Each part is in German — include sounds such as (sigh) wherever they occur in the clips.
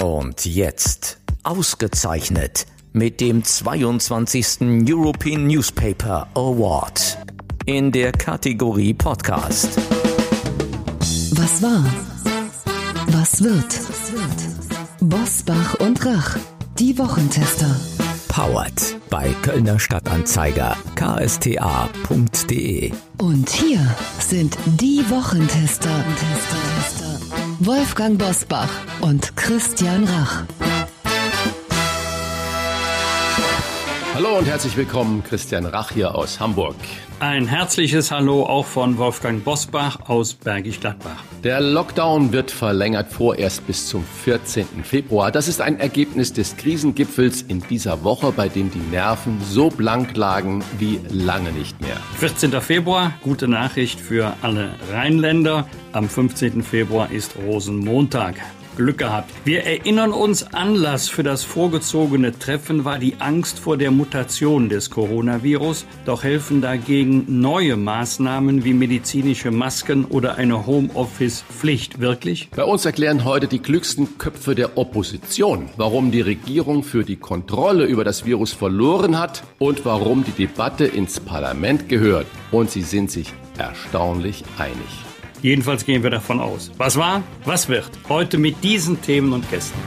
Und jetzt ausgezeichnet mit dem 22. European Newspaper Award in der Kategorie Podcast. Was war? Was wird? Bosbach und Rach, die Wochentester. Powered bei Kölner Stadtanzeiger ksta.de. Und hier sind die Wochentester. Wolfgang Bosbach und Christian Rach. Hallo und herzlich willkommen, Christian Rach hier aus Hamburg. Ein herzliches Hallo auch von Wolfgang Bosbach aus Bergisch Gladbach. Der Lockdown wird verlängert vorerst bis zum 14. Februar. Das ist ein Ergebnis des Krisengipfels in dieser Woche, bei dem die Nerven so blank lagen wie lange nicht mehr. 14. Februar, gute Nachricht für alle Rheinländer. Am 15. Februar ist Rosenmontag. Glück gehabt. Wir erinnern uns, Anlass für das vorgezogene Treffen war die Angst vor der Mutation des Coronavirus. Doch helfen dagegen neue Maßnahmen wie medizinische Masken oder eine Homeoffice-Pflicht wirklich? Bei uns erklären heute die klügsten Köpfe der Opposition, warum die Regierung für die Kontrolle über das Virus verloren hat und warum die Debatte ins Parlament gehört. Und sie sind sich erstaunlich einig. Jedenfalls gehen wir davon aus. Was war, was wird? Heute mit diesen Themen und Gästen.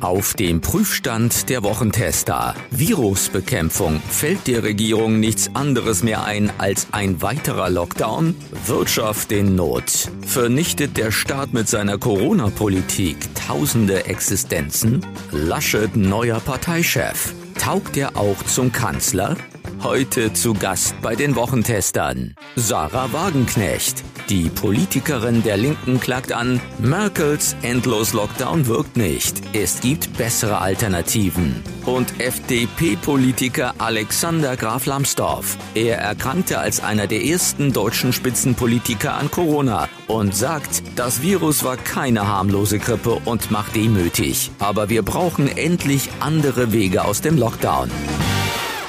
Auf dem Prüfstand der Wochentester. Virusbekämpfung. Fällt der Regierung nichts anderes mehr ein als ein weiterer Lockdown? Wirtschaft in Not. Vernichtet der Staat mit seiner Corona-Politik tausende Existenzen? Laschet neuer Parteichef. Taugt er auch zum Kanzler? Heute zu Gast bei den Wochentestern. Sarah Wagenknecht. Die Politikerin der Linken klagt an, Merkels endlos Lockdown wirkt nicht. Es gibt bessere Alternativen. Und FDP-Politiker Alexander Graf Lambsdorff. Er erkrankte als einer der ersten deutschen Spitzenpolitiker an Corona und sagt, das Virus war keine harmlose Grippe und macht demütig. Aber wir brauchen endlich andere Wege aus dem Lockdown.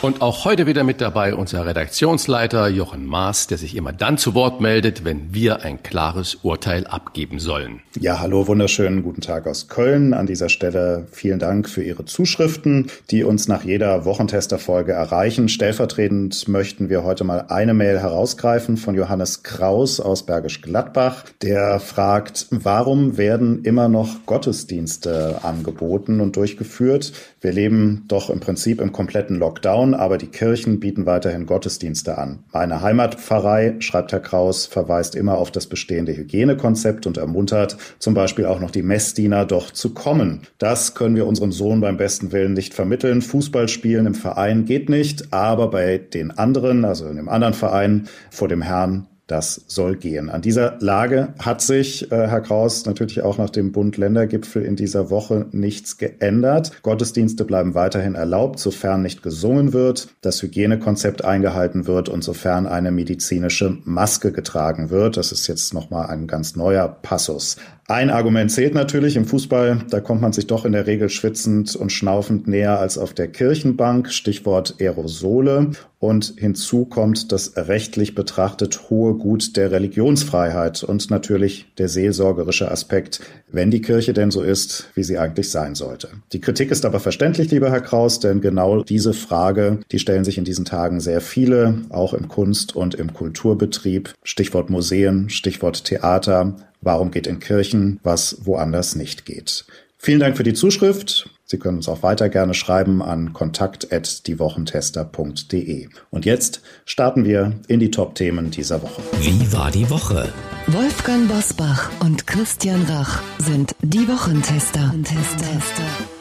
Und auch heute wieder mit dabei unser Redaktionsleiter Jochen Maas, der sich immer dann zu Wort meldet, wenn wir ein klares Urteil abgeben sollen. Ja, hallo, wunderschönen guten Tag aus Köln. An dieser Stelle vielen Dank für Ihre Zuschriften, die uns nach jeder Wochentesterfolge erreichen. Stellvertretend möchten wir heute mal eine Mail herausgreifen von Johannes Kraus aus Bergisch Gladbach, der fragt, warum werden immer noch Gottesdienste angeboten und durchgeführt? Wir leben doch im Prinzip im kompletten Lockdown aber die Kirchen bieten weiterhin Gottesdienste an. Meine Heimatpfarrei, schreibt Herr Kraus, verweist immer auf das bestehende Hygienekonzept und ermuntert zum Beispiel auch noch die Messdiener doch zu kommen. Das können wir unserem Sohn beim besten Willen nicht vermitteln. Fußballspielen im Verein geht nicht, aber bei den anderen, also in dem anderen Verein vor dem Herrn das soll gehen. An dieser Lage hat sich, äh, Herr Kraus, natürlich auch nach dem Bund-Länder-Gipfel in dieser Woche nichts geändert. Gottesdienste bleiben weiterhin erlaubt, sofern nicht gesungen wird, das Hygienekonzept eingehalten wird und sofern eine medizinische Maske getragen wird. Das ist jetzt nochmal ein ganz neuer Passus. Ein Argument zählt natürlich im Fußball, da kommt man sich doch in der Regel schwitzend und schnaufend näher als auf der Kirchenbank, Stichwort Aerosole. Und hinzu kommt das rechtlich betrachtet hohe Gut der Religionsfreiheit und natürlich der seelsorgerische Aspekt, wenn die Kirche denn so ist, wie sie eigentlich sein sollte. Die Kritik ist aber verständlich, lieber Herr Kraus, denn genau diese Frage, die stellen sich in diesen Tagen sehr viele, auch im Kunst- und im Kulturbetrieb. Stichwort Museen, Stichwort Theater, Warum geht in Kirchen, was woanders nicht geht? Vielen Dank für die Zuschrift. Sie können uns auch weiter gerne schreiben an kontakt.diewochentester.de. Und jetzt starten wir in die Top-Themen dieser Woche. Wie war die Woche? Wolfgang Bosbach und Christian Rach sind die Wochentester. Tester.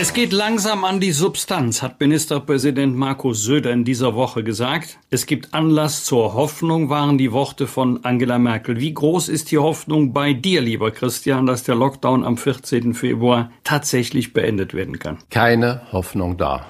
Es geht langsam an die Substanz, hat Ministerpräsident Markus Söder in dieser Woche gesagt. Es gibt Anlass zur Hoffnung, waren die Worte von Angela Merkel. Wie groß ist die Hoffnung bei dir, lieber Christian, dass der Lockdown am 14. Februar tatsächlich beendet werden kann? Keine Hoffnung da.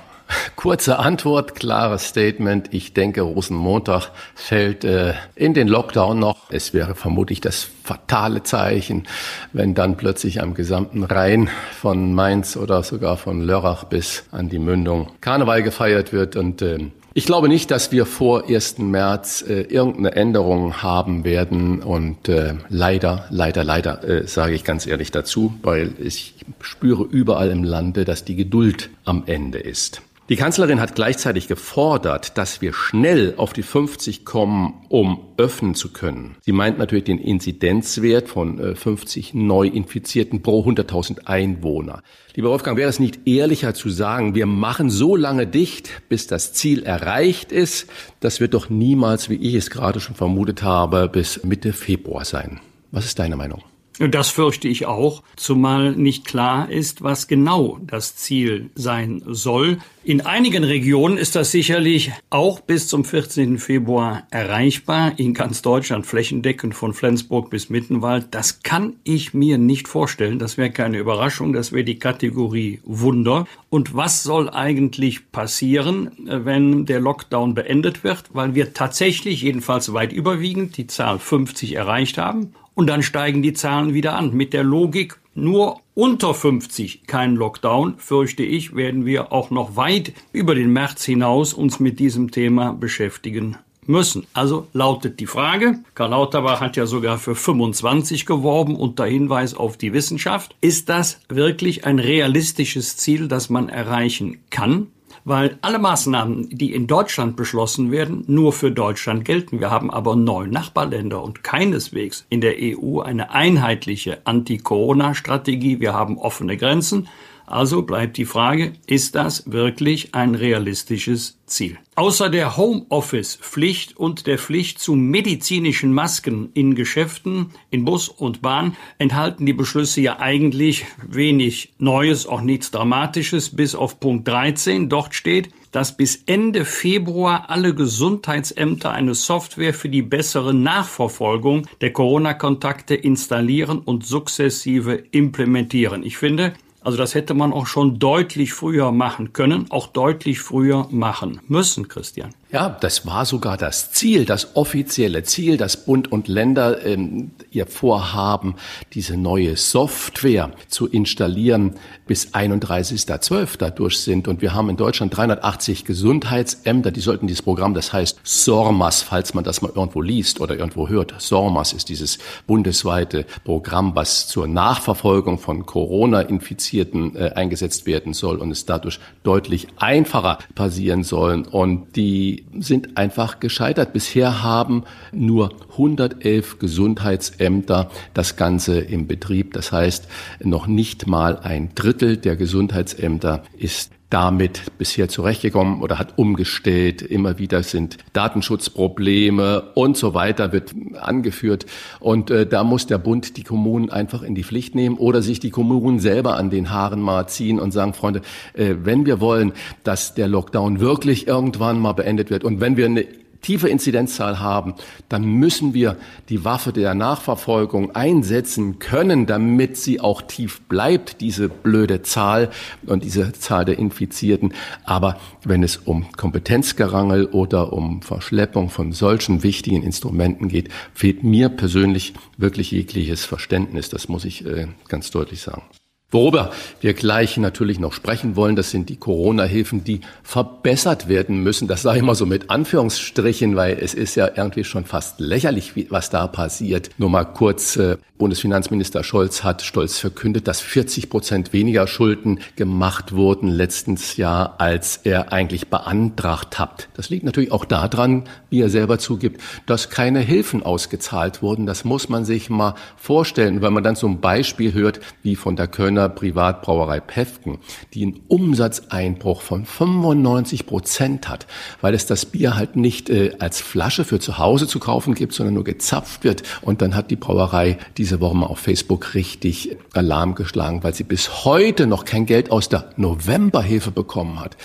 Kurze Antwort, klares Statement. Ich denke, Rosenmontag fällt äh, in den Lockdown noch. Es wäre vermutlich das fatale Zeichen, wenn dann plötzlich am gesamten Rhein von Mainz oder sogar von Lörrach bis an die Mündung Karneval gefeiert wird. Und äh, Ich glaube nicht, dass wir vor 1. März äh, irgendeine Änderung haben werden. Und äh, leider, leider, leider äh, sage ich ganz ehrlich dazu, weil ich spüre überall im Lande, dass die Geduld am Ende ist. Die Kanzlerin hat gleichzeitig gefordert, dass wir schnell auf die 50 kommen, um öffnen zu können. Sie meint natürlich den Inzidenzwert von 50 äh, Neuinfizierten pro 100.000 Einwohner. Lieber Wolfgang, wäre es nicht ehrlicher zu sagen, wir machen so lange dicht, bis das Ziel erreicht ist? Das wird doch niemals, wie ich es gerade schon vermutet habe, bis Mitte Februar sein. Was ist deine Meinung? Das fürchte ich auch, zumal nicht klar ist, was genau das Ziel sein soll. In einigen Regionen ist das sicherlich auch bis zum 14. Februar erreichbar, in ganz Deutschland flächendeckend von Flensburg bis Mittenwald. Das kann ich mir nicht vorstellen. Das wäre keine Überraschung. Das wäre die Kategorie Wunder. Und was soll eigentlich passieren, wenn der Lockdown beendet wird? Weil wir tatsächlich, jedenfalls weit überwiegend, die Zahl 50 erreicht haben und dann steigen die Zahlen wieder an. Mit der Logik, nur unter 50 kein Lockdown, fürchte ich, werden wir auch noch weit über den März hinaus uns mit diesem Thema beschäftigen müssen. Also lautet die Frage, Karl Lauterbach hat ja sogar für 25 geworben unter Hinweis auf die Wissenschaft. Ist das wirklich ein realistisches Ziel, das man erreichen kann? Weil alle Maßnahmen, die in Deutschland beschlossen werden, nur für Deutschland gelten. Wir haben aber neun Nachbarländer und keineswegs in der EU eine einheitliche Anti-Corona-Strategie. Wir haben offene Grenzen. Also bleibt die Frage, ist das wirklich ein realistisches Ziel? Außer der Homeoffice-Pflicht und der Pflicht zu medizinischen Masken in Geschäften, in Bus und Bahn enthalten die Beschlüsse ja eigentlich wenig Neues, auch nichts Dramatisches, bis auf Punkt 13. Dort steht, dass bis Ende Februar alle Gesundheitsämter eine Software für die bessere Nachverfolgung der Corona-Kontakte installieren und sukzessive implementieren. Ich finde, also das hätte man auch schon deutlich früher machen können, auch deutlich früher machen müssen, Christian. Ja, das war sogar das Ziel, das offizielle Ziel, dass Bund und Länder ähm, ihr Vorhaben, diese neue Software zu installieren, bis 31.12. durch sind. Und wir haben in Deutschland 380 Gesundheitsämter, die sollten dieses Programm, das heißt SORMAS, falls man das mal irgendwo liest oder irgendwo hört. SORMAS ist dieses bundesweite Programm, was zur Nachverfolgung von Corona-Infizierten äh, eingesetzt werden soll und es dadurch deutlich einfacher passieren soll. Und die sind einfach gescheitert. Bisher haben nur 111 Gesundheitsämter das Ganze im Betrieb. Das heißt, noch nicht mal ein Drittel der Gesundheitsämter ist damit bisher zurechtgekommen oder hat umgestellt. Immer wieder sind Datenschutzprobleme und so weiter wird angeführt. Und äh, da muss der Bund die Kommunen einfach in die Pflicht nehmen oder sich die Kommunen selber an den Haaren mal ziehen und sagen, Freunde, äh, wenn wir wollen, dass der Lockdown wirklich irgendwann mal beendet wird und wenn wir eine tiefe Inzidenzzahl haben, dann müssen wir die Waffe der Nachverfolgung einsetzen können, damit sie auch tief bleibt, diese blöde Zahl und diese Zahl der Infizierten. Aber wenn es um Kompetenzgerangel oder um Verschleppung von solchen wichtigen Instrumenten geht, fehlt mir persönlich wirklich jegliches Verständnis. Das muss ich äh, ganz deutlich sagen. Worüber wir gleich natürlich noch sprechen wollen, das sind die Corona-Hilfen, die verbessert werden müssen. Das sage ich mal so mit Anführungsstrichen, weil es ist ja irgendwie schon fast lächerlich, was da passiert. Nur mal kurz, äh, Bundesfinanzminister Scholz hat stolz verkündet, dass 40 Prozent weniger Schulden gemacht wurden letztens Jahr, als er eigentlich beantragt hat. Das liegt natürlich auch daran, wie er selber zugibt, dass keine Hilfen ausgezahlt wurden. Das muss man sich mal vorstellen. Wenn man dann ein Beispiel hört, wie von der Kölner Kölner Privatbrauerei Pefken, die einen Umsatzeinbruch von 95 Prozent hat, weil es das Bier halt nicht äh, als Flasche für zu Hause zu kaufen gibt, sondern nur gezapft wird. Und dann hat die Brauerei diese Woche mal auf Facebook richtig Alarm geschlagen, weil sie bis heute noch kein Geld aus der Novemberhilfe bekommen hat.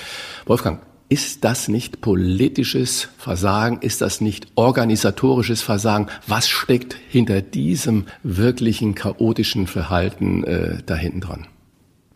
Wolfgang, ist das nicht politisches Versagen? Ist das nicht organisatorisches Versagen? Was steckt hinter diesem wirklichen chaotischen Verhalten äh, da hinten dran?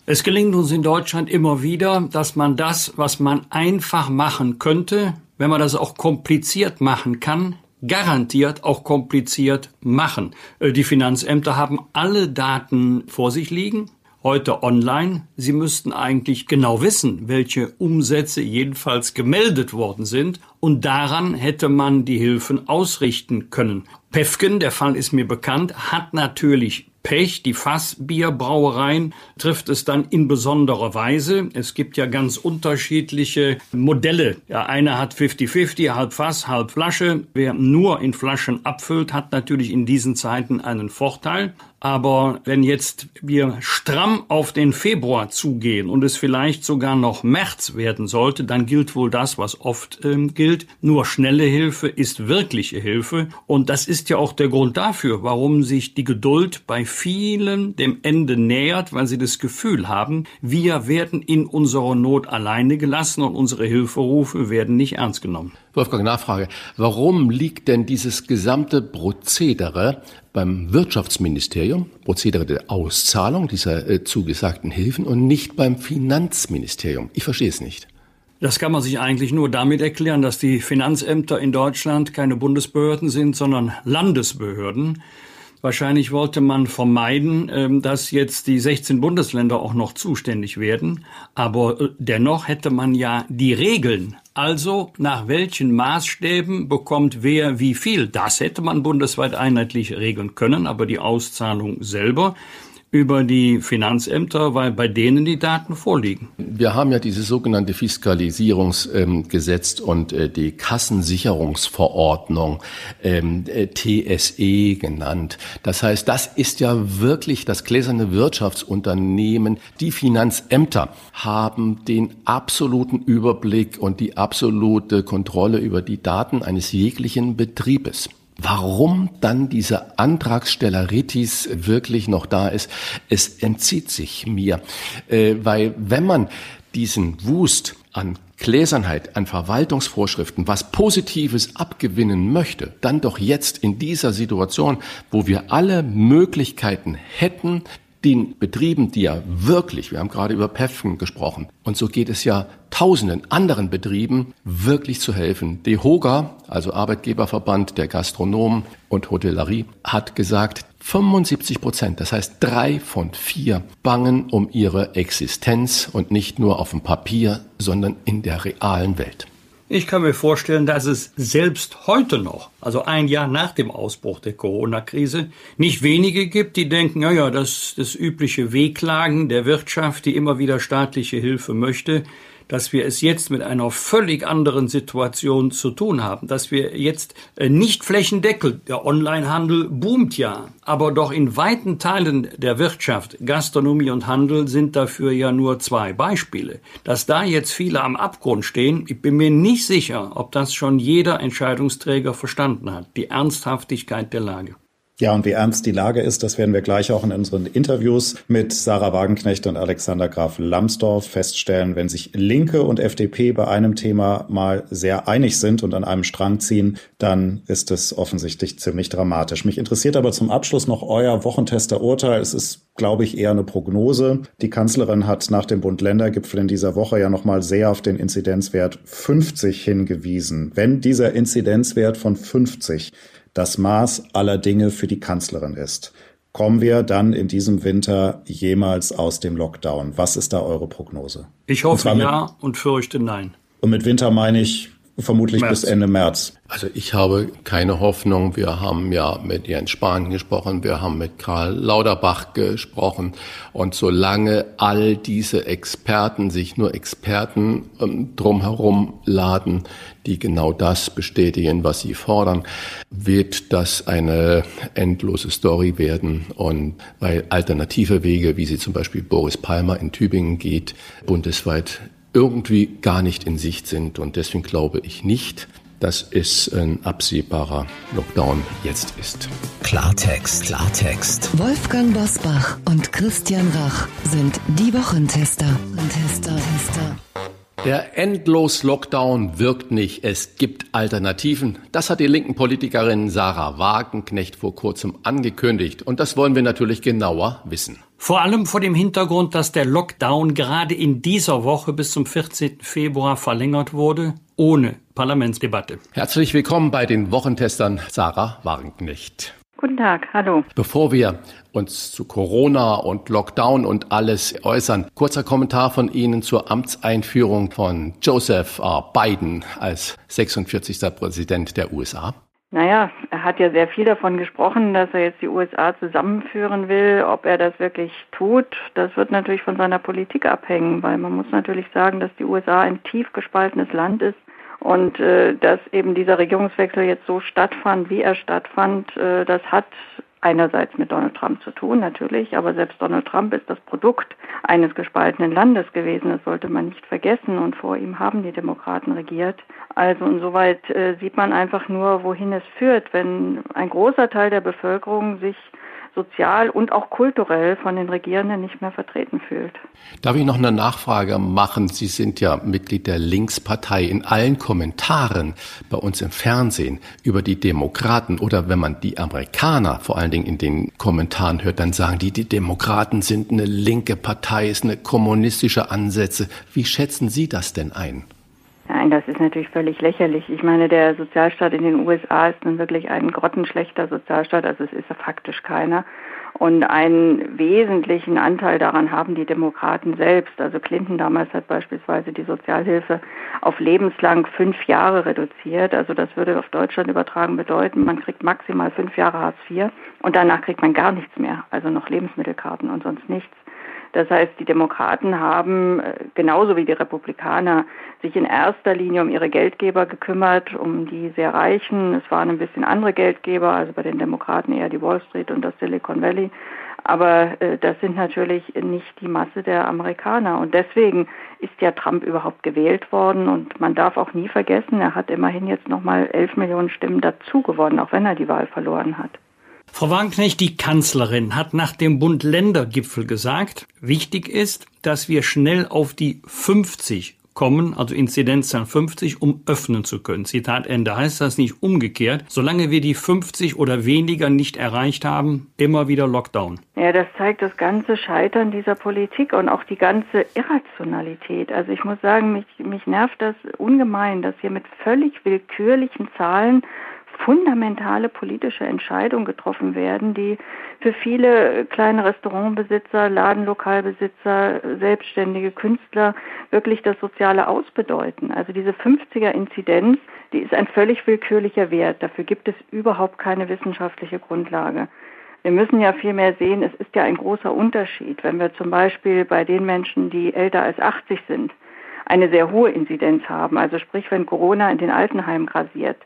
Es gelingt uns in Deutschland immer wieder, dass man das, was man einfach machen könnte, wenn man das auch kompliziert machen kann, garantiert auch kompliziert machen. Äh, die Finanzämter haben alle Daten vor sich liegen. Heute online. Sie müssten eigentlich genau wissen, welche Umsätze jedenfalls gemeldet worden sind. Und daran hätte man die Hilfen ausrichten können. Pefken, der Fall ist mir bekannt, hat natürlich Pech. Die Fassbierbrauereien trifft es dann in besonderer Weise. Es gibt ja ganz unterschiedliche Modelle. Ja, einer hat 50-50, halb Fass, halb Flasche. Wer nur in Flaschen abfüllt, hat natürlich in diesen Zeiten einen Vorteil. Aber wenn jetzt wir stramm auf den Februar zugehen und es vielleicht sogar noch März werden sollte, dann gilt wohl das, was oft ähm, gilt. Nur schnelle Hilfe ist wirkliche Hilfe. Und das ist ja auch der Grund dafür, warum sich die Geduld bei vielen dem Ende nähert, weil sie das Gefühl haben, wir werden in unserer Not alleine gelassen und unsere Hilferufe werden nicht ernst genommen. Wolfgang, Nachfrage. Warum liegt denn dieses gesamte Prozedere beim Wirtschaftsministerium, Prozedere der Auszahlung dieser äh, zugesagten Hilfen und nicht beim Finanzministerium? Ich verstehe es nicht. Das kann man sich eigentlich nur damit erklären, dass die Finanzämter in Deutschland keine Bundesbehörden sind, sondern Landesbehörden. Wahrscheinlich wollte man vermeiden, ähm, dass jetzt die 16 Bundesländer auch noch zuständig werden. Aber äh, dennoch hätte man ja die Regeln also nach welchen Maßstäben bekommt wer wie viel? Das hätte man bundesweit einheitlich regeln können, aber die Auszahlung selber über die Finanzämter, weil bei denen die Daten vorliegen. Wir haben ja dieses sogenannte Fiskalisierungsgesetz und äh, die Kassensicherungsverordnung, ähm, äh, TSE genannt. Das heißt, das ist ja wirklich das gläserne Wirtschaftsunternehmen. Die Finanzämter haben den absoluten Überblick und die absolute Kontrolle über die Daten eines jeglichen Betriebes. Warum dann diese Antragstelleritis wirklich noch da ist, es entzieht sich mir. Äh, weil wenn man diesen Wust an Gläsernheit, an Verwaltungsvorschriften, was Positives abgewinnen möchte, dann doch jetzt in dieser Situation, wo wir alle Möglichkeiten hätten, den Betrieben, die ja wirklich, wir haben gerade über PEFN gesprochen, und so geht es ja tausenden anderen Betrieben, wirklich zu helfen. DEHOGA, also Arbeitgeberverband der Gastronomen und Hotellerie, hat gesagt, 75 Prozent, das heißt drei von vier, bangen um ihre Existenz und nicht nur auf dem Papier, sondern in der realen Welt. Ich kann mir vorstellen, dass es selbst heute noch, also ein Jahr nach dem Ausbruch der Corona-Krise, nicht wenige gibt, die denken, ja, ja, das, das übliche Wehklagen der Wirtschaft, die immer wieder staatliche Hilfe möchte, dass wir es jetzt mit einer völlig anderen Situation zu tun haben, dass wir jetzt äh, nicht flächendeckend, der Onlinehandel boomt ja, aber doch in weiten Teilen der Wirtschaft, Gastronomie und Handel sind dafür ja nur zwei Beispiele. Dass da jetzt viele am Abgrund stehen, ich bin mir nicht sicher, ob das schon jeder Entscheidungsträger verstanden hat, die Ernsthaftigkeit der Lage. Ja, und wie ernst die Lage ist, das werden wir gleich auch in unseren Interviews mit Sarah Wagenknecht und Alexander Graf Lambsdorff feststellen. Wenn sich Linke und FDP bei einem Thema mal sehr einig sind und an einem Strang ziehen, dann ist es offensichtlich ziemlich dramatisch. Mich interessiert aber zum Abschluss noch euer Wochentester-Urteil. Es ist glaube ich, eher eine Prognose. Die Kanzlerin hat nach dem Bund-Länder-Gipfel in dieser Woche ja nochmal sehr auf den Inzidenzwert 50 hingewiesen. Wenn dieser Inzidenzwert von 50 das Maß aller Dinge für die Kanzlerin ist. Kommen wir dann in diesem Winter jemals aus dem Lockdown? Was ist da eure Prognose? Ich hoffe ja und fürchte nein. Und mit Winter meine ich vermutlich März. bis Ende März. Also ich habe keine Hoffnung. Wir haben ja mit Jens Spahn gesprochen, wir haben mit Karl Lauterbach gesprochen. Und solange all diese Experten sich nur Experten ähm, drumherum laden, die genau das bestätigen, was sie fordern, wird das eine endlose Story werden. Und weil alternative Wege, wie sie zum Beispiel Boris Palmer in Tübingen geht, bundesweit irgendwie gar nicht in Sicht sind. Und deswegen glaube ich nicht, dass es ein absehbarer Lockdown jetzt ist. Klartext, Klartext. Wolfgang Bosbach und Christian Rach sind die Wochentester. Tester, Tester. Der Endlos-Lockdown wirkt nicht. Es gibt Alternativen. Das hat die linken Politikerin Sarah Wagenknecht vor kurzem angekündigt. Und das wollen wir natürlich genauer wissen. Vor allem vor dem Hintergrund, dass der Lockdown gerade in dieser Woche bis zum 14. Februar verlängert wurde, ohne Parlamentsdebatte. Herzlich willkommen bei den Wochentestern Sarah Wagenknecht. Guten Tag, hallo. Bevor wir uns zu Corona und Lockdown und alles äußern, kurzer Kommentar von Ihnen zur Amtseinführung von Joseph R. Biden als 46. Präsident der USA. Naja, er hat ja sehr viel davon gesprochen, dass er jetzt die USA zusammenführen will. Ob er das wirklich tut, das wird natürlich von seiner Politik abhängen, weil man muss natürlich sagen, dass die USA ein tief gespaltenes Land ist und äh, dass eben dieser Regierungswechsel jetzt so stattfand, wie er stattfand, äh, das hat einerseits mit Donald Trump zu tun, natürlich, aber selbst Donald Trump ist das Produkt eines gespaltenen Landes gewesen. Das sollte man nicht vergessen. Und vor ihm haben die Demokraten regiert. Also insoweit äh, sieht man einfach nur, wohin es führt, wenn ein großer Teil der Bevölkerung sich sozial und auch kulturell von den Regierenden nicht mehr vertreten fühlt. Darf ich noch eine Nachfrage machen? Sie sind ja Mitglied der Linkspartei. In allen Kommentaren bei uns im Fernsehen über die Demokraten oder wenn man die Amerikaner vor allen Dingen in den Kommentaren hört, dann sagen die, die Demokraten sind eine linke Partei, ist eine kommunistische Ansätze. Wie schätzen Sie das denn ein? Nein, das ist natürlich völlig lächerlich. Ich meine, der Sozialstaat in den USA ist nun wirklich ein grottenschlechter Sozialstaat, also es ist ja faktisch keiner. Und einen wesentlichen Anteil daran haben die Demokraten selbst. Also Clinton damals hat beispielsweise die Sozialhilfe auf lebenslang fünf Jahre reduziert. Also das würde auf Deutschland übertragen bedeuten, man kriegt maximal fünf Jahre Hartz IV und danach kriegt man gar nichts mehr. Also noch Lebensmittelkarten und sonst nichts. Das heißt, die Demokraten haben äh, genauso wie die Republikaner sich in erster Linie um ihre Geldgeber gekümmert, um die sehr Reichen. Es waren ein bisschen andere Geldgeber, also bei den Demokraten eher die Wall Street und das Silicon Valley. Aber äh, das sind natürlich nicht die Masse der Amerikaner. Und deswegen ist ja Trump überhaupt gewählt worden. Und man darf auch nie vergessen, er hat immerhin jetzt nochmal elf Millionen Stimmen dazu gewonnen, auch wenn er die Wahl verloren hat. Frau Wagenknecht, die Kanzlerin, hat nach dem Bund-Länder-Gipfel gesagt, wichtig ist, dass wir schnell auf die 50 kommen, also Inzidenzzahl 50, um öffnen zu können. Zitat Ende. Heißt das nicht umgekehrt? Solange wir die 50 oder weniger nicht erreicht haben, immer wieder Lockdown. Ja, das zeigt das ganze Scheitern dieser Politik und auch die ganze Irrationalität. Also ich muss sagen, mich, mich nervt das ungemein, dass hier mit völlig willkürlichen Zahlen fundamentale politische Entscheidungen getroffen werden, die für viele kleine Restaurantbesitzer, Ladenlokalbesitzer, selbstständige Künstler wirklich das soziale Ausbedeuten. Also diese 50er-Inzidenz, die ist ein völlig willkürlicher Wert. Dafür gibt es überhaupt keine wissenschaftliche Grundlage. Wir müssen ja vielmehr sehen, es ist ja ein großer Unterschied, wenn wir zum Beispiel bei den Menschen, die älter als 80 sind, eine sehr hohe Inzidenz haben. Also sprich, wenn Corona in den Altenheimen grasiert,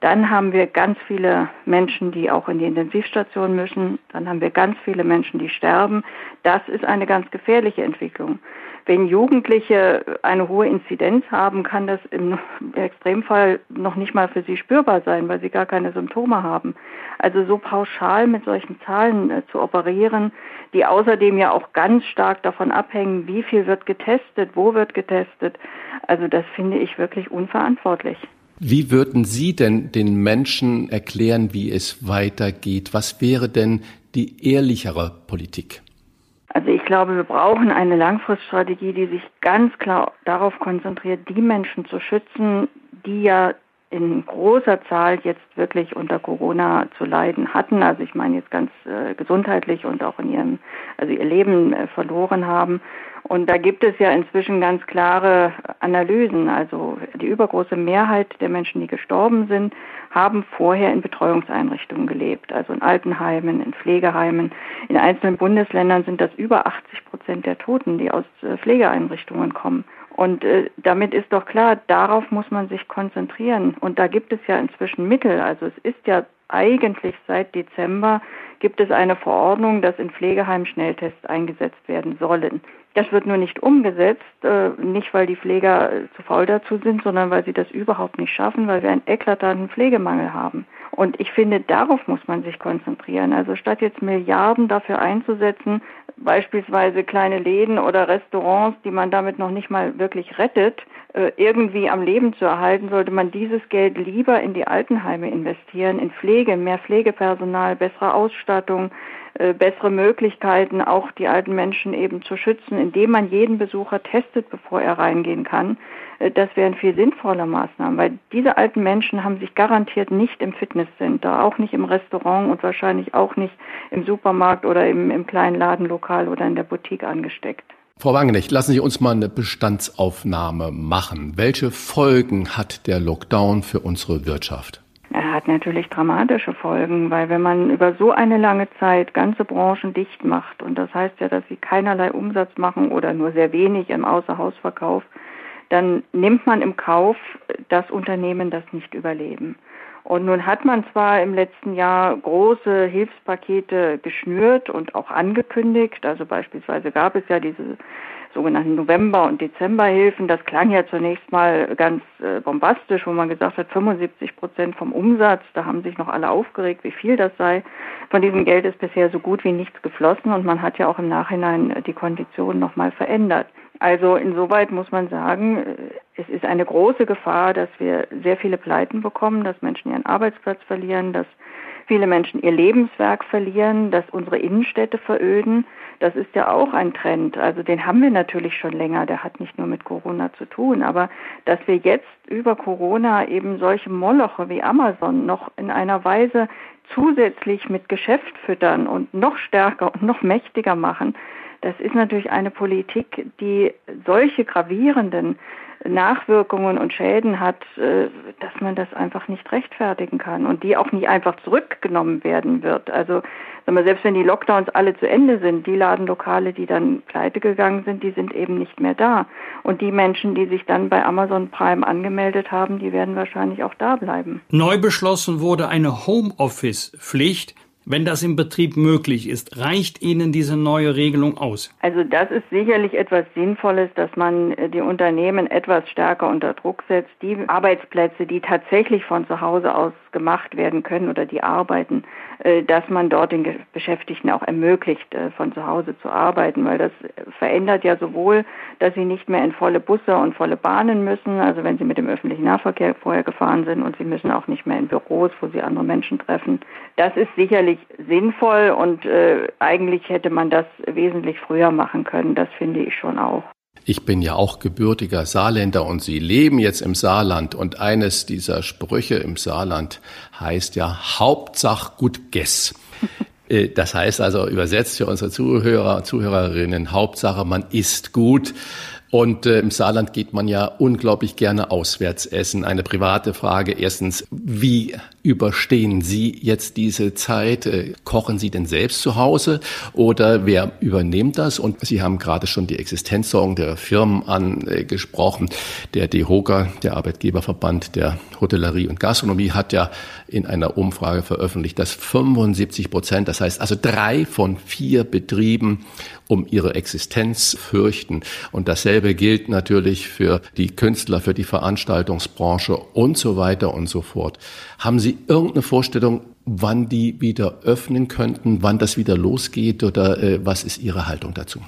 dann haben wir ganz viele Menschen, die auch in die Intensivstation müssen. Dann haben wir ganz viele Menschen, die sterben. Das ist eine ganz gefährliche Entwicklung. Wenn Jugendliche eine hohe Inzidenz haben, kann das im Extremfall noch nicht mal für sie spürbar sein, weil sie gar keine Symptome haben. Also so pauschal mit solchen Zahlen äh, zu operieren, die außerdem ja auch ganz stark davon abhängen, wie viel wird getestet, wo wird getestet. Also das finde ich wirklich unverantwortlich. Wie würden Sie denn den Menschen erklären, wie es weitergeht? Was wäre denn die ehrlichere Politik? Also ich glaube, wir brauchen eine Langfriststrategie, die sich ganz klar darauf konzentriert, die Menschen zu schützen, die ja in großer Zahl jetzt wirklich unter Corona zu leiden hatten. Also ich meine jetzt ganz äh, gesundheitlich und auch in ihrem, also ihr Leben äh, verloren haben. Und da gibt es ja inzwischen ganz klare Analysen. Also die übergroße Mehrheit der Menschen, die gestorben sind, haben vorher in Betreuungseinrichtungen gelebt, also in Altenheimen, in Pflegeheimen. In einzelnen Bundesländern sind das über 80 Prozent der Toten, die aus äh, Pflegeeinrichtungen kommen. Und äh, damit ist doch klar, darauf muss man sich konzentrieren. Und da gibt es ja inzwischen Mittel. Also es ist ja eigentlich seit Dezember gibt es eine Verordnung, dass in Pflegeheimen Schnelltests eingesetzt werden sollen. Das wird nur nicht umgesetzt, äh, nicht weil die Pfleger äh, zu faul dazu sind, sondern weil sie das überhaupt nicht schaffen, weil wir einen eklatanten Pflegemangel haben. Und ich finde, darauf muss man sich konzentrieren. Also statt jetzt Milliarden dafür einzusetzen, beispielsweise kleine Läden oder Restaurants, die man damit noch nicht mal wirklich rettet, äh, irgendwie am Leben zu erhalten, sollte man dieses Geld lieber in die Altenheime investieren, in Pflege, mehr Pflegepersonal, bessere Ausstattung, bessere Möglichkeiten, auch die alten Menschen eben zu schützen, indem man jeden Besucher testet, bevor er reingehen kann. Äh, das wären viel sinnvoller Maßnahmen, weil diese alten Menschen haben sich garantiert nicht im Fitnesscenter, auch nicht im Restaurant und wahrscheinlich auch nicht im Supermarkt oder im, im kleinen Ladenlokal oder in der Boutique angesteckt. Frau Wangenecht, lassen Sie uns mal eine Bestandsaufnahme machen. Welche Folgen hat der Lockdown für unsere Wirtschaft? Er hat natürlich dramatische Folgen, weil wenn man über so eine lange Zeit ganze Branchen dicht macht, und das heißt ja, dass sie keinerlei Umsatz machen oder nur sehr wenig im Außerhausverkauf, dann nimmt man im Kauf, dass Unternehmen das nicht überleben. Und nun hat man zwar im letzten Jahr große Hilfspakete geschnürt und auch angekündigt. Also beispielsweise gab es ja diese sogenannten November- und Dezemberhilfen. Das klang ja zunächst mal ganz äh, bombastisch, wo man gesagt hat, 75 Prozent vom Umsatz. Da haben sich noch alle aufgeregt, wie viel das sei. Von diesem Geld ist bisher so gut wie nichts geflossen und man hat ja auch im Nachhinein die Konditionen nochmal verändert. Also insoweit muss man sagen, äh, es ist eine große Gefahr, dass wir sehr viele Pleiten bekommen, dass Menschen ihren Arbeitsplatz verlieren, dass viele Menschen ihr Lebenswerk verlieren, dass unsere Innenstädte veröden. Das ist ja auch ein Trend. Also den haben wir natürlich schon länger. Der hat nicht nur mit Corona zu tun. Aber dass wir jetzt über Corona eben solche Moloche wie Amazon noch in einer Weise zusätzlich mit Geschäft füttern und noch stärker und noch mächtiger machen, das ist natürlich eine Politik, die solche gravierenden Nachwirkungen und Schäden hat, äh, dass man das einfach nicht rechtfertigen kann und die auch nicht einfach zurückgenommen werden wird. Also selbst wenn die Lockdowns alle zu Ende sind, die Ladenlokale, die dann pleite gegangen sind, die sind eben nicht mehr da. Und die Menschen, die sich dann bei Amazon Prime angemeldet haben, die werden wahrscheinlich auch da bleiben. Neu beschlossen wurde eine Homeoffice-Pflicht wenn das im Betrieb möglich ist, reicht Ihnen diese neue Regelung aus? Also das ist sicherlich etwas Sinnvolles, dass man äh, die Unternehmen etwas stärker unter Druck setzt. Die Arbeitsplätze, die tatsächlich von zu Hause aus gemacht werden können oder die arbeiten, dass man dort den Beschäftigten auch ermöglicht, äh, von zu Hause zu arbeiten, weil das verändert ja sowohl, dass sie nicht mehr in volle Busse und volle Bahnen müssen, also wenn sie mit dem öffentlichen Nahverkehr vorher gefahren sind und sie müssen auch nicht mehr in Büros, wo sie andere Menschen treffen. Das ist sicherlich sinnvoll und äh, eigentlich hätte man das wesentlich früher machen können, das finde ich schon auch. Ich bin ja auch gebürtiger Saarländer und Sie leben jetzt im Saarland und eines dieser Sprüche im Saarland heißt ja Hauptsach gut Guess. (laughs) Äh, das heißt also übersetzt für unsere Zuhörer, Zuhörerinnen, Hauptsache man isst gut. Und äh, im Saarland geht man ja unglaublich gerne auswärts essen. Eine private Frage. Erstens, wie überstehen Sie jetzt diese Zeit? Äh, kochen Sie denn selbst zu Hause oder wer übernimmt das? Und Sie haben gerade schon die Existenzsorgen der Firmen angesprochen. Der DEHOGA, der Arbeitgeberverband der Hotellerie und Gastronomie, hat ja in einer Umfrage veröffentlicht, dass 75 Prozent, das heißt also drei von vier Betrieben um ihre Existenz fürchten. Und dasselbe gilt natürlich für die Künstler, für die Veranstaltungsbranche und so weiter und so fort. Haben Sie irgendeine Vorstellung, wann die wieder öffnen könnten, wann das wieder losgeht oder äh, was ist Ihre Haltung dazu?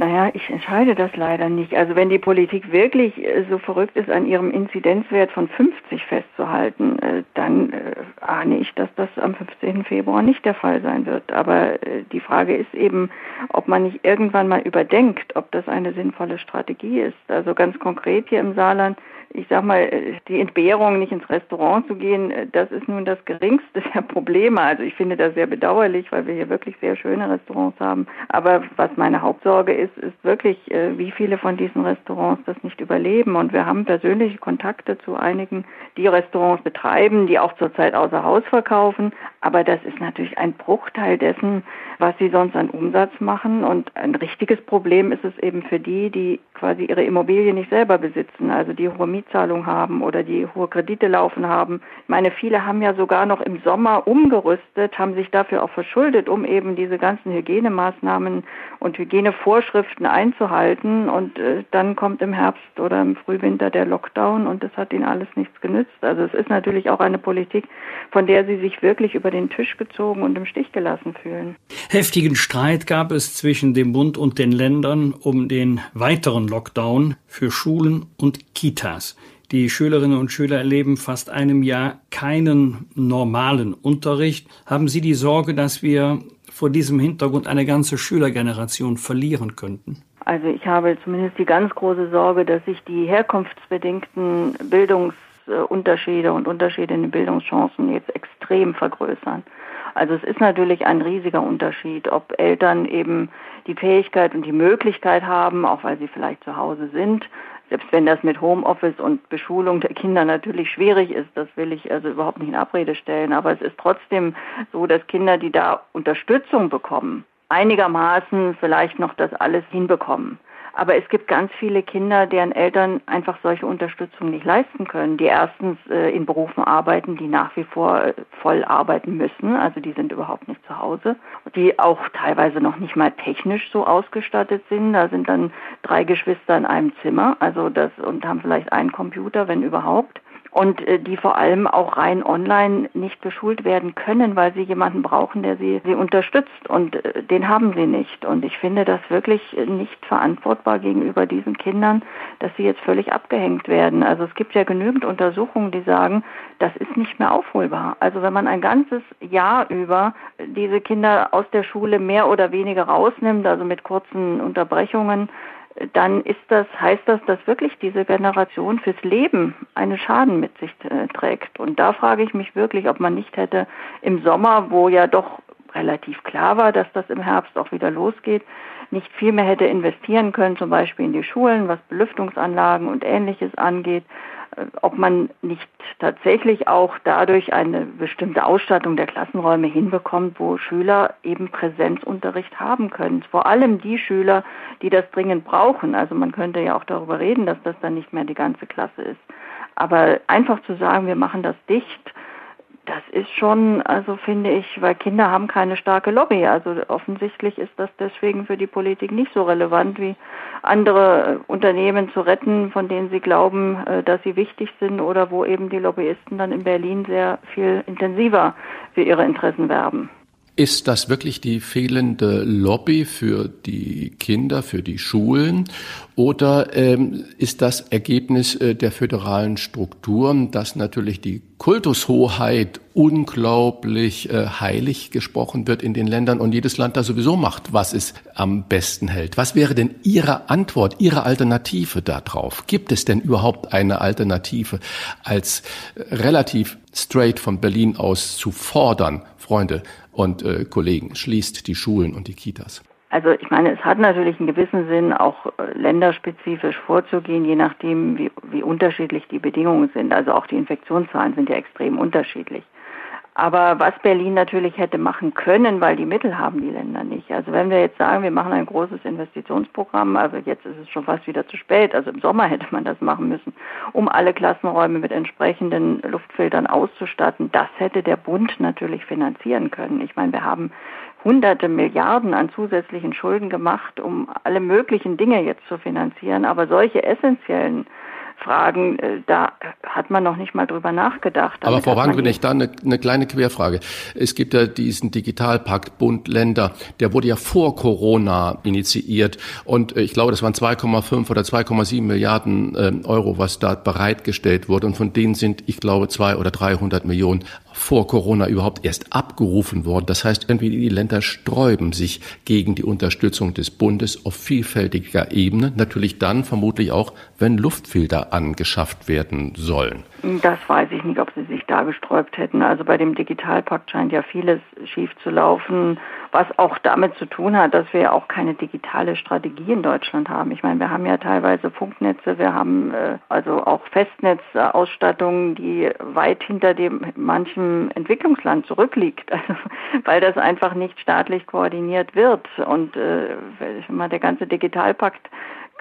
Naja, ich entscheide das leider nicht. Also wenn die Politik wirklich äh, so verrückt ist, an ihrem Inzidenzwert von 50 festzuhalten, äh, dann äh, ahne ich, dass das am 15. Februar nicht der Fall sein wird. Aber die Frage ist eben, ob man nicht irgendwann mal überdenkt, ob das eine sinnvolle Strategie ist. Also ganz konkret hier im Saarland ich sag mal, die Entbehrung, nicht ins Restaurant zu gehen, das ist nun das geringste (laughs) der Probleme. Also ich finde das sehr bedauerlich, weil wir hier wirklich sehr schöne Restaurants haben. Aber was meine Hauptsorge ist, ist wirklich, äh, wie viele von diesen Restaurants das nicht überleben. Und wir haben persönliche Kontakte zu einigen, die Restaurants betreiben, die auch zurzeit außer Haus verkaufen. Aber das ist natürlich ein Bruchteil dessen, was sie sonst an Umsatz machen. Und ein richtiges Problem ist es eben für die, die quasi ihre Immobilie nicht selber besitzen, also die hohe Mietzahlung haben oder die hohe Kredite laufen haben. Ich meine, viele haben ja sogar noch im Sommer umgerüstet, haben sich dafür auch verschuldet, um eben diese ganzen Hygienemaßnahmen und Hygienevorschriften einzuhalten. Und äh, dann kommt im Herbst oder im Frühwinter der Lockdown und das hat ihnen alles nichts genützt. Also es ist natürlich auch eine Politik, von der sie sich wirklich über den Tisch gezogen und im Stich gelassen fühlen. Heftigen Streit gab es zwischen dem Bund und den Ländern um den weiteren Lockdown für Schulen und Kitas. Die Schülerinnen und Schüler erleben fast einem Jahr keinen normalen Unterricht. Haben Sie die Sorge, dass wir vor diesem Hintergrund eine ganze Schülergeneration verlieren könnten? Also ich habe zumindest die ganz große Sorge, dass sich die herkunftsbedingten Bildungsunterschiede und Unterschiede in den Bildungschancen jetzt extrem vergrößern. Also es ist natürlich ein riesiger Unterschied, ob Eltern eben die Fähigkeit und die Möglichkeit haben, auch weil sie vielleicht zu Hause sind, selbst wenn das mit Homeoffice und Beschulung der Kinder natürlich schwierig ist, das will ich also überhaupt nicht in Abrede stellen, aber es ist trotzdem so, dass Kinder, die da Unterstützung bekommen, einigermaßen vielleicht noch das alles hinbekommen. Aber es gibt ganz viele Kinder, deren Eltern einfach solche Unterstützung nicht leisten können, die erstens äh, in Berufen arbeiten, die nach wie vor äh, voll arbeiten müssen, also die sind überhaupt nicht zu Hause, die auch teilweise noch nicht mal technisch so ausgestattet sind. Da sind dann drei Geschwister in einem Zimmer, also das und haben vielleicht einen Computer, wenn überhaupt und äh, die vor allem auch rein online nicht beschult werden können, weil sie jemanden brauchen, der sie, sie unterstützt und äh, den haben sie nicht. Und ich finde das wirklich nicht verantwortbar gegenüber diesen Kindern, dass sie jetzt völlig abgehängt werden. Also es gibt ja genügend Untersuchungen, die sagen, das ist nicht mehr aufholbar. Also wenn man ein ganzes Jahr über diese Kinder aus der Schule mehr oder weniger rausnimmt, also mit kurzen Unterbrechungen, dann ist das, heißt das, dass wirklich diese Generation fürs Leben einen Schaden mit sich äh, trägt. Und da frage ich mich wirklich, ob man nicht hätte im Sommer, wo ja doch relativ klar war, dass das im Herbst auch wieder losgeht, nicht viel mehr hätte investieren können, zum Beispiel in die Schulen, was Belüftungsanlagen und ähnliches angeht, ob man nicht tatsächlich auch dadurch eine bestimmte Ausstattung der Klassenräume hinbekommt, wo Schüler eben Präsenzunterricht haben können. Vor allem die Schüler, die das dringend brauchen. Also man könnte ja auch darüber reden, dass das dann nicht mehr die ganze Klasse ist. Aber einfach zu sagen, wir machen das dicht, das ist schon, also finde ich, weil Kinder haben keine starke Lobby. Also offensichtlich ist das deswegen für die Politik nicht so relevant wie andere äh, Unternehmen zu retten, von denen sie glauben, äh, dass sie wichtig sind oder wo eben die Lobbyisten dann in Berlin sehr viel intensiver für ihre Interessen werben. Ist das wirklich die fehlende Lobby für die Kinder, für die Schulen? Oder ähm, ist das Ergebnis äh, der föderalen Strukturen, dass natürlich die Kultushoheit unglaublich äh, heilig gesprochen wird in den Ländern und jedes Land da sowieso macht, was es am besten hält? Was wäre denn Ihre Antwort, Ihre Alternative darauf? Gibt es denn überhaupt eine Alternative, als relativ straight von Berlin aus zu fordern, Freunde und äh, Kollegen, schließt die Schulen und die Kitas? Also ich meine, es hat natürlich einen gewissen Sinn, auch äh, länderspezifisch vorzugehen, je nachdem, wie, wie unterschiedlich die Bedingungen sind. Also auch die Infektionszahlen sind ja extrem unterschiedlich. Aber was Berlin natürlich hätte machen können, weil die Mittel haben die Länder nicht. Also wenn wir jetzt sagen, wir machen ein großes Investitionsprogramm, also jetzt ist es schon fast wieder zu spät, also im Sommer (laughs) hätte man das machen müssen, um alle Klassenräume mit entsprechenden Luftfiltern auszustatten, das hätte der Bund natürlich finanzieren können. Ich meine, wir haben hunderte Milliarden an zusätzlichen Schulden gemacht, um alle möglichen Dinge jetzt zu finanzieren, aber solche essentiellen Fragen, äh, da hat man noch nicht mal drüber nachgedacht. Aber Frau Wagenbrünig, da eine, eine kleine Querfrage. Es gibt ja diesen Digitalpakt Bund Länder, der wurde ja vor Corona initiiert und äh, ich glaube, das waren 2,5 oder 2,7 Milliarden äh, Euro, was da bereitgestellt wurde und von denen sind, ich glaube, zwei oder 300 Millionen vor Corona überhaupt erst abgerufen worden. Das heißt, irgendwie die Länder sträuben sich gegen die Unterstützung des Bundes auf vielfältiger Ebene. Natürlich dann vermutlich auch, wenn Luftfilter angeschafft werden sollen. Das weiß ich nicht, ob sie sich da gesträubt hätten. Also bei dem Digitalpakt scheint ja vieles schief zu laufen, was auch damit zu tun hat, dass wir ja auch keine digitale Strategie in Deutschland haben. Ich meine, wir haben ja teilweise Funknetze, wir haben äh, also auch Festnetzausstattungen, die weit hinter dem manchen Entwicklungsland zurückliegt, (laughs) also, weil das einfach nicht staatlich koordiniert wird. Und äh, der ganze Digitalpakt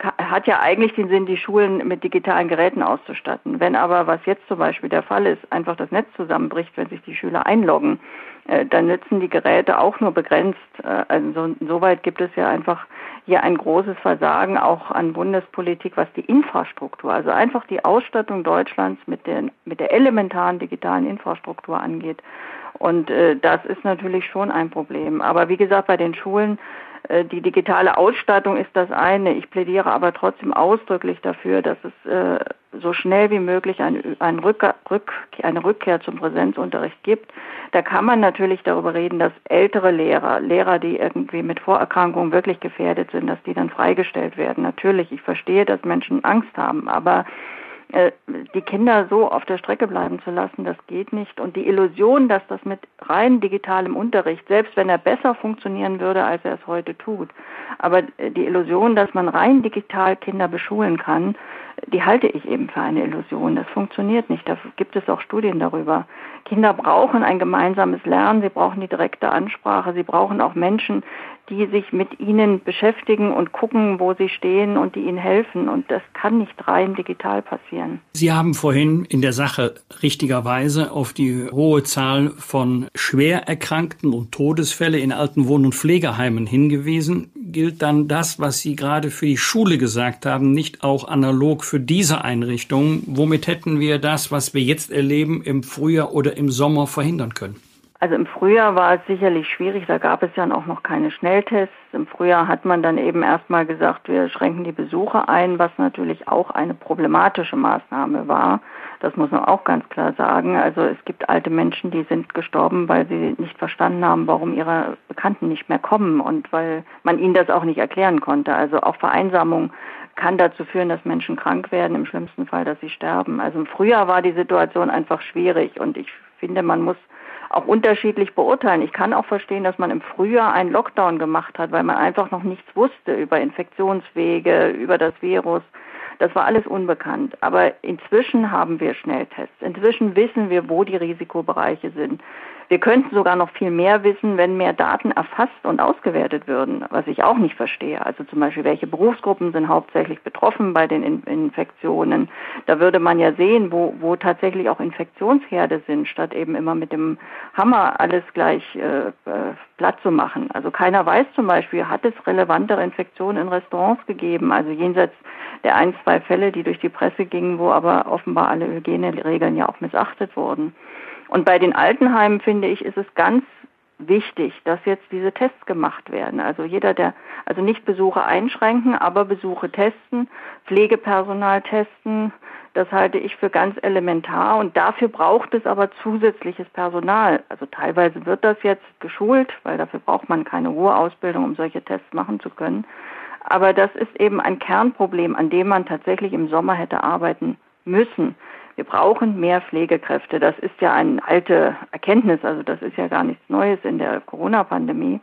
hat ja eigentlich den Sinn, die Schulen mit digitalen Geräten auszustatten. Wenn aber, was jetzt zum Beispiel der Fall ist, einfach das Netz zusammenbricht, wenn sich die Schüler einloggen, äh, dann nützen die Geräte auch nur begrenzt. Äh, also insoweit gibt es ja einfach hier ein großes Versagen auch an Bundespolitik, was die Infrastruktur, also einfach die Ausstattung Deutschlands mit, den, mit der elementaren digitalen Infrastruktur angeht. Und äh, das ist natürlich schon ein Problem. Aber wie gesagt, bei den Schulen die digitale Ausstattung ist das eine. Ich plädiere aber trotzdem ausdrücklich dafür, dass es äh, so schnell wie möglich ein, ein Rück, Rück, eine Rückkehr zum Präsenzunterricht gibt. Da kann man natürlich darüber reden, dass ältere Lehrer, Lehrer, die irgendwie mit Vorerkrankungen wirklich gefährdet sind, dass die dann freigestellt werden. Natürlich, ich verstehe, dass Menschen Angst haben, aber äh, die Kinder so auf der Strecke bleiben zu lassen, das geht nicht. Und die Illusion, dass das mit rein digitalem Unterricht, selbst wenn er besser funktionieren würde, als er es heute tut, aber äh, die Illusion, dass man rein digital Kinder beschulen kann, die halte ich eben für eine Illusion. Das funktioniert nicht. Da gibt es auch Studien darüber. Kinder brauchen ein gemeinsames Lernen, sie brauchen die direkte Ansprache, sie brauchen auch Menschen, die sich mit ihnen beschäftigen und gucken, wo sie stehen und die ihnen helfen. Und das kann nicht rein digital passieren. Sie haben vorhin in der Sache richtigerweise auf die hohe Zahl von Schwererkrankten und Todesfälle in alten Wohn- und Pflegeheimen hingewiesen. Gilt dann das, was Sie gerade für die Schule gesagt haben, nicht auch analog für diese Einrichtungen? Womit hätten wir das, was wir jetzt erleben, im Frühjahr oder im Sommer verhindern können? Also im Frühjahr war es sicherlich schwierig, da gab es ja auch noch keine Schnelltests. Im Frühjahr hat man dann eben erstmal gesagt, wir schränken die Besuche ein, was natürlich auch eine problematische Maßnahme war. Das muss man auch ganz klar sagen. Also es gibt alte Menschen, die sind gestorben, weil sie nicht verstanden haben, warum ihre Bekannten nicht mehr kommen und weil man ihnen das auch nicht erklären konnte. Also auch Vereinsamung kann dazu führen, dass Menschen krank werden, im schlimmsten Fall, dass sie sterben. Also im Frühjahr war die Situation einfach schwierig und ich finde, man muss auch unterschiedlich beurteilen. Ich kann auch verstehen, dass man im Frühjahr einen Lockdown gemacht hat, weil man einfach noch nichts wusste über Infektionswege, über das Virus. Das war alles unbekannt. Aber inzwischen haben wir Schnelltests. Inzwischen wissen wir, wo die Risikobereiche sind. Wir könnten sogar noch viel mehr wissen, wenn mehr Daten erfasst und ausgewertet würden, was ich auch nicht verstehe. Also zum Beispiel, welche Berufsgruppen sind hauptsächlich betroffen bei den In Infektionen. Da würde man ja sehen, wo, wo tatsächlich auch Infektionsherde sind, statt eben immer mit dem Hammer alles gleich äh, äh platt zu machen. Also keiner weiß zum Beispiel, hat es relevantere Infektionen in Restaurants gegeben, also jenseits der ein, zwei Fälle, die durch die Presse gingen, wo aber offenbar alle Hygieneregeln ja auch missachtet wurden. Und bei den Altenheimen finde ich, ist es ganz wichtig, dass jetzt diese Tests gemacht werden. Also jeder, der, also nicht Besuche einschränken, aber Besuche testen, Pflegepersonal testen, das halte ich für ganz elementar und dafür braucht es aber zusätzliches Personal. Also teilweise wird das jetzt geschult, weil dafür braucht man keine hohe Ausbildung, um solche Tests machen zu können. Aber das ist eben ein Kernproblem, an dem man tatsächlich im Sommer hätte arbeiten müssen. Wir brauchen mehr Pflegekräfte. Das ist ja eine alte Erkenntnis, also das ist ja gar nichts Neues in der Corona-Pandemie.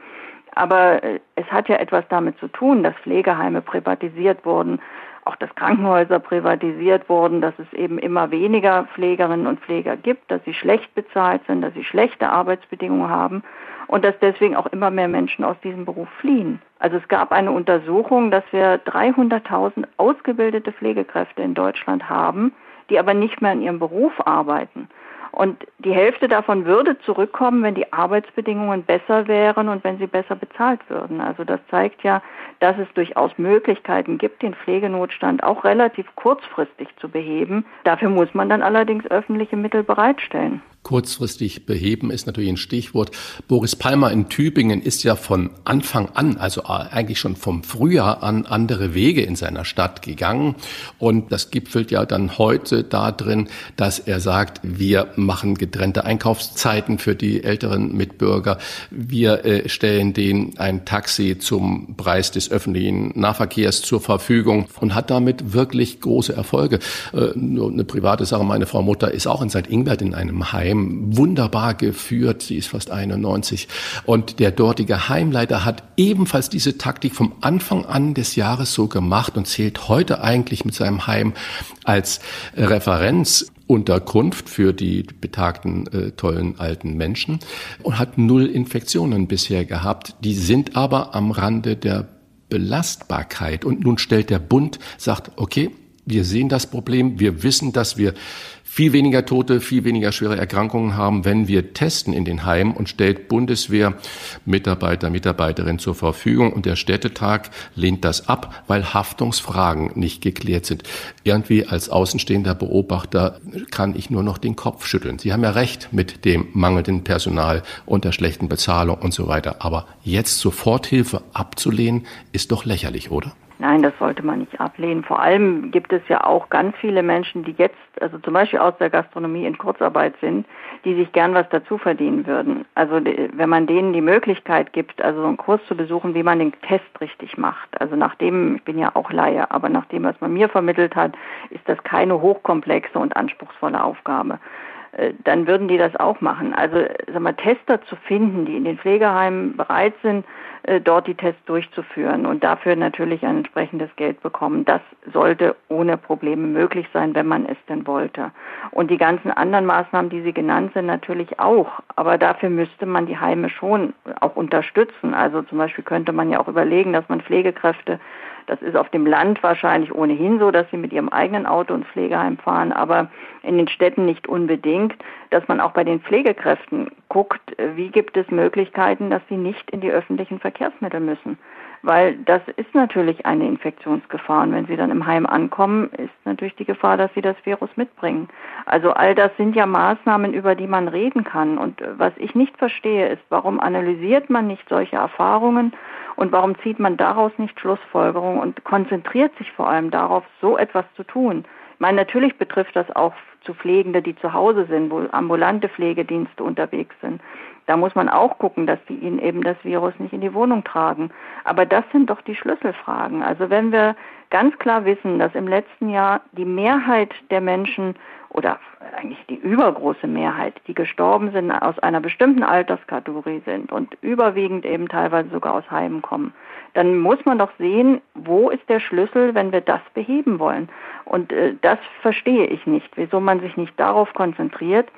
Aber äh, es hat ja etwas damit zu tun, dass Pflegeheime privatisiert wurden, auch dass Krankenhäuser privatisiert wurden, dass es eben immer weniger Pflegerinnen und Pfleger gibt, dass sie schlecht bezahlt sind, dass sie schlechte Arbeitsbedingungen haben und dass deswegen auch immer mehr Menschen aus diesem Beruf fliehen. Also es gab eine Untersuchung, dass wir 300.000 ausgebildete Pflegekräfte in Deutschland haben, die aber nicht mehr in ihrem Beruf arbeiten. Und die Hälfte davon würde zurückkommen, wenn die Arbeitsbedingungen besser wären und wenn sie besser bezahlt würden. Also das zeigt ja, dass es durchaus Möglichkeiten gibt, den Pflegenotstand auch relativ kurzfristig zu beheben. Dafür muss man dann allerdings öffentliche Mittel bereitstellen kurzfristig beheben ist natürlich ein Stichwort. Boris Palmer in Tübingen ist ja von Anfang an, also eigentlich schon vom Frühjahr an, andere Wege in seiner Stadt gegangen. Und das gipfelt ja dann heute darin, dass er sagt, wir machen getrennte Einkaufszeiten für die älteren Mitbürger. Wir äh, stellen denen ein Taxi zum Preis des öffentlichen Nahverkehrs zur Verfügung und hat damit wirklich große Erfolge. Äh, nur eine private Sache, meine Frau Mutter ist auch in St. Ingbert in einem Heim Heim wunderbar geführt. Sie ist fast 91. Und der dortige Heimleiter hat ebenfalls diese Taktik vom Anfang an des Jahres so gemacht und zählt heute eigentlich mit seinem Heim als Referenzunterkunft für die betagten äh, tollen alten Menschen und hat null Infektionen bisher gehabt. Die sind aber am Rande der Belastbarkeit. Und nun stellt der Bund, sagt, okay, wir sehen das Problem, wir wissen, dass wir viel weniger Tote, viel weniger schwere Erkrankungen haben, wenn wir testen in den Heimen und stellt Bundeswehr Mitarbeiter, Mitarbeiterinnen zur Verfügung. Und der Städtetag lehnt das ab, weil Haftungsfragen nicht geklärt sind. Irgendwie als außenstehender Beobachter kann ich nur noch den Kopf schütteln. Sie haben ja recht mit dem mangelnden Personal und der schlechten Bezahlung und so weiter. Aber jetzt Soforthilfe abzulehnen, ist doch lächerlich, oder? Nein, das sollte man nicht ablehnen. Vor allem gibt es ja auch ganz viele Menschen, die jetzt, also zum Beispiel aus der Gastronomie in Kurzarbeit sind, die sich gern was dazu verdienen würden. Also wenn man denen die Möglichkeit gibt, also so einen Kurs zu besuchen, wie man den Test richtig macht. Also nachdem, ich bin ja auch Laie, aber nach dem, was man mir vermittelt hat, ist das keine hochkomplexe und anspruchsvolle Aufgabe. Äh, dann würden die das auch machen. Also sag mal, Tester zu finden, die in den Pflegeheimen bereit sind, dort die Tests durchzuführen und dafür natürlich ein entsprechendes Geld bekommen. Das sollte ohne Probleme möglich sein, wenn man es denn wollte. Und die ganzen anderen Maßnahmen, die Sie genannt sind, natürlich auch. Aber dafür müsste man die Heime schon auch unterstützen. Also zum Beispiel könnte man ja auch überlegen, dass man Pflegekräfte das ist auf dem Land wahrscheinlich ohnehin so, dass sie mit ihrem eigenen Auto ins Pflegeheim fahren, aber in den Städten nicht unbedingt, dass man auch bei den Pflegekräften guckt, wie gibt es Möglichkeiten, dass sie nicht in die öffentlichen Verkehrsmittel müssen. Weil das ist natürlich eine Infektionsgefahr. Und wenn sie dann im Heim ankommen, ist natürlich die Gefahr, dass sie das Virus mitbringen. Also all das sind ja Maßnahmen, über die man reden kann. Und was ich nicht verstehe, ist, warum analysiert man nicht solche Erfahrungen und warum zieht man daraus nicht Schlussfolgerungen und konzentriert sich vor allem darauf, so etwas zu tun? Ich meine, natürlich betrifft das auch zu Pflegende, die zu Hause sind, wo ambulante Pflegedienste unterwegs sind. Da muss man auch gucken, dass die ihnen eben das Virus nicht in die Wohnung tragen. Aber das sind doch die Schlüsselfragen. Also wenn wir ganz klar wissen, dass im letzten Jahr die Mehrheit der Menschen oder eigentlich die übergroße Mehrheit, die gestorben sind, aus einer bestimmten Alterskategorie sind und überwiegend eben teilweise sogar aus Heimen kommen, dann muss man doch sehen, wo ist der Schlüssel, wenn wir das beheben wollen. Und äh, das verstehe ich nicht, wieso man sich nicht darauf konzentriert,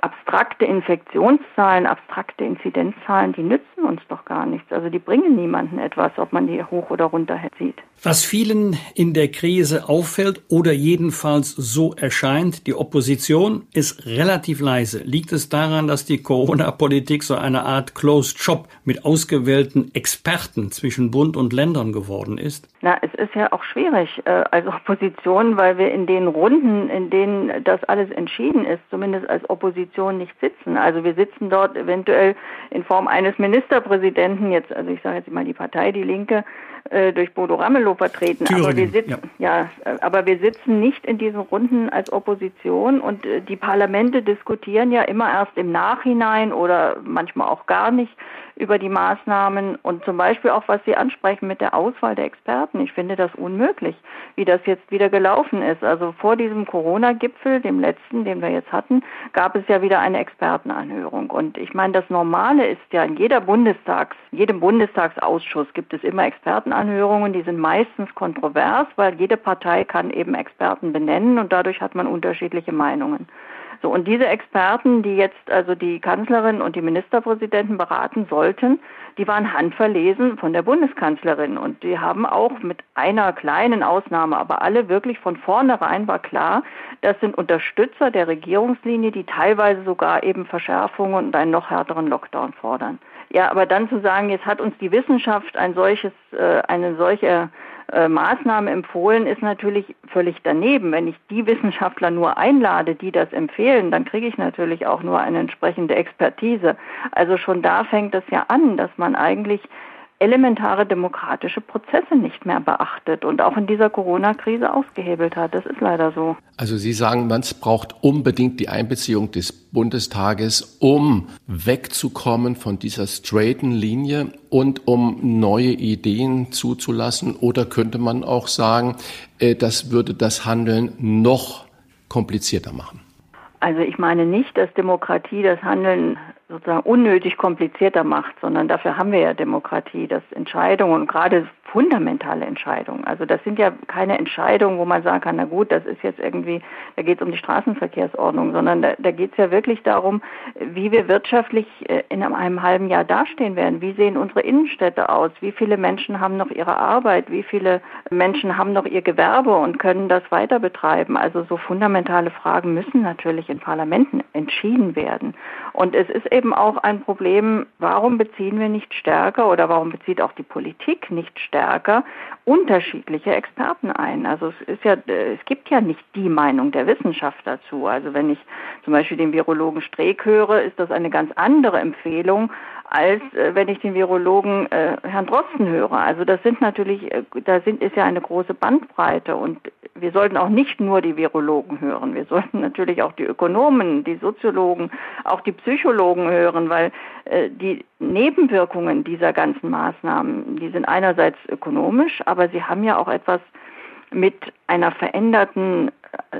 abstrakte Infektionszahlen, abstrakte Inzidenzzahlen, die nützen uns doch gar nichts. Also die bringen niemanden etwas, ob man die hoch oder runter sieht. Was vielen in der Krise auffällt oder jedenfalls so erscheint, die Opposition ist relativ leise. Liegt es daran, dass die Corona-Politik so eine Art Closed Shop mit ausgewählten Experten zwischen Bund und Ländern geworden ist? Na, es ist ja auch schwierig äh, als Opposition, weil wir in den Runden, in denen das alles entschieden ist, zumindest als Opposition nicht sitzen. Also wir sitzen dort eventuell in Form eines Ministerpräsidenten, jetzt, also ich sage jetzt mal die Partei, die Linke, äh, durch Bodo Ramelow vertreten. Thüringen, aber wir sitzen, ja. ja. aber wir sitzen nicht in diesen Runden als Opposition und äh, die Parlamente diskutieren ja immer erst im Nachhinein oder manchmal auch gar nicht über die Maßnahmen und zum Beispiel auch, was Sie ansprechen mit der Auswahl der Experten. Ich finde das unmöglich, wie das jetzt wieder gelaufen ist. Also vor diesem Corona-Gipfel, dem letzten, den wir jetzt hatten, gab es ja wieder eine Expertenanhörung. Und ich meine, das Normale ist ja in jeder Bundestags, jedem Bundestagsausschuss gibt es immer Expertenanhörungen, die sind meistens kontrovers, weil jede Partei kann eben Experten benennen und dadurch hat man unterschiedliche Meinungen. So, und diese Experten, die jetzt also die Kanzlerin und die Ministerpräsidenten beraten sollten, die waren handverlesen von der Bundeskanzlerin und die haben auch mit einer kleinen Ausnahme, aber alle wirklich von vornherein war klar, das sind Unterstützer der Regierungslinie, die teilweise sogar eben Verschärfungen und einen noch härteren Lockdown fordern. Ja, aber dann zu sagen, jetzt hat uns die Wissenschaft ein solches, äh, eine solche äh, Maßnahme empfohlen, ist natürlich völlig daneben. Wenn ich die Wissenschaftler nur einlade, die das empfehlen, dann kriege ich natürlich auch nur eine entsprechende Expertise. Also schon da fängt es ja an, dass man eigentlich elementare demokratische Prozesse nicht mehr beachtet und auch in dieser Corona-Krise ausgehebelt hat. Das ist leider so. Also Sie sagen, man braucht unbedingt die Einbeziehung des Bundestages, um wegzukommen von dieser straighten Linie und um neue Ideen zuzulassen. Oder könnte man auch sagen, äh, das würde das Handeln noch komplizierter machen? Also ich meine nicht, dass Demokratie das Handeln sozusagen unnötig komplizierter macht, sondern dafür haben wir ja Demokratie, dass Entscheidungen, gerade fundamentale Entscheidungen, also das sind ja keine Entscheidungen, wo man sagen kann, na gut, das ist jetzt irgendwie, da geht es um die Straßenverkehrsordnung, sondern da, da geht es ja wirklich darum, wie wir wirtschaftlich äh, in einem halben Jahr dastehen werden. Wie sehen unsere Innenstädte aus? Wie viele Menschen haben noch ihre Arbeit? Wie viele Menschen haben noch ihr Gewerbe und können das weiter betreiben? Also so fundamentale Fragen müssen natürlich in Parlamenten entschieden werden. Und es ist eben auch ein Problem, warum beziehen wir nicht stärker oder warum bezieht auch die Politik nicht stärker unterschiedliche Experten ein? Also es ist ja, es gibt ja nicht die Meinung der Wissenschaft dazu. Also wenn ich zum Beispiel den Virologen Streeck höre, ist das eine ganz andere Empfehlung als äh, wenn ich den Virologen äh, Herrn Drosten höre. Also das sind natürlich, äh, da sind ist ja eine große Bandbreite und wir sollten auch nicht nur die Virologen hören. Wir sollten natürlich auch die Ökonomen, die Soziologen, auch die Psychologen hören, weil äh, die Nebenwirkungen dieser ganzen Maßnahmen, die sind einerseits ökonomisch, aber sie haben ja auch etwas mit einer veränderten,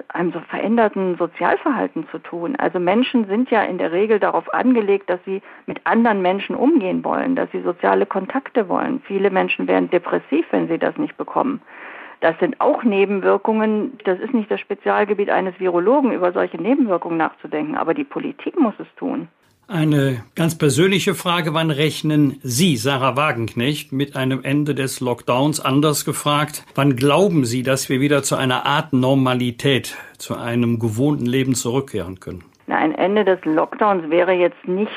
einem so veränderten Sozialverhalten zu tun. Also Menschen sind ja in der Regel darauf angelegt, dass sie mit anderen Menschen umgehen wollen, dass sie soziale Kontakte wollen. Viele Menschen werden depressiv, wenn sie das nicht bekommen. Das sind auch Nebenwirkungen. Das ist nicht das Spezialgebiet eines Virologen, über solche Nebenwirkungen nachzudenken, aber die Politik muss es tun. Eine ganz persönliche Frage, wann rechnen Sie, Sarah Wagenknecht, mit einem Ende des Lockdowns? Anders gefragt, wann glauben Sie, dass wir wieder zu einer Art Normalität, zu einem gewohnten Leben zurückkehren können? Na, ein Ende des Lockdowns wäre jetzt nicht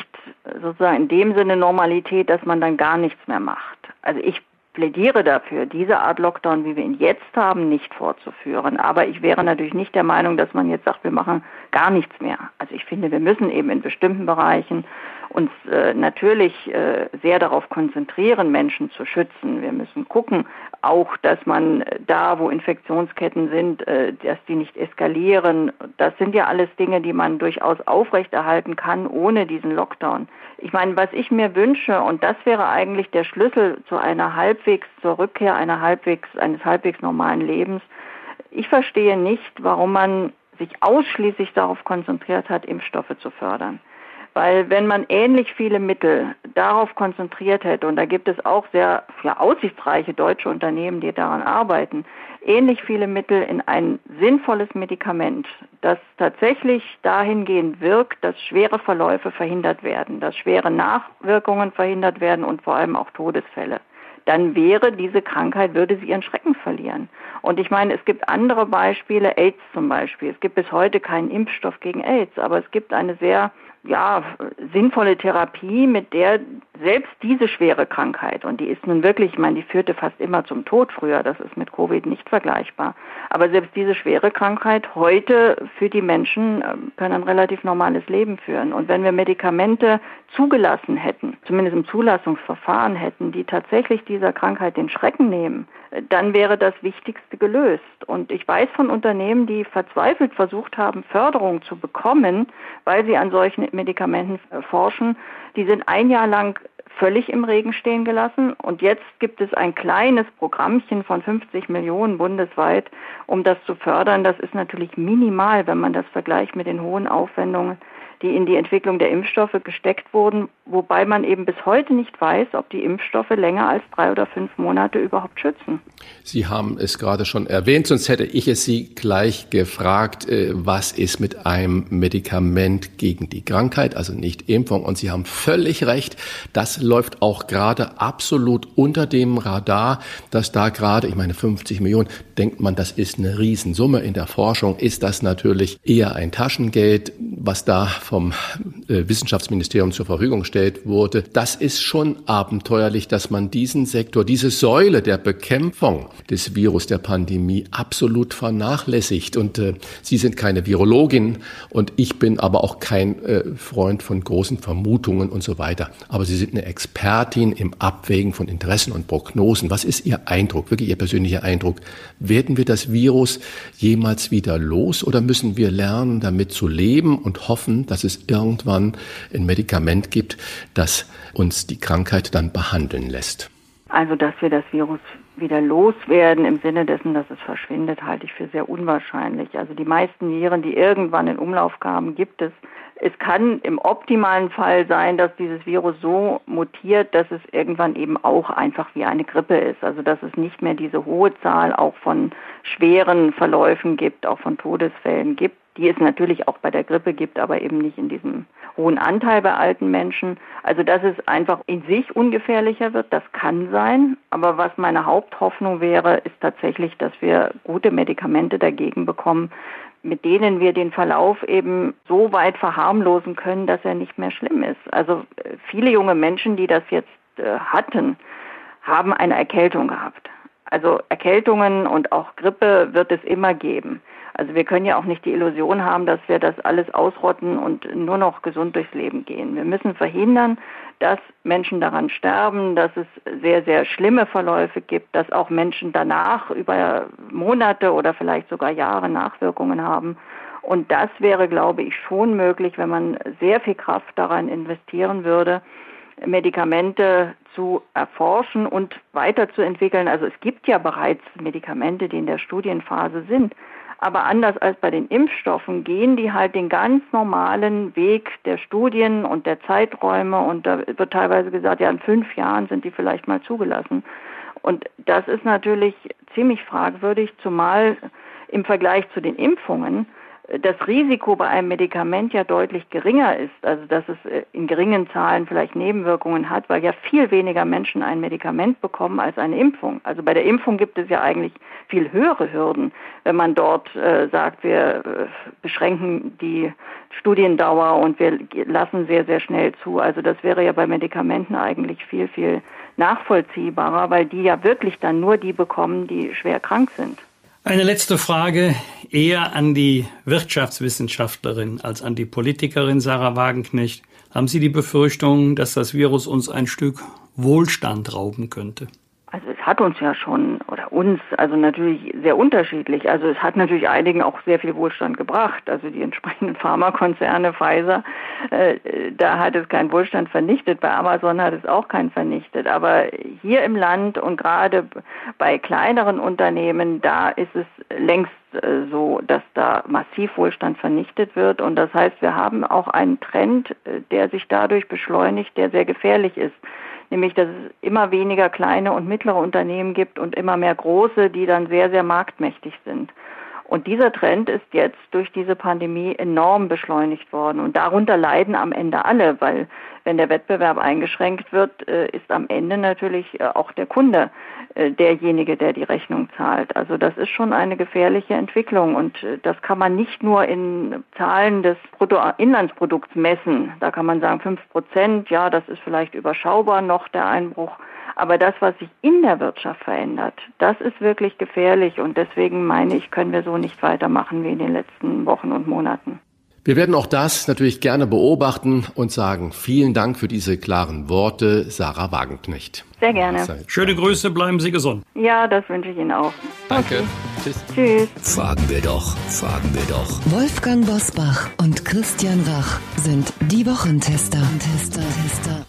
sozusagen in dem Sinne Normalität, dass man dann gar nichts mehr macht. Also ich plädiere dafür, diese Art Lockdown, wie wir ihn jetzt haben, nicht fortzuführen. Aber ich wäre natürlich nicht der Meinung, dass man jetzt sagt, wir machen gar nichts mehr. Also ich finde, wir müssen eben in bestimmten Bereichen uns äh, natürlich äh, sehr darauf konzentrieren, Menschen zu schützen. Wir müssen gucken, auch, dass man da, wo Infektionsketten sind, äh, dass die nicht eskalieren. Das sind ja alles Dinge, die man durchaus aufrechterhalten kann ohne diesen Lockdown. Ich meine, was ich mir wünsche, und das wäre eigentlich der Schlüssel zu einer halbwegs, zur Rückkehr einer halbwegs, eines halbwegs normalen Lebens. Ich verstehe nicht, warum man sich ausschließlich darauf konzentriert hat, Impfstoffe zu fördern. Weil wenn man ähnlich viele Mittel darauf konzentriert hätte, und da gibt es auch sehr ja, aussichtsreiche deutsche Unternehmen, die daran arbeiten, ähnlich viele Mittel in ein sinnvolles Medikament, das tatsächlich dahingehend wirkt, dass schwere Verläufe verhindert werden, dass schwere Nachwirkungen verhindert werden und vor allem auch Todesfälle dann wäre diese Krankheit, würde sie ihren Schrecken verlieren. Und ich meine, es gibt andere Beispiele, AIDS zum Beispiel. Es gibt bis heute keinen Impfstoff gegen AIDS, aber es gibt eine sehr ja, sinnvolle Therapie, mit der selbst diese schwere Krankheit, und die ist nun wirklich, ich meine, die führte fast immer zum Tod früher, das ist mit Covid nicht vergleichbar, aber selbst diese schwere Krankheit heute für die Menschen ähm, können ein relativ normales Leben führen. Und wenn wir Medikamente zugelassen hätten, zumindest im Zulassungsverfahren hätten, die tatsächlich dieser Krankheit den Schrecken nehmen, dann wäre das Wichtigste gelöst. Und ich weiß von Unternehmen, die verzweifelt versucht haben, Förderung zu bekommen, weil sie an solchen Medikamenten forschen. Die sind ein Jahr lang völlig im Regen stehen gelassen. Und jetzt gibt es ein kleines Programmchen von 50 Millionen bundesweit, um das zu fördern. Das ist natürlich minimal, wenn man das vergleicht mit den hohen Aufwendungen, die in die Entwicklung der Impfstoffe gesteckt wurden, wobei man eben bis heute nicht weiß, ob die Impfstoffe länger als drei oder fünf Monate überhaupt schützen. Sie haben es gerade schon erwähnt, sonst hätte ich es Sie gleich gefragt, äh, was ist mit einem Medikament gegen die Krankheit, also nicht Impfung. Und Sie haben völlig recht, das läuft auch gerade absolut unter dem Radar, dass da gerade, ich meine 50 Millionen, denkt man, das ist eine Riesensumme. In der Forschung ist das natürlich eher ein Taschengeld, was da vom äh, Wissenschaftsministerium zur Verfügung gestellt wurde. Das ist schon abenteuerlich, dass man diesen Sektor, diese Säule der Bekämpfung des Virus, der Pandemie absolut vernachlässigt. Und äh, Sie sind keine Virologin und ich bin aber auch kein äh, Freund von großen Vermutungen und so weiter. Aber Sie sind eine Expertin im Abwägen von Interessen und Prognosen. Was ist Ihr Eindruck, wirklich Ihr persönlicher Eindruck? Werden wir das Virus jemals wieder los oder müssen wir lernen, damit zu leben und hoffen, dass es irgendwann ein Medikament gibt, das uns die Krankheit dann behandeln lässt? Also, dass wir das Virus wieder loswerden im Sinne dessen, dass es verschwindet, halte ich für sehr unwahrscheinlich. Also die meisten Viren, die irgendwann in Umlauf kamen, gibt es. Es kann im optimalen Fall sein, dass dieses Virus so mutiert, dass es irgendwann eben auch einfach wie eine Grippe ist. Also dass es nicht mehr diese hohe Zahl auch von schweren Verläufen gibt, auch von Todesfällen gibt, die es natürlich auch bei der Grippe gibt, aber eben nicht in diesem hohen Anteil bei alten Menschen. Also dass es einfach in sich ungefährlicher wird, das kann sein. Aber was meine Haupthoffnung wäre, ist tatsächlich, dass wir gute Medikamente dagegen bekommen, mit denen wir den Verlauf eben so weit verharmlosen können, dass er nicht mehr schlimm ist. Also äh, viele junge Menschen, die das jetzt äh, hatten, haben eine Erkältung gehabt. Also Erkältungen und auch Grippe wird es immer geben. Also wir können ja auch nicht die Illusion haben, dass wir das alles ausrotten und nur noch gesund durchs Leben gehen. Wir müssen verhindern, dass Menschen daran sterben, dass es sehr, sehr schlimme Verläufe gibt, dass auch Menschen danach über Monate oder vielleicht sogar Jahre Nachwirkungen haben. Und das wäre, glaube ich, schon möglich, wenn man sehr viel Kraft daran investieren würde, Medikamente zu erforschen und weiterzuentwickeln. Also es gibt ja bereits Medikamente, die in der Studienphase sind. Aber anders als bei den Impfstoffen gehen die halt den ganz normalen Weg der Studien und der Zeiträume und da wird teilweise gesagt, ja, in fünf Jahren sind die vielleicht mal zugelassen. Und das ist natürlich ziemlich fragwürdig, zumal im Vergleich zu den Impfungen das Risiko bei einem Medikament ja deutlich geringer ist, also dass es äh, in geringen Zahlen vielleicht Nebenwirkungen hat, weil ja viel weniger Menschen ein Medikament bekommen als eine Impfung. Also bei der Impfung gibt es ja eigentlich viel höhere Hürden, wenn man dort äh, sagt, wir äh, beschränken die Studiendauer und wir lassen sehr, sehr schnell zu. Also das wäre ja bei Medikamenten eigentlich viel, viel nachvollziehbarer, weil die ja wirklich dann nur die bekommen, die schwer krank sind. Eine letzte Frage eher an die Wirtschaftswissenschaftlerin als an die Politikerin Sarah Wagenknecht. Haben Sie die Befürchtung, dass das Virus uns ein Stück Wohlstand rauben könnte? Es hat uns ja schon oder uns also natürlich sehr unterschiedlich. Also es hat natürlich einigen auch sehr viel Wohlstand gebracht. Also die entsprechenden (laughs) Pharmakonzerne, Pfizer, äh, da hat es keinen Wohlstand vernichtet. Bei Amazon hat es auch keinen vernichtet. Aber hier im Land und gerade bei kleineren Unternehmen, da ist es längst äh, so, dass da massiv Wohlstand vernichtet wird. Und das heißt, wir haben auch einen Trend, äh, der sich dadurch beschleunigt, der sehr gefährlich ist nämlich dass es immer weniger kleine und mittlere Unternehmen gibt und immer mehr große, die dann sehr, sehr marktmächtig sind. Und dieser Trend ist jetzt durch diese Pandemie enorm beschleunigt worden. Und darunter leiden am Ende alle, weil wenn der Wettbewerb eingeschränkt wird, äh, ist am Ende natürlich äh, auch der Kunde äh, derjenige, der die Rechnung zahlt. Also das ist schon eine gefährliche Entwicklung und das kann man nicht nur in Zahlen des Bruttoinlandsprodukts messen. Da kann man sagen, fünf Prozent, ja, das ist vielleicht überschaubar noch der Einbruch. Aber das, was sich in der Wirtschaft verändert, das ist wirklich gefährlich und deswegen meine ich, können wir so nicht weitermachen wie in den letzten Wochen und Monaten. Wir werden auch das natürlich gerne beobachten und sagen vielen Dank für diese klaren Worte, Sarah Wagenknecht. Sehr gerne. Schöne Grüße, bleiben Sie gesund. Ja, das wünsche ich Ihnen auch. Danke. Okay. Tschüss. Tschüss. Fragen wir doch, fragen wir doch. Wolfgang Bosbach und Christian Rach sind die Wochentester. Tester, Tester.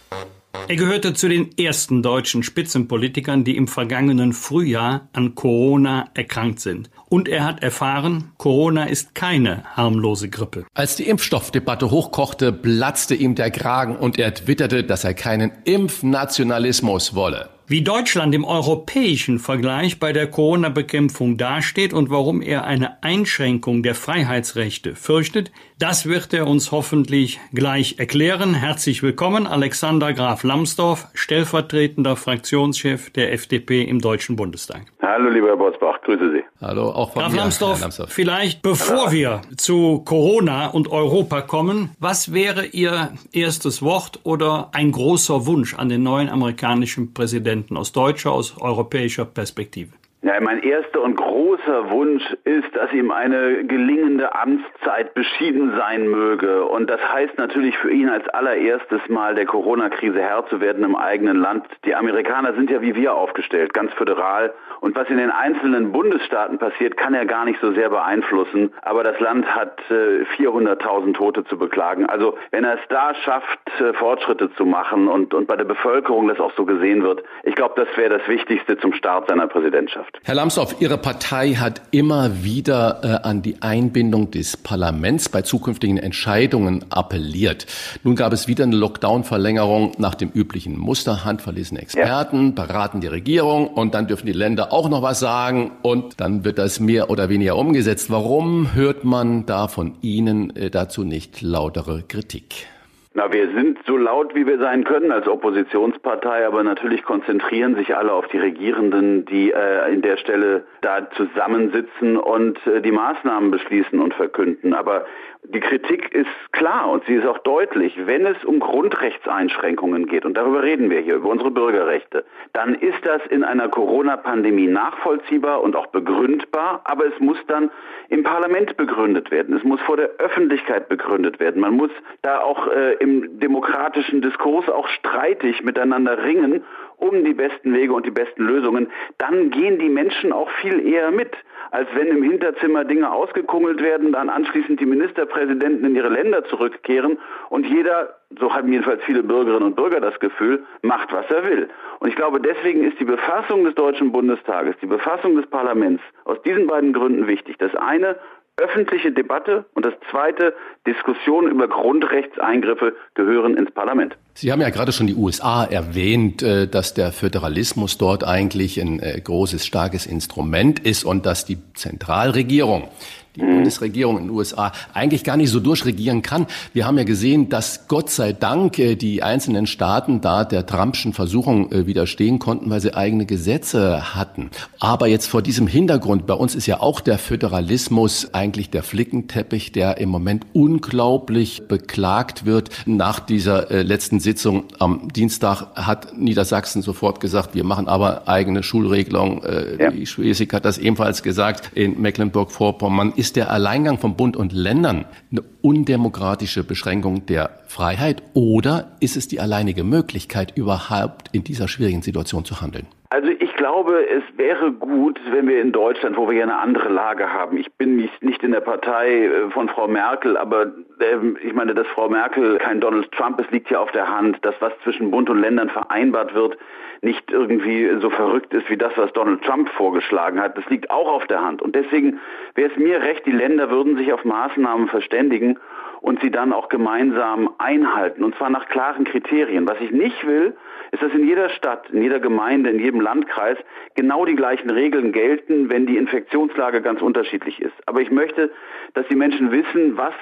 Er gehörte zu den ersten deutschen Spitzenpolitikern, die im vergangenen Frühjahr an Corona erkrankt sind. Und er hat erfahren, Corona ist keine harmlose Grippe. Als die Impfstoffdebatte hochkochte, platzte ihm der Kragen und er twitterte, dass er keinen Impfnationalismus wolle wie Deutschland im europäischen Vergleich bei der Corona-Bekämpfung dasteht und warum er eine Einschränkung der Freiheitsrechte fürchtet, das wird er uns hoffentlich gleich erklären. Herzlich willkommen, Alexander Graf Lambsdorff, stellvertretender Fraktionschef der FDP im Deutschen Bundestag. Hallo, lieber Herr Bosbach, grüße Sie. Hallo, auch von Graf mir, Lambsdorff, Lambsdorff, vielleicht bevor wir zu Corona und Europa kommen, was wäre Ihr erstes Wort oder ein großer Wunsch an den neuen amerikanischen Präsidenten aus deutscher, aus europäischer Perspektive? Ja, mein erster und großer Wunsch ist, dass ihm eine gelingende Amtszeit beschieden sein möge. Und das heißt natürlich für ihn als allererstes Mal der Corona-Krise Herr zu werden im eigenen Land. Die Amerikaner sind ja wie wir aufgestellt, ganz föderal. Und was in den einzelnen Bundesstaaten passiert, kann er gar nicht so sehr beeinflussen. Aber das Land hat äh, 400.000 Tote zu beklagen. Also wenn er es da schafft, äh, Fortschritte zu machen und, und bei der Bevölkerung das auch so gesehen wird, ich glaube, das wäre das Wichtigste zum Start seiner Präsidentschaft. Herr Lambsdorff, Ihre Partei hat immer wieder äh, an die Einbindung des Parlaments bei zukünftigen Entscheidungen appelliert. Nun gab es wieder eine Lockdown-Verlängerung nach dem üblichen Muster. Handverlesene Experten ja. beraten die Regierung und dann dürfen die Länder auch noch was sagen und dann wird das mehr oder weniger umgesetzt. Warum hört man da von Ihnen äh, dazu nicht lautere Kritik? Na, wir sind so laut, wie wir sein können als Oppositionspartei, aber natürlich konzentrieren sich alle auf die Regierenden, die äh, in der Stelle da zusammensitzen und äh, die Maßnahmen beschließen und verkünden. Aber die Kritik ist klar und sie ist auch deutlich. Wenn es um Grundrechtseinschränkungen geht, und darüber reden wir hier, über unsere Bürgerrechte, dann ist das in einer Corona-Pandemie nachvollziehbar und auch begründbar, aber es muss dann im Parlament begründet werden. Es muss vor der Öffentlichkeit begründet werden. Man muss da auch äh, im demokratischen Diskurs auch streitig miteinander ringen um die besten Wege und die besten Lösungen, dann gehen die Menschen auch viel eher mit, als wenn im Hinterzimmer Dinge ausgekungelt werden, dann anschließend die Ministerpräsidenten in ihre Länder zurückkehren und jeder, so haben jedenfalls viele Bürgerinnen und Bürger das Gefühl, macht, was er will. Und ich glaube, deswegen ist die Befassung des Deutschen Bundestages, die Befassung des Parlaments aus diesen beiden Gründen wichtig. Das eine, öffentliche Debatte und das zweite, Diskussionen über Grundrechtseingriffe gehören ins Parlament. Sie haben ja gerade schon die USA erwähnt, äh, dass der Föderalismus dort eigentlich ein äh, großes, starkes Instrument ist und dass die Zentralregierung die mhm. Bundesregierung in den USA eigentlich gar nicht so durchregieren kann. Wir haben ja gesehen, dass Gott sei Dank äh, die einzelnen Staaten da der Trumpschen Versuchung äh, widerstehen konnten, weil sie eigene Gesetze hatten. Aber jetzt vor diesem Hintergrund, bei uns ist ja auch der Föderalismus eigentlich der Flickenteppich, der im Moment unglaublich beklagt wird. Nach dieser äh, letzten Sitzung am Dienstag hat Niedersachsen sofort gesagt, wir machen aber eigene Schulregelung. Ja. Die Schleswig hat das ebenfalls gesagt. In Mecklenburg-Vorpommern ist der Alleingang von Bund und Ländern eine undemokratische Beschränkung der Freiheit oder ist es die alleinige Möglichkeit, überhaupt in dieser schwierigen Situation zu handeln? Also ich glaube, es wäre gut, wenn wir in Deutschland, wo wir ja eine andere Lage haben, ich bin nicht in der Partei äh, von Frau Merkel, aber ähm, ich meine, dass Frau Merkel kein Donald Trump ist, liegt ja auf der Hand. Das, was zwischen Bund und Ländern vereinbart wird, nicht irgendwie so verrückt ist wie das, was Donald Trump vorgeschlagen hat. Das liegt auch auf der Hand. Und deswegen wäre es mir recht, die Länder würden sich auf Maßnahmen verständigen und sie dann auch gemeinsam einhalten. Und zwar nach klaren Kriterien. Was ich nicht will, ist, dass in jeder Stadt, in jeder Gemeinde, in jedem Landkreis genau die gleichen Regeln gelten, wenn die Infektionslage ganz unterschiedlich ist. Aber ich möchte, dass die Menschen wissen, was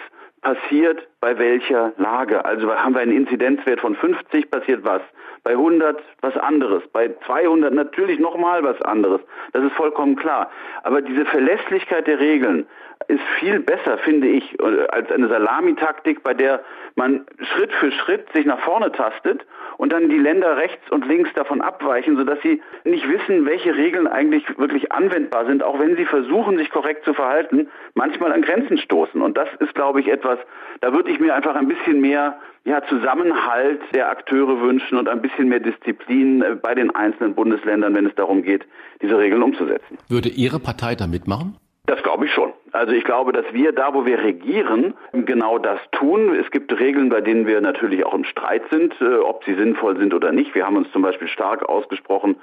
passiert bei welcher Lage. Also haben wir einen Inzidenzwert von 50, passiert was. Bei 100 was anderes. Bei 200 natürlich nochmal was anderes. Das ist vollkommen klar. Aber diese Verlässlichkeit der Regeln ist viel besser, finde ich, als eine Salamitaktik, bei der man Schritt für Schritt sich nach vorne tastet und dann die Länder rechts und links davon abweichen, sodass sie nicht wissen, welche Regeln eigentlich wirklich anwendbar sind, auch wenn sie versuchen, sich korrekt zu verhalten, manchmal an Grenzen stoßen. Und das ist, glaube ich, etwas, da würde ich mir einfach ein bisschen mehr ja, Zusammenhalt der Akteure wünschen und ein bisschen mehr Disziplin äh, bei den einzelnen Bundesländern, wenn es darum geht, diese Regeln umzusetzen. Würde Ihre Partei da mitmachen? Das glaube ich schon. Also ich glaube, dass wir da, wo wir regieren, genau das tun. Es gibt Regeln, bei denen wir natürlich auch im Streit sind, äh, ob sie sinnvoll sind oder nicht. Wir haben uns zum Beispiel stark ausgesprochen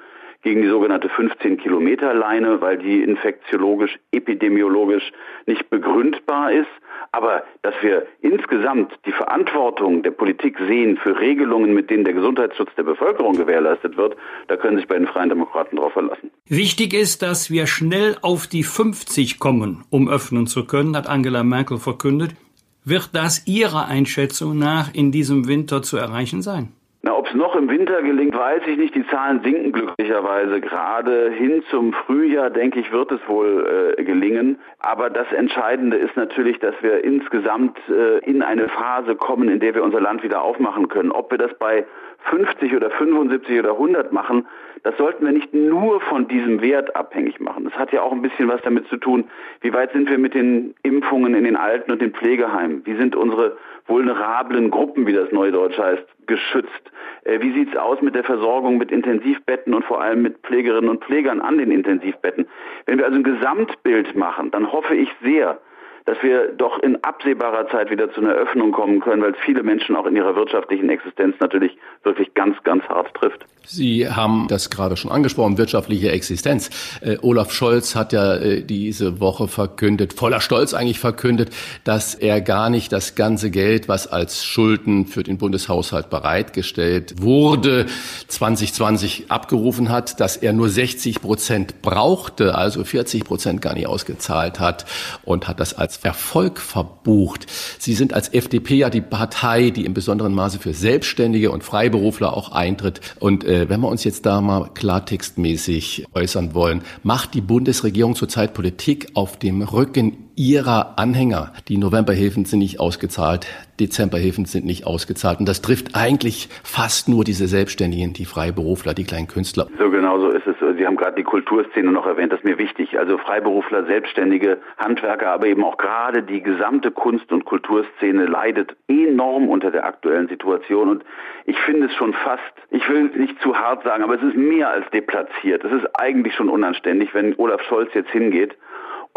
gegen die sogenannte 15-Kilometer-Leine, weil die infektiologisch, epidemiologisch nicht begründbar ist. Aber dass wir insgesamt die Verantwortung der Politik sehen für Regelungen, mit denen der Gesundheitsschutz der Bevölkerung gewährleistet wird, da können sich bei den Freien Demokraten darauf verlassen. Wichtig ist, dass wir schnell auf die 50 kommen, um öffnen zu können, hat Angela Merkel verkündet. Wird das Ihrer Einschätzung nach in diesem Winter zu erreichen sein? Na, ob es noch im Winter gelingt, weiß ich nicht. Die Zahlen sinken glücklicherweise. Gerade hin zum Frühjahr, denke ich, wird es wohl äh, gelingen. Aber das Entscheidende ist natürlich, dass wir insgesamt äh, in eine Phase kommen, in der wir unser Land wieder aufmachen können. Ob wir das bei 50 oder 75 oder 100 machen, das sollten wir nicht nur von diesem Wert abhängig machen. Das hat ja auch ein bisschen was damit zu tun, wie weit sind wir mit den Impfungen in den Alten- und den Pflegeheimen? Wie sind unsere vulnerablen Gruppen, wie das Neudeutsch heißt, geschützt? Äh, wie sieht es aus mit der Versorgung mit Intensivbetten und vor allem mit Pflegerinnen und Pflegern an den Intensivbetten? Wenn wir also ein Gesamtbild machen, dann hoffe ich sehr, dass wir doch in absehbarer Zeit wieder zu einer Öffnung kommen können, weil viele Menschen auch in ihrer wirtschaftlichen Existenz natürlich wirklich ganz, ganz hart trifft. Sie haben das gerade schon angesprochen, wirtschaftliche Existenz. Äh, Olaf Scholz hat ja äh, diese Woche verkündet, voller Stolz eigentlich verkündet, dass er gar nicht das ganze Geld, was als Schulden für den Bundeshaushalt bereitgestellt wurde, 2020 abgerufen hat, dass er nur 60 Prozent brauchte, also 40 Prozent gar nicht ausgezahlt hat und hat das als Erfolg verbucht. Sie sind als FDP ja die Partei, die im besonderen Maße für Selbstständige und Freiberufler auch eintritt. Und äh, wenn wir uns jetzt da mal klartextmäßig äußern wollen, macht die Bundesregierung zurzeit Politik auf dem Rücken ihrer Anhänger. Die Novemberhilfen sind nicht ausgezahlt, Dezemberhilfen sind nicht ausgezahlt. Und das trifft eigentlich fast nur diese Selbstständigen, die Freiberufler, die kleinen Künstler. So genau so ist es. Sie haben gerade die Kulturszene noch erwähnt, das ist mir wichtig. Also Freiberufler, Selbstständige, Handwerker, aber eben auch gerade die gesamte Kunst- und Kulturszene leidet enorm unter der aktuellen Situation. Und ich finde es schon fast, ich will nicht zu hart sagen, aber es ist mehr als deplatziert. Es ist eigentlich schon unanständig, wenn Olaf Scholz jetzt hingeht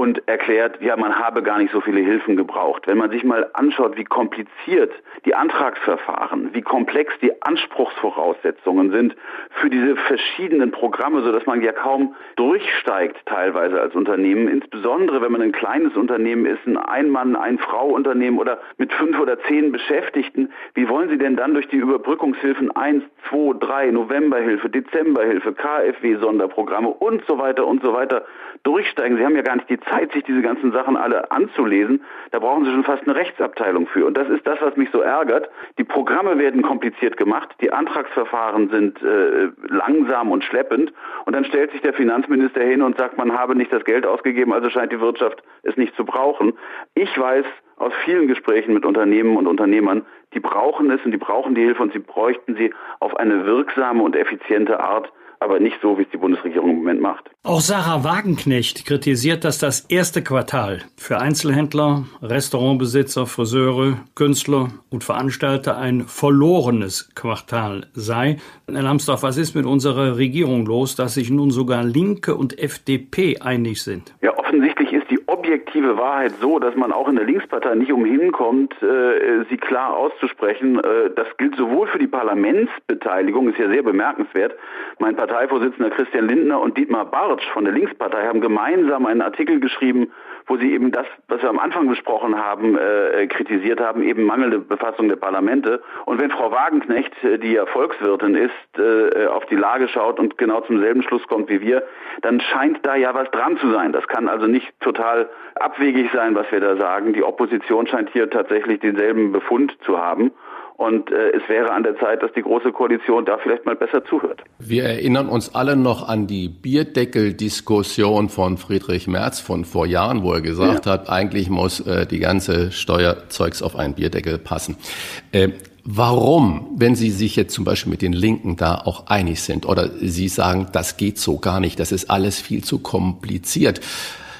und erklärt, ja, man habe gar nicht so viele Hilfen gebraucht. Wenn man sich mal anschaut, wie kompliziert die Antragsverfahren, wie komplex die Anspruchsvoraussetzungen sind für diese verschiedenen Programme, so dass man ja kaum durchsteigt teilweise als Unternehmen, insbesondere wenn man ein kleines Unternehmen ist, ein Ein-Mann, Ein-Frau-Unternehmen oder mit fünf oder zehn Beschäftigten, wie wollen Sie denn dann durch die Überbrückungshilfen 1, 2, 3, Novemberhilfe, Dezemberhilfe, KfW-Sonderprogramme und so weiter und so weiter durchsteigen? Sie haben ja gar nicht die Zeit, sich diese ganzen Sachen alle anzulesen. Da brauchen Sie schon fast eine Rechtsabteilung für. Und das ist das, was mich so ärgert. Die Programme werden kompliziert gemacht, die Antragsverfahren sind äh, langsam und schleppend. Und dann stellt sich der Finanzminister hin und sagt, man habe nicht das Geld ausgegeben, also scheint die Wirtschaft es nicht zu brauchen. Ich weiß aus vielen Gesprächen mit Unternehmen und Unternehmern, die brauchen es und die brauchen die Hilfe und sie bräuchten sie auf eine wirksame und effiziente Art aber nicht so, wie es die Bundesregierung im Moment macht. Auch Sarah Wagenknecht kritisiert, dass das erste Quartal für Einzelhändler, Restaurantbesitzer, Friseure, Künstler und Veranstalter ein verlorenes Quartal sei. Herr Lambsdorff, was ist mit unserer Regierung los, dass sich nun sogar Linke und FDP einig sind? Ja, offensichtlich ist die objektive Wahrheit so, dass man auch in der Linkspartei nicht umhin kommt, äh, sie klar auszusprechen. Äh, das gilt sowohl für die Parlamentsbeteiligung, ist ja sehr bemerkenswert. Mein Parteivorsitzender Christian Lindner und Dietmar Bartsch von der Linkspartei haben gemeinsam einen Artikel geschrieben, wo sie eben das, was wir am Anfang besprochen haben, äh, kritisiert haben, eben mangelnde Befassung der Parlamente. Und wenn Frau Wagenknecht, äh, die ja Volkswirtin ist, äh, auf die Lage schaut und genau zum selben Schluss kommt wie wir, dann scheint da ja was dran zu sein. Das kann also nicht total abwegig sein, was wir da sagen. Die Opposition scheint hier tatsächlich denselben Befund zu haben. Und äh, es wäre an der Zeit, dass die Große Koalition da vielleicht mal besser zuhört. Wir erinnern uns alle noch an die Bierdeckel-Diskussion von Friedrich Merz von vor Jahren, wo er gesagt ja. hat, eigentlich muss äh, die ganze Steuerzeugs auf einen Bierdeckel passen. Äh, Warum, wenn Sie sich jetzt zum Beispiel mit den Linken da auch einig sind oder Sie sagen, das geht so gar nicht, das ist alles viel zu kompliziert.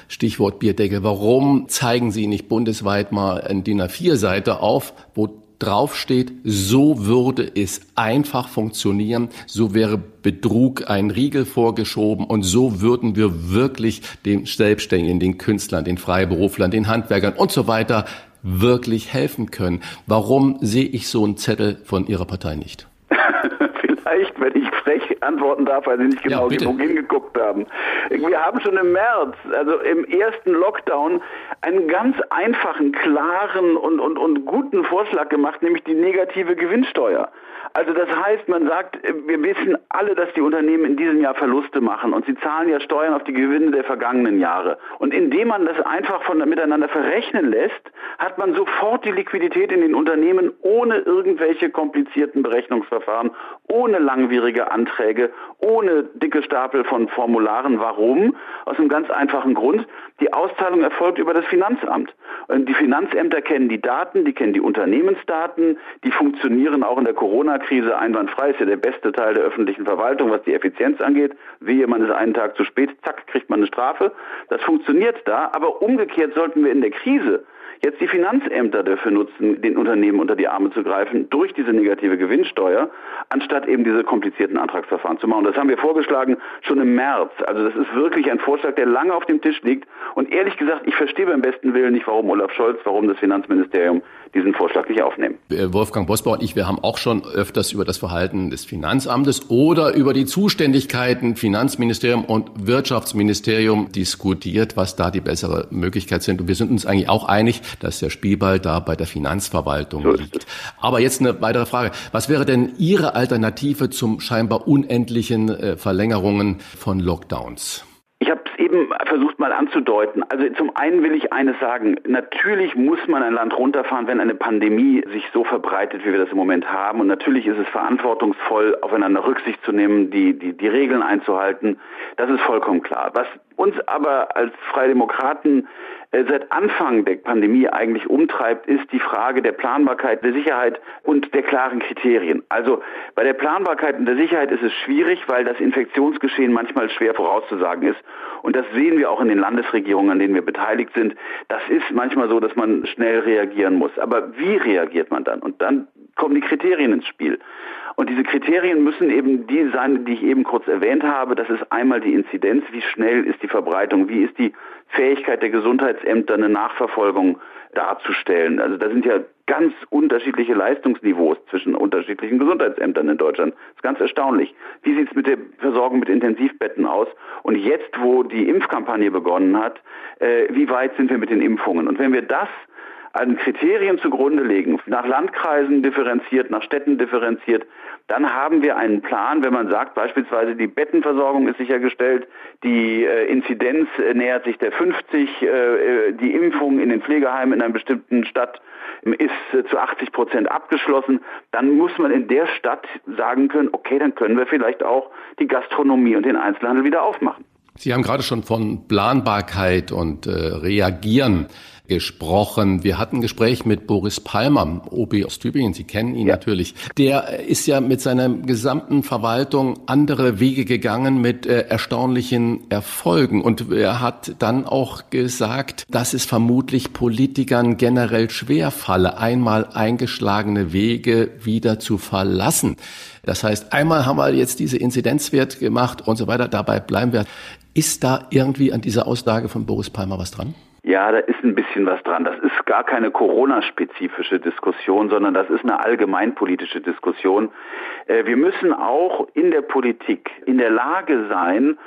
Stichwort Bierdeckel. Warum zeigen Sie nicht bundesweit mal ein DIN A4-Seite auf, wo draufsteht, so würde es einfach funktionieren, so wäre Betrug ein Riegel vorgeschoben und so würden wir wirklich den Selbstständigen, den Künstlern, den Freiberuflern, den Handwerkern und so weiter wirklich helfen können. Warum sehe ich so einen Zettel von Ihrer Partei nicht? (laughs) Vielleicht, wenn ich antworten darf, weil Sie nicht genau ja, genug hingeguckt haben. Wir haben schon im März, also im ersten Lockdown, einen ganz einfachen, klaren und, und, und guten Vorschlag gemacht, nämlich die negative Gewinnsteuer. Also das heißt, man sagt, wir wissen alle, dass die Unternehmen in diesem Jahr Verluste machen und sie zahlen ja Steuern auf die Gewinne der vergangenen Jahre. Und indem man das einfach von, miteinander verrechnen lässt, hat man sofort die Liquidität in den Unternehmen ohne irgendwelche komplizierten Berechnungsverfahren, ohne langwierige Anträge, ohne dicke Stapel von Formularen. Warum? Aus einem ganz einfachen Grund. Die Auszahlung erfolgt über das Finanzamt. Und die Finanzämter kennen die Daten, die kennen die Unternehmensdaten, die funktionieren auch in der Corona-Krise einwandfrei. Ist ja der beste Teil der öffentlichen Verwaltung, was die Effizienz angeht. Wehe, man ist einen Tag zu spät, zack, kriegt man eine Strafe. Das funktioniert da, aber umgekehrt sollten wir in der Krise jetzt die Finanzämter dafür nutzen, den Unternehmen unter die Arme zu greifen durch diese negative Gewinnsteuer, anstatt eben diese komplizierten Antragsverfahren zu machen. Das haben wir vorgeschlagen schon im März. Also das ist wirklich ein Vorschlag, der lange auf dem Tisch liegt. Und ehrlich gesagt, ich verstehe beim besten Willen nicht, warum Olaf Scholz, warum das Finanzministerium diesen Vorschlag nicht aufnehmen. Äh, Wolfgang Bosbauer und ich, wir haben auch schon öfters über das Verhalten des Finanzamtes oder über die Zuständigkeiten Finanzministerium und Wirtschaftsministerium diskutiert, was da die bessere Möglichkeit sind. Und wir sind uns eigentlich auch einig, dass der Spielball da bei der Finanzverwaltung so liegt. Aber jetzt eine weitere Frage. Was wäre denn Ihre Alternative zum scheinbar unendlichen äh, Verlängerungen von Lockdowns? Eben versucht mal anzudeuten. Also zum einen will ich eines sagen. Natürlich muss man ein Land runterfahren, wenn eine Pandemie sich so verbreitet, wie wir das im Moment haben. Und natürlich ist es verantwortungsvoll, aufeinander Rücksicht zu nehmen, die, die, die Regeln einzuhalten. Das ist vollkommen klar. Was uns aber als Freie Demokraten seit Anfang der Pandemie eigentlich umtreibt, ist die Frage der Planbarkeit, der Sicherheit und der klaren Kriterien. Also bei der Planbarkeit und der Sicherheit ist es schwierig, weil das Infektionsgeschehen manchmal schwer vorauszusagen ist. Und das sehen wir auch in den Landesregierungen, an denen wir beteiligt sind. Das ist manchmal so, dass man schnell reagieren muss. Aber wie reagiert man dann? Und dann kommen die Kriterien ins Spiel. Und diese Kriterien müssen eben die sein, die ich eben kurz erwähnt habe. Das ist einmal die Inzidenz, wie schnell ist die Verbreitung, wie ist die Fähigkeit der Gesundheitsämter, eine Nachverfolgung darzustellen. Also da sind ja ganz unterschiedliche Leistungsniveaus zwischen unterschiedlichen Gesundheitsämtern in Deutschland. Das ist ganz erstaunlich. Wie sieht es mit der Versorgung mit Intensivbetten aus? Und jetzt, wo die Impfkampagne begonnen hat, äh, wie weit sind wir mit den Impfungen? Und wenn wir das an Kriterien zugrunde legen, nach Landkreisen differenziert, nach Städten differenziert, dann haben wir einen Plan, wenn man sagt, beispielsweise die Bettenversorgung ist sichergestellt, die äh, Inzidenz äh, nähert sich der 50, äh, äh, die Impfung in den Pflegeheimen in einer bestimmten Stadt ist äh, zu 80 Prozent abgeschlossen, dann muss man in der Stadt sagen können, okay, dann können wir vielleicht auch die Gastronomie und den Einzelhandel wieder aufmachen. Sie haben gerade schon von Planbarkeit und äh, Reagieren gesprochen. Wir hatten ein Gespräch mit Boris Palmer, OB aus Tübingen. Sie kennen ihn ja. natürlich. Der ist ja mit seiner gesamten Verwaltung andere Wege gegangen mit äh, erstaunlichen Erfolgen. Und er hat dann auch gesagt, dass es vermutlich Politikern generell schwer falle, einmal eingeschlagene Wege wieder zu verlassen. Das heißt, einmal haben wir jetzt diese Inzidenzwert gemacht und so weiter. Dabei bleiben wir. Ist da irgendwie an dieser Aussage von Boris Palmer was dran? Ja, da ist ein bisschen was dran. Das ist gar keine Corona-spezifische Diskussion, sondern das ist eine allgemeinpolitische Diskussion. Äh, wir müssen auch in der Politik in der Lage sein,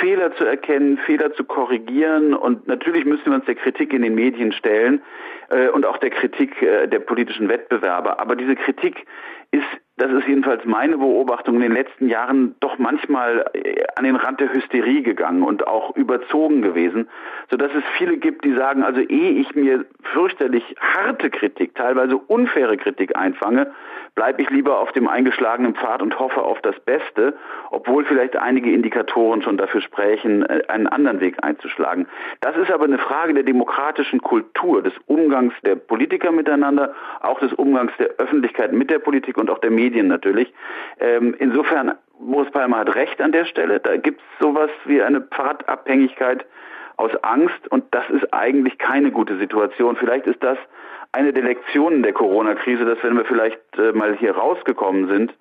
Fehler zu erkennen, Fehler zu korrigieren und natürlich müssen wir uns der Kritik in den Medien stellen äh, und auch der Kritik äh, der politischen Wettbewerber. Aber diese Kritik ist das ist jedenfalls meine Beobachtung in den letzten Jahren doch manchmal äh, an den Rand der Hysterie gegangen und auch überzogen gewesen, so dass es viele gibt, die sagen, also ehe ich mir fürchterlich harte Kritik, teilweise unfaire Kritik einfange, bleibe ich lieber auf dem eingeschlagenen Pfad und hoffe auf das Beste, obwohl vielleicht einige Indikatoren schon dafür sprechen, äh, einen anderen Weg einzuschlagen. Das ist aber eine Frage der demokratischen Kultur, des Umgangs der Politiker miteinander, auch des Umgangs der Öffentlichkeit mit der Politik und auch der Medien natürlich. Ähm, insofern, Boris Palmer hat recht an der Stelle. Da gibt es sowas wie eine Pfadabhängigkeit aus Angst und das ist eigentlich keine gute Situation. Vielleicht ist das eine der Lektionen der Corona-Krise, dass wenn wir vielleicht äh, mal hier rausgekommen sind,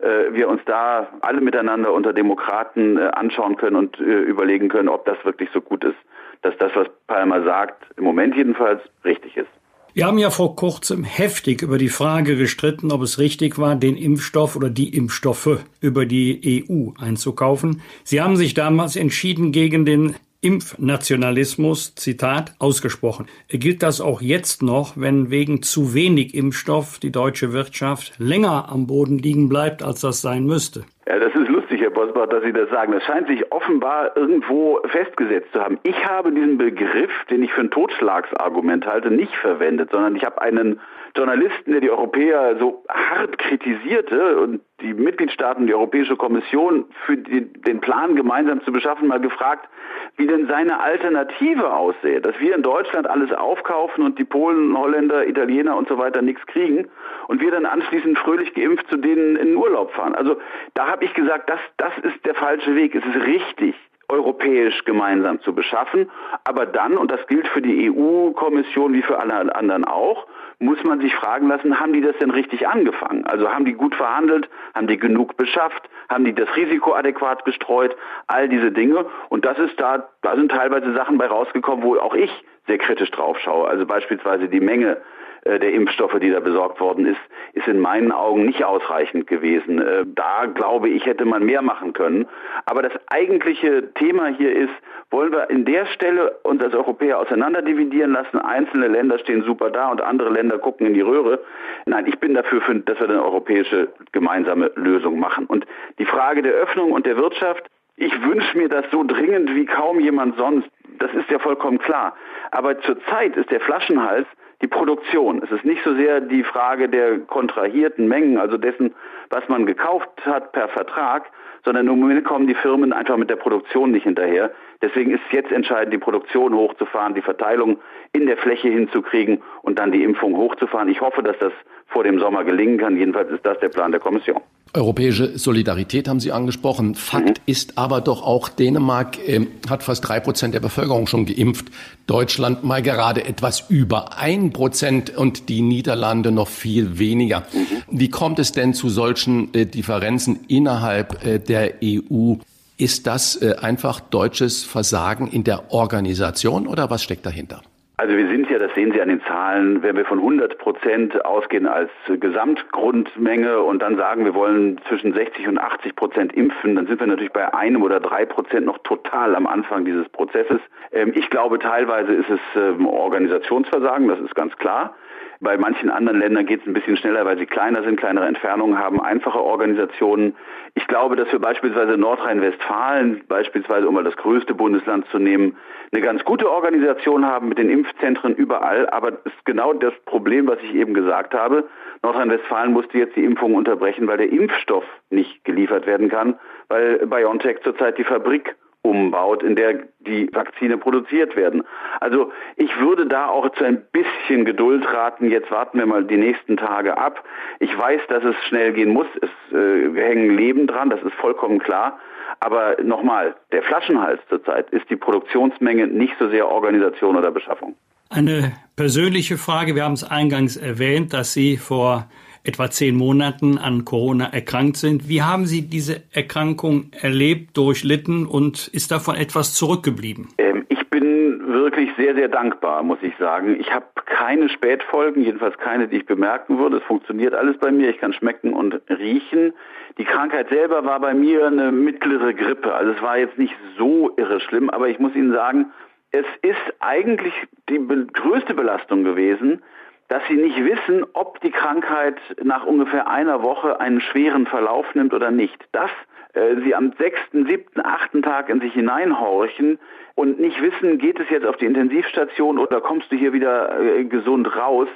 äh, wir uns da alle miteinander unter Demokraten äh, anschauen können und äh, überlegen können, ob das wirklich so gut ist, dass das, was Palmer sagt, im Moment jedenfalls richtig ist. Wir haben ja vor kurzem heftig über die Frage gestritten, ob es richtig war, den Impfstoff oder die Impfstoffe über die EU einzukaufen. Sie haben sich damals entschieden gegen den Impfnationalismus, Zitat, ausgesprochen. Gilt das auch jetzt noch, wenn wegen zu wenig Impfstoff die deutsche Wirtschaft länger am Boden liegen bleibt, als das sein müsste? Ja, das ist lustig, Herr Bosbach, dass Sie das sagen. Das scheint sich offenbar irgendwo festgesetzt zu haben. Ich habe diesen Begriff, den ich für ein Totschlagsargument halte, nicht verwendet, sondern ich habe einen Journalisten, der die Europäer so hart kritisierte und die Mitgliedstaaten, die Europäische Kommission für die, den Plan gemeinsam zu beschaffen, mal gefragt, wie denn seine Alternative aussehe. Dass wir in Deutschland alles aufkaufen und die Polen, Holländer, Italiener und so weiter nichts kriegen und wir dann anschließend fröhlich geimpft zu denen in den Urlaub fahren. Also da habe ich gesagt, das, das ist der falsche Weg. Es ist richtig, europäisch gemeinsam zu beschaffen. Aber dann, und das gilt für die EU-Kommission wie für alle anderen auch, muss man sich fragen lassen, haben die das denn richtig angefangen? Also haben die gut verhandelt, haben die genug beschafft, haben die das Risiko adäquat gestreut, all diese Dinge. Und das ist da, da sind teilweise Sachen bei rausgekommen, wo auch ich sehr kritisch drauf schaue. Also beispielsweise die Menge der Impfstoffe, die da besorgt worden ist, ist in meinen Augen nicht ausreichend gewesen. Äh, da glaube ich, hätte man mehr machen können. Aber das eigentliche Thema hier ist, wollen wir in der Stelle uns als Europäer auseinanderdividieren lassen? Einzelne Länder stehen super da und andere Länder gucken in die Röhre. Nein, ich bin dafür, dass wir eine europäische gemeinsame Lösung machen. Und die Frage der Öffnung und der Wirtschaft, Ich wünsche mir das so dringend wie kaum jemand sonst. Das ist ja vollkommen klar. Aber zurzeit ist der Flaschenhals die Produktion. Es ist nicht so sehr die Frage der kontrahierten Mengen, also dessen, was man gekauft hat per Vertrag, sondern im Moment kommen die Firmen einfach mit der Produktion nicht hinterher. Deswegen ist jetzt entscheidend, die Produktion hochzufahren, die Verteilung in der Fläche hinzukriegen und dann die Impfung hochzufahren. Ich hoffe, dass das vor dem Sommer gelingen kann. Jedenfalls ist das der Plan der Kommission. Europäische Solidarität haben Sie angesprochen. Fakt mhm. ist aber doch auch, Dänemark äh, hat fast drei Prozent der Bevölkerung schon geimpft. Deutschland mal gerade etwas über ein Prozent und die Niederlande noch viel weniger. Mhm. Wie kommt es denn zu solchen äh, Differenzen innerhalb äh, der EU? Ist das äh, einfach deutsches Versagen in der Organisation oder was steckt dahinter? Also wir sind ja, das sehen Sie an den Zahlen, wenn wir von 100 Prozent ausgehen als Gesamtgrundmenge und dann sagen, wir wollen zwischen 60 und 80 Prozent impfen, dann sind wir natürlich bei einem oder drei Prozent noch total am Anfang dieses Prozesses. Ähm, ich glaube, teilweise ist es ähm, Organisationsversagen, das ist ganz klar. Bei manchen anderen Ländern geht es ein bisschen schneller, weil sie kleiner sind, kleinere Entfernungen haben, einfache Organisationen. Ich glaube, dass wir beispielsweise Nordrhein-Westfalen, beispielsweise um mal das größte Bundesland zu nehmen, eine ganz gute Organisation haben mit den Impfzentren überall. Aber ist genau das Problem, was ich eben gesagt habe. Nordrhein-Westfalen musste jetzt die Impfung unterbrechen, weil der Impfstoff nicht geliefert werden kann, weil BioNTech zurzeit die Fabrik umbaut, in der die Vakzine produziert werden. Also ich würde da auch zu ein bisschen Geduld raten. Jetzt warten wir mal die nächsten Tage ab. Ich weiß, dass es schnell gehen muss. Es äh, hängen Leben dran, das ist vollkommen klar. Aber nochmal, der Flaschenhals zurzeit ist die Produktionsmenge, nicht so sehr Organisation oder Beschaffung. Eine persönliche Frage. Wir haben es eingangs erwähnt, dass Sie vor etwa zehn Monaten an Corona erkrankt sind. Wie haben Sie diese Erkrankung erlebt, durchlitten und ist davon etwas zurückgeblieben? Ähm, ich bin wirklich sehr, sehr dankbar, muss ich sagen. Ich habe keine Spätfolgen, jedenfalls keine, die ich bemerken würde. Es funktioniert alles bei mir. Ich kann schmecken und riechen. Die Krankheit selber war bei mir eine mittlere Grippe. Also es war jetzt nicht so irre schlimm, aber ich muss Ihnen sagen, es ist eigentlich die größte Belastung gewesen, dass sie nicht wissen, ob die Krankheit nach ungefähr einer Woche einen schweren Verlauf nimmt oder nicht. Dass äh, sie am sechsten, siebten, achten Tag in sich hineinhorchen und nicht wissen, geht es jetzt auf die Intensivstation oder kommst du hier wieder äh, gesund raus,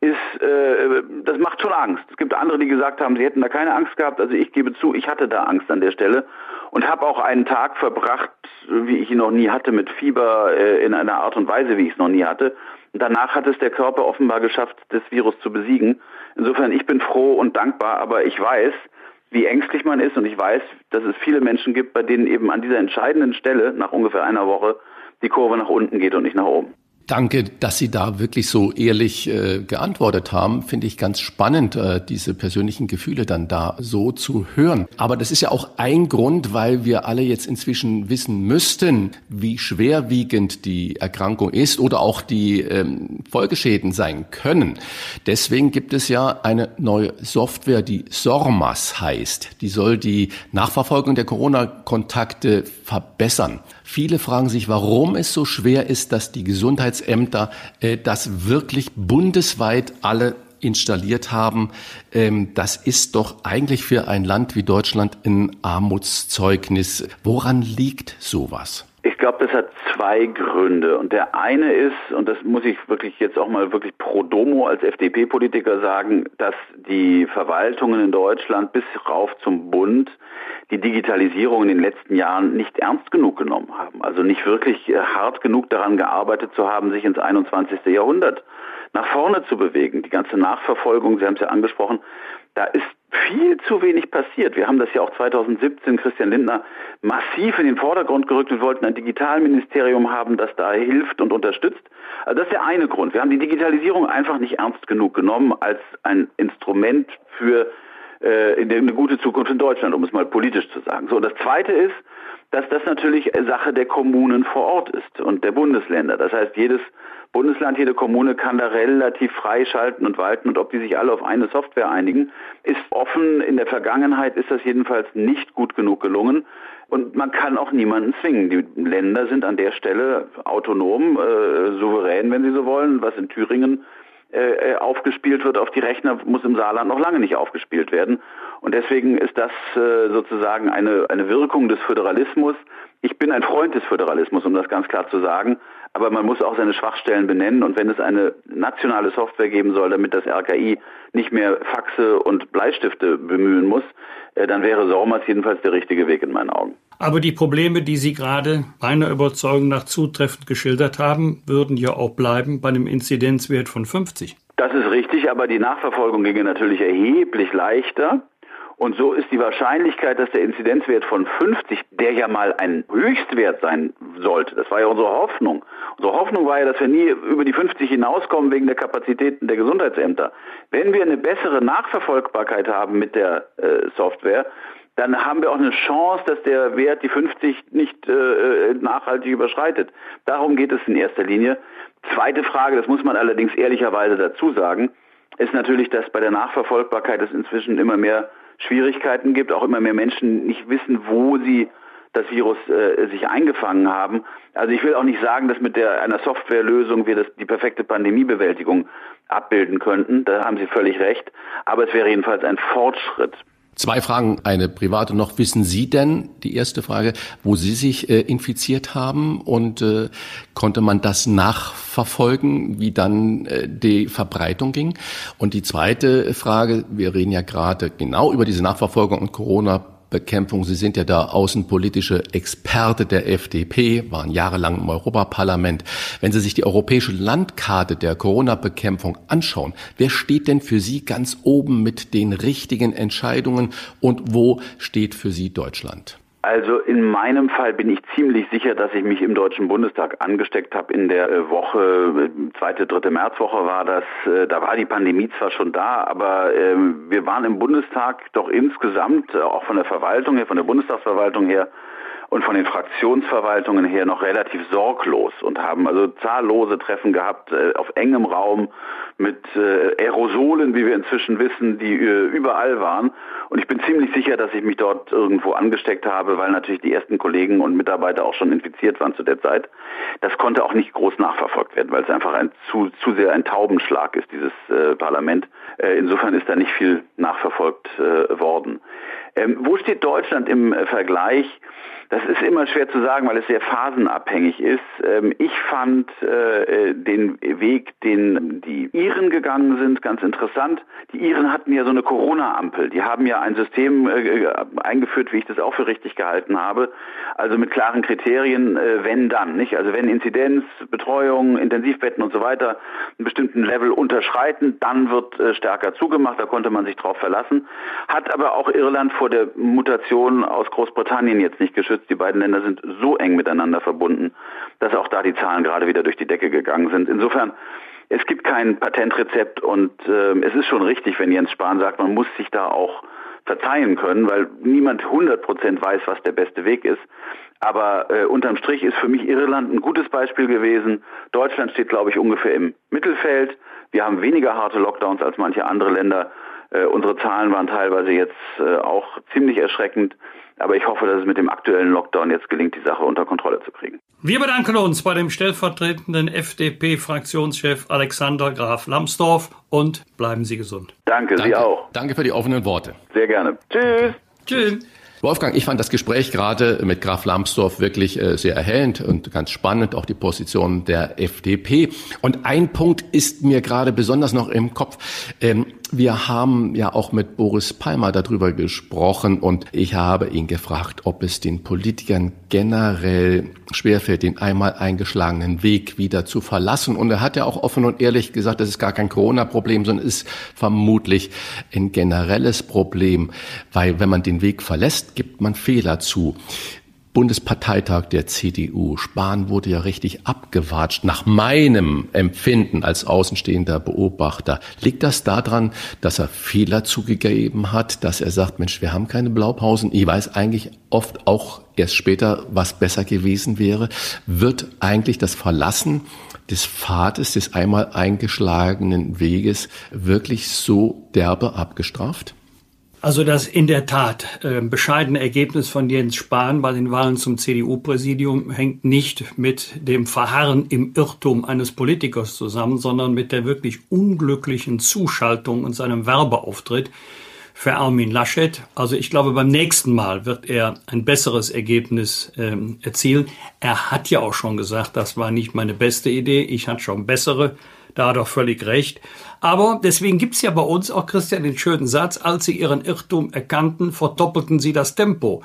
ist, äh, das macht schon Angst. Es gibt andere, die gesagt haben, sie hätten da keine Angst gehabt. Also ich gebe zu, ich hatte da Angst an der Stelle und habe auch einen Tag verbracht, wie ich ihn noch nie hatte, mit Fieber äh, in einer Art und Weise, wie ich es noch nie hatte. Danach hat es der Körper offenbar geschafft, das Virus zu besiegen. Insofern, ich bin froh und dankbar, aber ich weiß, wie ängstlich man ist und ich weiß, dass es viele Menschen gibt, bei denen eben an dieser entscheidenden Stelle nach ungefähr einer Woche die Kurve nach unten geht und nicht nach oben. Danke, dass Sie da wirklich so ehrlich äh, geantwortet haben. Finde ich ganz spannend, äh, diese persönlichen Gefühle dann da so zu hören. Aber das ist ja auch ein Grund, weil wir alle jetzt inzwischen wissen müssten, wie schwerwiegend die Erkrankung ist oder auch die ähm, Folgeschäden sein können. Deswegen gibt es ja eine neue Software, die SORMAS heißt. Die soll die Nachverfolgung der Corona-Kontakte verbessern. Viele fragen sich, warum es so schwer ist, dass die Gesundheitsämter äh, das wirklich bundesweit alle installiert haben. Ähm, das ist doch eigentlich für ein Land wie Deutschland ein Armutszeugnis. Woran liegt sowas? Ich glaube, das hat zwei Gründe. Und der eine ist, und das muss ich wirklich jetzt auch mal wirklich pro domo als FDP-Politiker sagen, dass die Verwaltungen in Deutschland bis rauf zum Bund die Digitalisierung in den letzten Jahren nicht ernst genug genommen haben. Also nicht wirklich äh, hart genug daran gearbeitet zu haben, sich ins 21. Jahrhundert nach vorne zu bewegen. Die ganze Nachverfolgung, Sie haben es ja angesprochen, da ist viel zu wenig passiert. Wir haben das ja auch 2017, Christian Lindner, massiv in den Vordergrund gerückt. Wir wollten ein Digitalministerium haben, das da hilft und unterstützt. Also das ist der eine Grund. Wir haben die Digitalisierung einfach nicht ernst genug genommen als ein Instrument für äh, eine gute Zukunft in Deutschland, um es mal politisch zu sagen. So, und das Zweite ist, dass das natürlich Sache der Kommunen vor Ort ist und der Bundesländer. Das heißt, jedes Bundesland, jede Kommune kann da relativ frei schalten und walten und ob die sich alle auf eine Software einigen, ist offen. In der Vergangenheit ist das jedenfalls nicht gut genug gelungen. Und man kann auch niemanden zwingen. Die Länder sind an der Stelle autonom, äh, souverän, wenn sie so wollen, was in Thüringen äh, aufgespielt wird auf die Rechner, muss im Saarland noch lange nicht aufgespielt werden. Und deswegen ist das äh, sozusagen eine, eine Wirkung des Föderalismus. Ich bin ein Freund des Föderalismus, um das ganz klar zu sagen. Aber man muss auch seine Schwachstellen benennen. Und wenn es eine nationale Software geben soll, damit das RKI nicht mehr Faxe und Bleistifte bemühen muss, äh, dann wäre SORMAS jedenfalls der richtige Weg in meinen Augen. Aber die Probleme, die Sie gerade meiner Überzeugung nach zutreffend geschildert haben, würden ja auch bleiben bei einem Inzidenzwert von 50. Das ist richtig, aber die Nachverfolgung ginge natürlich erheblich leichter. Und so ist die Wahrscheinlichkeit, dass der Inzidenzwert von 50, der ja mal ein Höchstwert sein sollte, das war ja unsere Hoffnung. Unsere Hoffnung war ja, dass wir nie über die 50 hinauskommen wegen der Kapazitäten der Gesundheitsämter. Wenn wir eine bessere Nachverfolgbarkeit haben mit der äh, Software, dann haben wir auch eine Chance, dass der Wert die 50 nicht äh, nachhaltig überschreitet. Darum geht es in erster Linie. Zweite Frage, das muss man allerdings ehrlicherweise dazu sagen, ist natürlich, dass bei der Nachverfolgbarkeit es inzwischen immer mehr Schwierigkeiten gibt, auch immer mehr Menschen nicht wissen, wo sie das Virus äh, sich eingefangen haben. Also ich will auch nicht sagen, dass mit der, einer Softwarelösung wir das, die perfekte Pandemiebewältigung abbilden könnten. Da haben Sie völlig recht. Aber es wäre jedenfalls ein Fortschritt. Zwei Fragen, eine private noch. Wissen Sie denn, die erste Frage, wo Sie sich äh, infiziert haben und äh, konnte man das nachverfolgen, wie dann äh, die Verbreitung ging? Und die zweite Frage, wir reden ja gerade genau über diese Nachverfolgung und Corona Bekämpfung. Sie sind ja der außenpolitische Experte der FDP, waren jahrelang im Europaparlament. Wenn Sie sich die europäische Landkarte der Corona-Bekämpfung anschauen, wer steht denn für Sie ganz oben mit den richtigen Entscheidungen und wo steht für Sie Deutschland? Also in meinem Fall bin ich ziemlich sicher, dass ich mich im Deutschen Bundestag angesteckt habe in der äh, Woche, äh, zweite, dritte Märzwoche war das. Äh, da war die Pandemie zwar schon da, aber ähm, wir waren im Bundestag doch insgesamt, auch von der Verwaltung her, von der Bundestagsverwaltung her, und von den Fraktionsverwaltungen her noch relativ sorglos und haben also zahllose Treffen gehabt äh, auf engem Raum mit äh, Aerosolen, wie wir inzwischen wissen, die äh, überall waren. Und ich bin ziemlich sicher, dass ich mich dort irgendwo angesteckt habe, weil natürlich die ersten Kollegen und Mitarbeiter auch schon infiziert waren zu der Zeit. Das konnte auch nicht groß nachverfolgt werden, weil es einfach ein zu, zu sehr ein Taubenschlag ist, dieses äh, Parlament. Äh, insofern ist da nicht viel nachverfolgt äh, worden. Ähm, wo steht Deutschland im äh, Vergleich? Das ist immer schwer zu sagen, weil es sehr phasenabhängig ist. Ähm, ich fand äh, äh, den Weg, den die Iren gegangen sind, ganz interessant. Die Iren hatten ja so eine Corona-Ampel. Die haben ja ein System äh, eingeführt, wie ich das auch für richtig gehalten habe. Also mit klaren Kriterien, wenn dann, nicht? Also wenn Inzidenz, Betreuung, Intensivbetten und so weiter einen bestimmten Level unterschreiten, dann wird stärker zugemacht. Da konnte man sich drauf verlassen. Hat aber auch Irland vor der Mutation aus Großbritannien jetzt nicht geschützt die beiden Länder sind so eng miteinander verbunden, dass auch da die Zahlen gerade wieder durch die Decke gegangen sind. Insofern, es gibt kein Patentrezept und äh, es ist schon richtig, wenn Jens Spahn sagt, man muss sich da auch verzeihen können, weil niemand 100 Prozent weiß, was der beste Weg ist. Aber äh, unterm Strich ist für mich Irland ein gutes Beispiel gewesen. Deutschland steht, glaube ich, ungefähr im Mittelfeld. Wir haben weniger harte Lockdowns als manche andere Länder. Äh, unsere Zahlen waren teilweise jetzt äh, auch ziemlich erschreckend. Aber ich hoffe, dass es mit dem aktuellen Lockdown jetzt gelingt, die Sache unter Kontrolle zu kriegen. Wir bedanken uns bei dem stellvertretenden FDP-Fraktionschef Alexander Graf Lambsdorff und bleiben Sie gesund. Danke, Danke, Sie auch. Danke für die offenen Worte. Sehr gerne. Tschüss. Tschüss. Wolfgang, ich fand das Gespräch gerade mit Graf Lambsdorff wirklich äh, sehr erhellend und ganz spannend, auch die Position der FDP. Und ein Punkt ist mir gerade besonders noch im Kopf. Ähm, wir haben ja auch mit Boris Palmer darüber gesprochen und ich habe ihn gefragt, ob es den Politikern generell schwerfällt, den einmal eingeschlagenen Weg wieder zu verlassen. Und er hat ja auch offen und ehrlich gesagt, das ist gar kein Corona-Problem, sondern ist vermutlich ein generelles Problem, weil wenn man den Weg verlässt, gibt man Fehler zu. Bundesparteitag der CDU. Spahn wurde ja richtig abgewatscht, nach meinem Empfinden als außenstehender Beobachter. Liegt das daran, dass er Fehler zugegeben hat, dass er sagt, Mensch, wir haben keine Blaupausen. Ich weiß eigentlich oft auch erst später, was besser gewesen wäre. Wird eigentlich das Verlassen des Pfades, des einmal eingeschlagenen Weges wirklich so derbe abgestraft? Also das in der Tat äh, bescheidene Ergebnis von Jens Spahn bei den Wahlen zum CDU-Präsidium hängt nicht mit dem Verharren im Irrtum eines Politikers zusammen, sondern mit der wirklich unglücklichen Zuschaltung und seinem Werbeauftritt für Armin Laschet. Also ich glaube, beim nächsten Mal wird er ein besseres Ergebnis ähm, erzielen. Er hat ja auch schon gesagt, das war nicht meine beste Idee, ich hatte schon bessere. Da hat er völlig recht. Aber deswegen gibt's ja bei uns auch, Christian, den schönen Satz, als sie ihren Irrtum erkannten, verdoppelten sie das Tempo.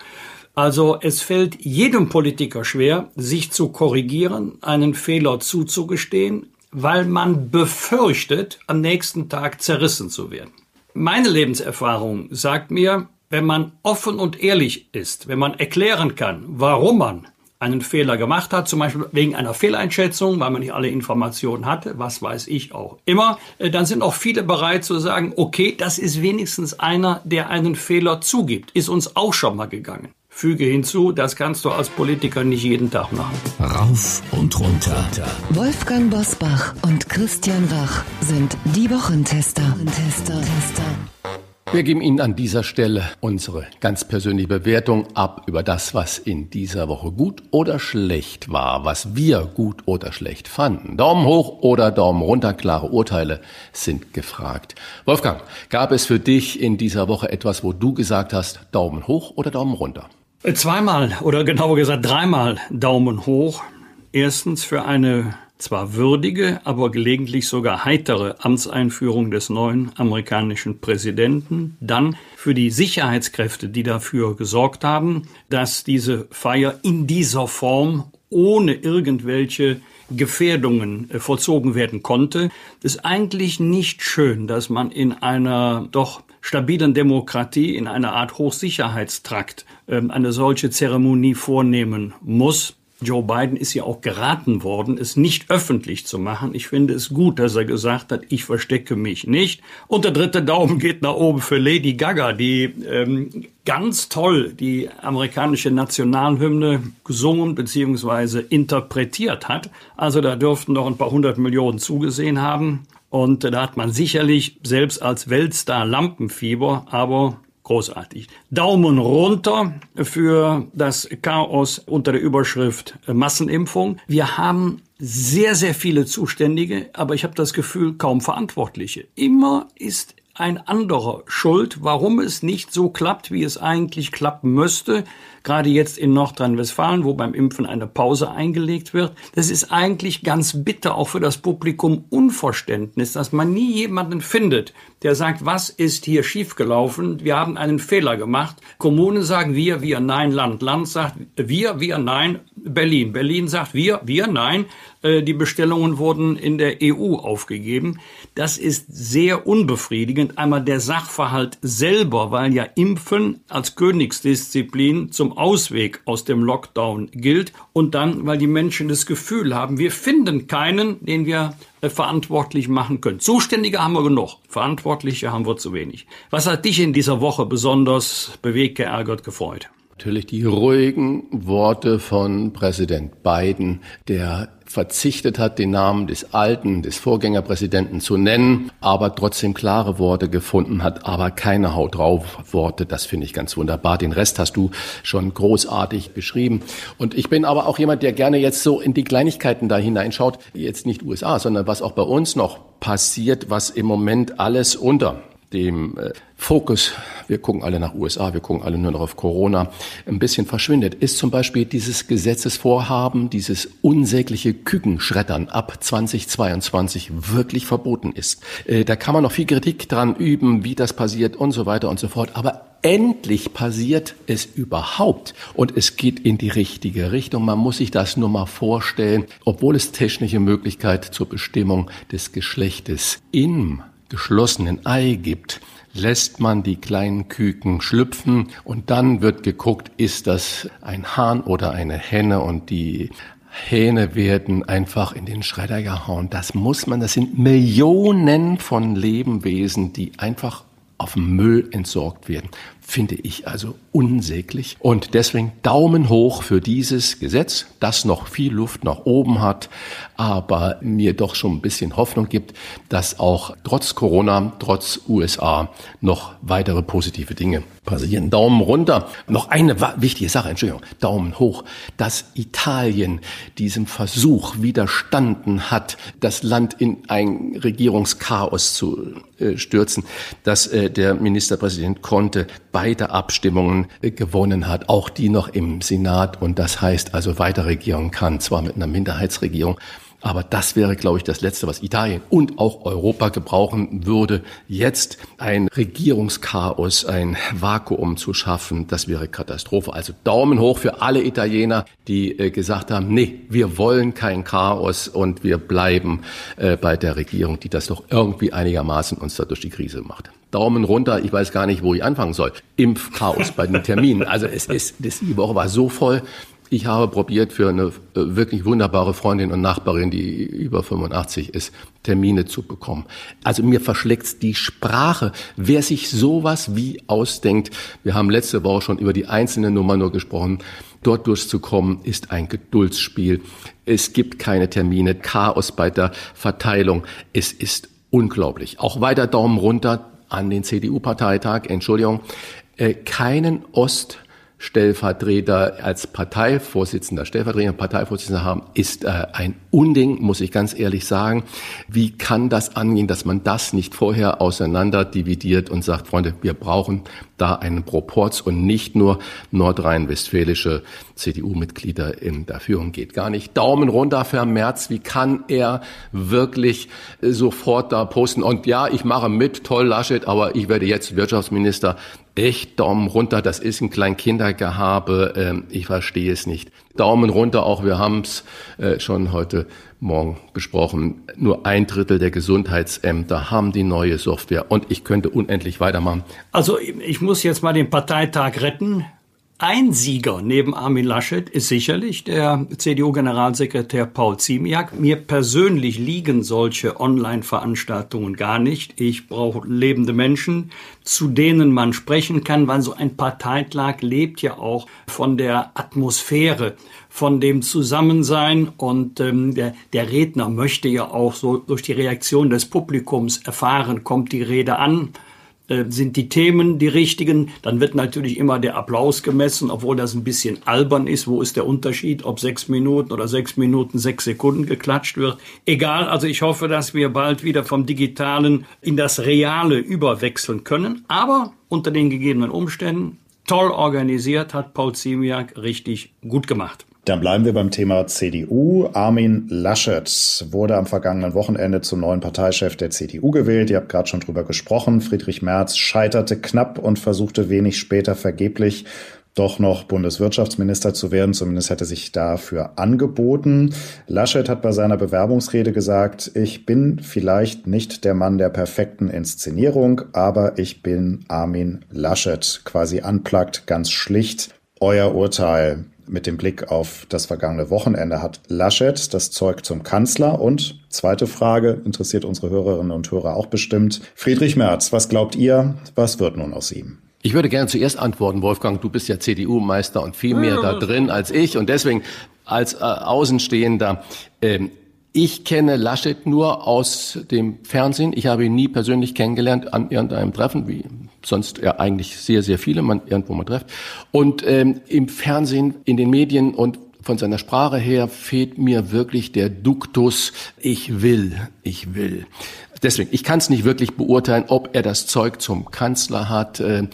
Also es fällt jedem Politiker schwer, sich zu korrigieren, einen Fehler zuzugestehen, weil man befürchtet, am nächsten Tag zerrissen zu werden. Meine Lebenserfahrung sagt mir, wenn man offen und ehrlich ist, wenn man erklären kann, warum man einen Fehler gemacht hat, zum Beispiel wegen einer Fehleinschätzung, weil man nicht alle Informationen hatte, was weiß ich auch immer, äh, dann sind auch viele bereit zu sagen, okay, das ist wenigstens einer, der einen Fehler zugibt. Ist uns auch schon mal gegangen. Füge hinzu, das kannst du als Politiker nicht jeden Tag machen. Rauf und runter. Wolfgang Bosbach und Christian Rach sind die Wochentester. Tester. Wir geben Ihnen an dieser Stelle unsere ganz persönliche Bewertung ab über das, was in dieser Woche gut oder schlecht war, was wir gut oder schlecht fanden. Daumen hoch oder Daumen runter, klare Urteile sind gefragt. Wolfgang, gab es für dich in dieser Woche etwas, wo du gesagt hast, Daumen hoch oder Daumen runter? Zweimal oder genauer gesagt dreimal Daumen hoch. Erstens für eine zwar würdige, aber gelegentlich sogar heitere Amtseinführung des neuen amerikanischen Präsidenten, dann für die Sicherheitskräfte, die dafür gesorgt haben, dass diese Feier in dieser Form ohne irgendwelche Gefährdungen äh, vollzogen werden konnte. Ist eigentlich nicht schön, dass man in einer doch stabilen Demokratie, in einer Art Hochsicherheitstrakt, ähm, eine solche Zeremonie vornehmen muss. Joe Biden ist ja auch geraten worden, es nicht öffentlich zu machen. Ich finde es gut, dass er gesagt hat, ich verstecke mich nicht. Und der dritte Daumen geht nach oben für Lady Gaga, die ähm, ganz toll die amerikanische Nationalhymne gesungen bzw. interpretiert hat. Also da dürften noch ein paar hundert Millionen zugesehen haben. Und da hat man sicherlich selbst als Weltstar Lampenfieber, aber großartig. Daumen runter für das Chaos unter der Überschrift Massenimpfung. Wir haben sehr, sehr viele Zuständige, aber ich habe das Gefühl, kaum Verantwortliche. Immer ist ein anderer schuld, warum es nicht so klappt, wie es eigentlich klappen müsste. Gerade jetzt in Nordrhein-Westfalen, wo beim Impfen eine Pause eingelegt wird. Das ist eigentlich ganz bitter, auch für das Publikum Unverständnis, dass man nie jemanden findet, der sagt, was ist hier schiefgelaufen? Wir haben einen Fehler gemacht. Kommunen sagen wir, wir, nein, Land. Land sagt wir, wir, nein, Berlin. Berlin sagt wir, wir, nein. Äh, die Bestellungen wurden in der EU aufgegeben. Das ist sehr unbefriedigend. Einmal der Sachverhalt selber, weil ja Impfen als Königsdisziplin zum Ausweg aus dem Lockdown gilt. Und dann, weil die Menschen das Gefühl haben, wir finden keinen, den wir äh, verantwortlich machen können. Zuständige haben wir genug, Verantwortliche haben wir zu wenig. Was hat dich in dieser Woche besonders bewegt, geärgert, gefreut? Natürlich die ruhigen Worte von Präsident Biden, der verzichtet hat, den Namen des alten, des Vorgängerpräsidenten zu nennen, aber trotzdem klare Worte gefunden hat, aber keine Haut drauf Worte. Das finde ich ganz wunderbar. Den Rest hast du schon großartig beschrieben. Und ich bin aber auch jemand, der gerne jetzt so in die Kleinigkeiten da hineinschaut. Jetzt nicht USA, sondern was auch bei uns noch passiert, was im Moment alles unter dem äh, Fokus, wir gucken alle nach USA, wir gucken alle nur noch auf Corona, ein bisschen verschwindet, ist zum Beispiel dieses Gesetzesvorhaben, dieses unsägliche Kükenschreddern ab 2022 wirklich verboten ist. Äh, da kann man noch viel Kritik dran üben, wie das passiert und so weiter und so fort. Aber endlich passiert es überhaupt und es geht in die richtige Richtung. Man muss sich das nur mal vorstellen, obwohl es technische Möglichkeit zur Bestimmung des Geschlechtes im geschlossenen Ei gibt, lässt man die kleinen Küken schlüpfen und dann wird geguckt, ist das ein Hahn oder eine Henne und die Hähne werden einfach in den Schredder gehauen. Das muss man, das sind Millionen von Lebewesen, die einfach auf Müll entsorgt werden finde ich also unsäglich. Und deswegen Daumen hoch für dieses Gesetz, das noch viel Luft nach oben hat, aber mir doch schon ein bisschen Hoffnung gibt, dass auch trotz Corona, trotz USA noch weitere positive Dinge passieren. Daumen runter. Noch eine wichtige Sache, Entschuldigung, Daumen hoch, dass Italien diesem Versuch widerstanden hat, das Land in ein Regierungschaos zu äh, stürzen, dass äh, der Ministerpräsident konnte beide Abstimmungen gewonnen hat, auch die noch im Senat. Und das heißt also weiter regieren kann, zwar mit einer Minderheitsregierung, aber das wäre, glaube ich, das Letzte, was Italien und auch Europa gebrauchen würde. Jetzt ein Regierungschaos, ein Vakuum zu schaffen, das wäre Katastrophe. Also Daumen hoch für alle Italiener, die äh, gesagt haben, nee, wir wollen kein Chaos und wir bleiben äh, bei der Regierung, die das doch irgendwie einigermaßen uns da durch die Krise macht. Daumen runter, ich weiß gar nicht, wo ich anfangen soll. Impfchaos bei den Terminen. Also es ist, das, die Woche war so voll. Ich habe probiert, für eine äh, wirklich wunderbare Freundin und Nachbarin, die über 85 ist, Termine zu bekommen. Also mir verschlägt die Sprache. Wer sich sowas wie ausdenkt, wir haben letzte Woche schon über die einzelne Nummer nur gesprochen, dort durchzukommen, ist ein Geduldsspiel. Es gibt keine Termine, Chaos bei der Verteilung. Es ist unglaublich. Auch weiter Daumen runter an den CDU-Parteitag, Entschuldigung, äh, keinen Ost- Stellvertreter als Parteivorsitzender, stellvertretender Parteivorsitzender haben, ist äh, ein Unding, muss ich ganz ehrlich sagen. Wie kann das angehen, dass man das nicht vorher auseinander dividiert und sagt, Freunde, wir brauchen da einen Proporz und nicht nur nordrhein-westfälische CDU-Mitglieder in der Führung geht gar nicht. Daumen runter für Merz. Wie kann er wirklich sofort da posten? Und ja, ich mache mit, toll Laschet, aber ich werde jetzt Wirtschaftsminister echt Daumen runter, das ist ein Kleinkindergehabe, ähm, ich verstehe es nicht. Daumen runter, auch wir haben es äh, schon heute Morgen besprochen, nur ein Drittel der Gesundheitsämter haben die neue Software und ich könnte unendlich weitermachen. Also ich muss jetzt mal den Parteitag retten. Ein Sieger neben Armin Laschet ist sicherlich der CDU-Generalsekretär Paul Ziemiak. Mir persönlich liegen solche Online-Veranstaltungen gar nicht. Ich brauche lebende Menschen, zu denen man sprechen kann, weil so ein Parteitag lebt ja auch von der Atmosphäre, von dem Zusammensein und ähm, der, der Redner möchte ja auch so durch die Reaktion des Publikums erfahren, kommt die Rede an, sind die Themen die richtigen, dann wird natürlich immer der Applaus gemessen, obwohl das ein bisschen albern ist. Wo ist der Unterschied, ob sechs Minuten oder sechs Minuten, sechs Sekunden geklatscht wird? Egal, also ich hoffe, dass wir bald wieder vom Digitalen in das Reale überwechseln können, aber unter den gegebenen Umständen toll organisiert, hat Paul Ziemiak richtig gut gemacht. Dann bleiben wir beim Thema CDU. Armin Laschet wurde am vergangenen Wochenende zum neuen Parteichef der CDU gewählt. Ihr habt gerade schon drüber gesprochen. Friedrich Merz scheiterte knapp und versuchte wenig später vergeblich doch noch Bundeswirtschaftsminister zu werden. Zumindest hätte sich dafür angeboten. Laschet hat bei seiner Bewerbungsrede gesagt, ich bin vielleicht nicht der Mann der perfekten Inszenierung, aber ich bin Armin Laschet. Quasi anplagt, ganz schlicht. Euer Urteil mit dem Blick auf das vergangene Wochenende hat Laschet das Zeug zum Kanzler und zweite Frage interessiert unsere Hörerinnen und Hörer auch bestimmt. Friedrich Merz, was glaubt ihr, was wird nun aus ihm? Ich würde gerne zuerst antworten, Wolfgang, du bist ja CDU-Meister und viel mehr da (laughs) drin als ich und deswegen als äh, Außenstehender ähm, ich kenne Laschet nur aus dem Fernsehen. Ich habe ihn nie persönlich kennengelernt an irgendeinem Treffen, wie sonst ja eigentlich sehr, sehr viele man irgendwo mal trifft. Und ähm, im Fernsehen, in den Medien und von seiner Sprache her fehlt mir wirklich der Duktus, ich will, ich will. Deswegen, ich kann es nicht wirklich beurteilen, ob er das Zeug zum Kanzler hat. Äh,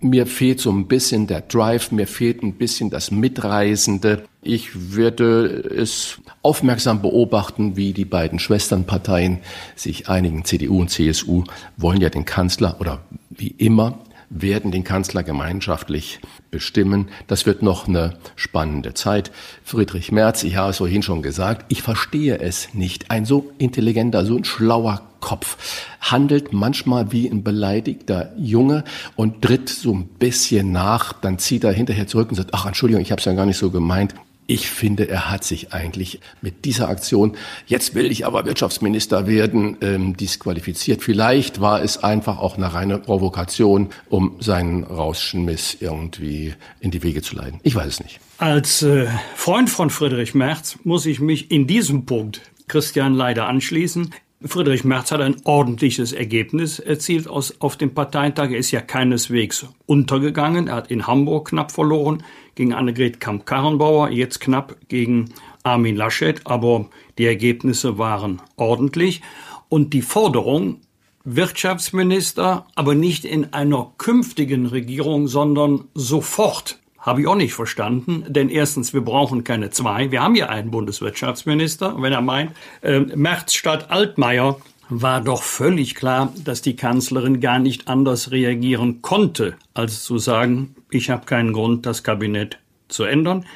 mir fehlt so ein bisschen der Drive, mir fehlt ein bisschen das Mitreisende. Ich werde es aufmerksam beobachten, wie die beiden Schwesternparteien sich einigen. CDU und CSU wollen ja den Kanzler oder wie immer werden den Kanzler gemeinschaftlich bestimmen. Das wird noch eine spannende Zeit. Friedrich Merz, ich habe es vorhin schon gesagt, ich verstehe es nicht. Ein so intelligenter, so ein schlauer Kopf handelt manchmal wie ein beleidigter Junge und tritt so ein bisschen nach, dann zieht er hinterher zurück und sagt, ach Entschuldigung, ich habe es ja gar nicht so gemeint Ich finde, er hat sich eigentlich mit dieser Aktion, jetzt will ich aber Wirtschaftsminister werden, ähm, disqualifiziert. Vielleicht war es einfach auch eine reine Provokation, um seinen Rausschmiss irgendwie in die Wege zu leiten. Ich weiß es nicht. Als äh, Freund von Friedrich Merz muss ich mich in diesem Punkt Christian leider anschließen. Friedrich Merz hat ein ordentliches Ergebnis erzielt aus, auf dem Parteitag. Er ist ja keineswegs untergegangen. Er hat in Hamburg knapp verloren gegen Annegret Kamp-Karrenbauer, jetzt knapp gegen Armin Laschet. Aber die Ergebnisse waren ordentlich. Und die Forderung, Wirtschaftsminister, aber nicht in einer künftigen Regierung, sondern sofort habe ich auch nicht verstanden, denn erstens, wir brauchen keine zwei. Wir haben ja einen Bundeswirtschaftsminister. Wenn er meint, äh, Merz statt Altmaier, war doch völlig klar, dass die Kanzlerin gar nicht anders reagieren konnte, als zu sagen, ich habe keinen Grund, das Kabinett zu ändern.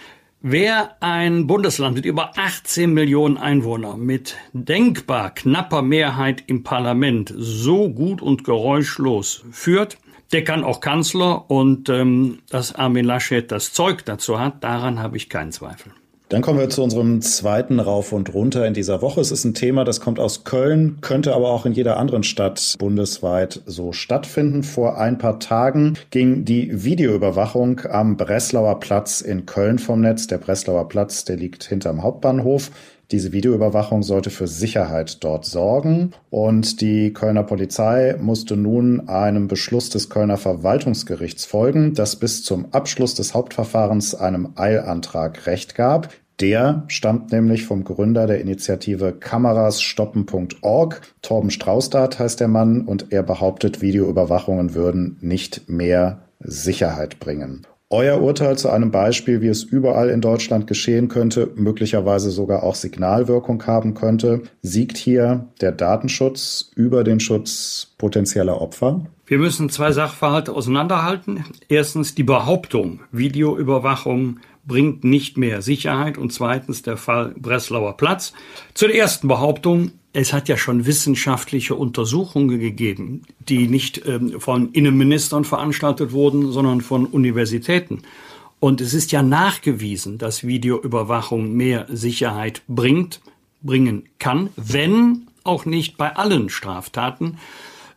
Wer ein Bundesland mit über 18 Millionen Einwohnern mit denkbar knapper Mehrheit im Parlament so gut und geräuschlos führt, der kann auch Kanzler und ähm, dass Armin Laschet das Zeug dazu hat, daran habe ich keinen Zweifel. Dann kommen wir zu unserem zweiten Rauf und Runter in dieser Woche. Es ist ein Thema, das kommt aus Köln, könnte aber auch in jeder anderen Stadt bundesweit so stattfinden. Vor ein paar Tagen ging die Videoüberwachung am Breslauer Platz in Köln vom Netz. Der Breslauer Platz, der liegt hinterm Hauptbahnhof. Diese Videoüberwachung sollte für Sicherheit dort sorgen und die Kölner Polizei musste nun einem Beschluss des Kölner Verwaltungsgerichts folgen, das bis zum Abschluss des Hauptverfahrens einem Eilantrag Recht gab. Der stammt nämlich vom Gründer der Initiative Kamerasstoppen.org. Torben Straußdart heißt der Mann und er behauptet, Videoüberwachungen würden nicht mehr Sicherheit bringen. Euer Urteil zu einem Beispiel, wie es überall in Deutschland geschehen könnte, möglicherweise sogar auch Signalwirkung haben könnte, siegt hier der Datenschutz über den Schutz potenzieller Opfer? Wir müssen zwei Sachverhalte auseinanderhalten. Erstens die Behauptung, Videoüberwachung bringt nicht mehr Sicherheit und zweitens der Fall Breslauer Platz. Zur ersten Behauptung, es hat ja schon wissenschaftliche Untersuchungen gegeben, die nicht ähm, von Innenministern veranstaltet wurden, sondern von Universitäten. Und es ist ja nachgewiesen, dass Videoüberwachung mehr Sicherheit bringt, bringen kann, wenn auch nicht bei allen Straftaten.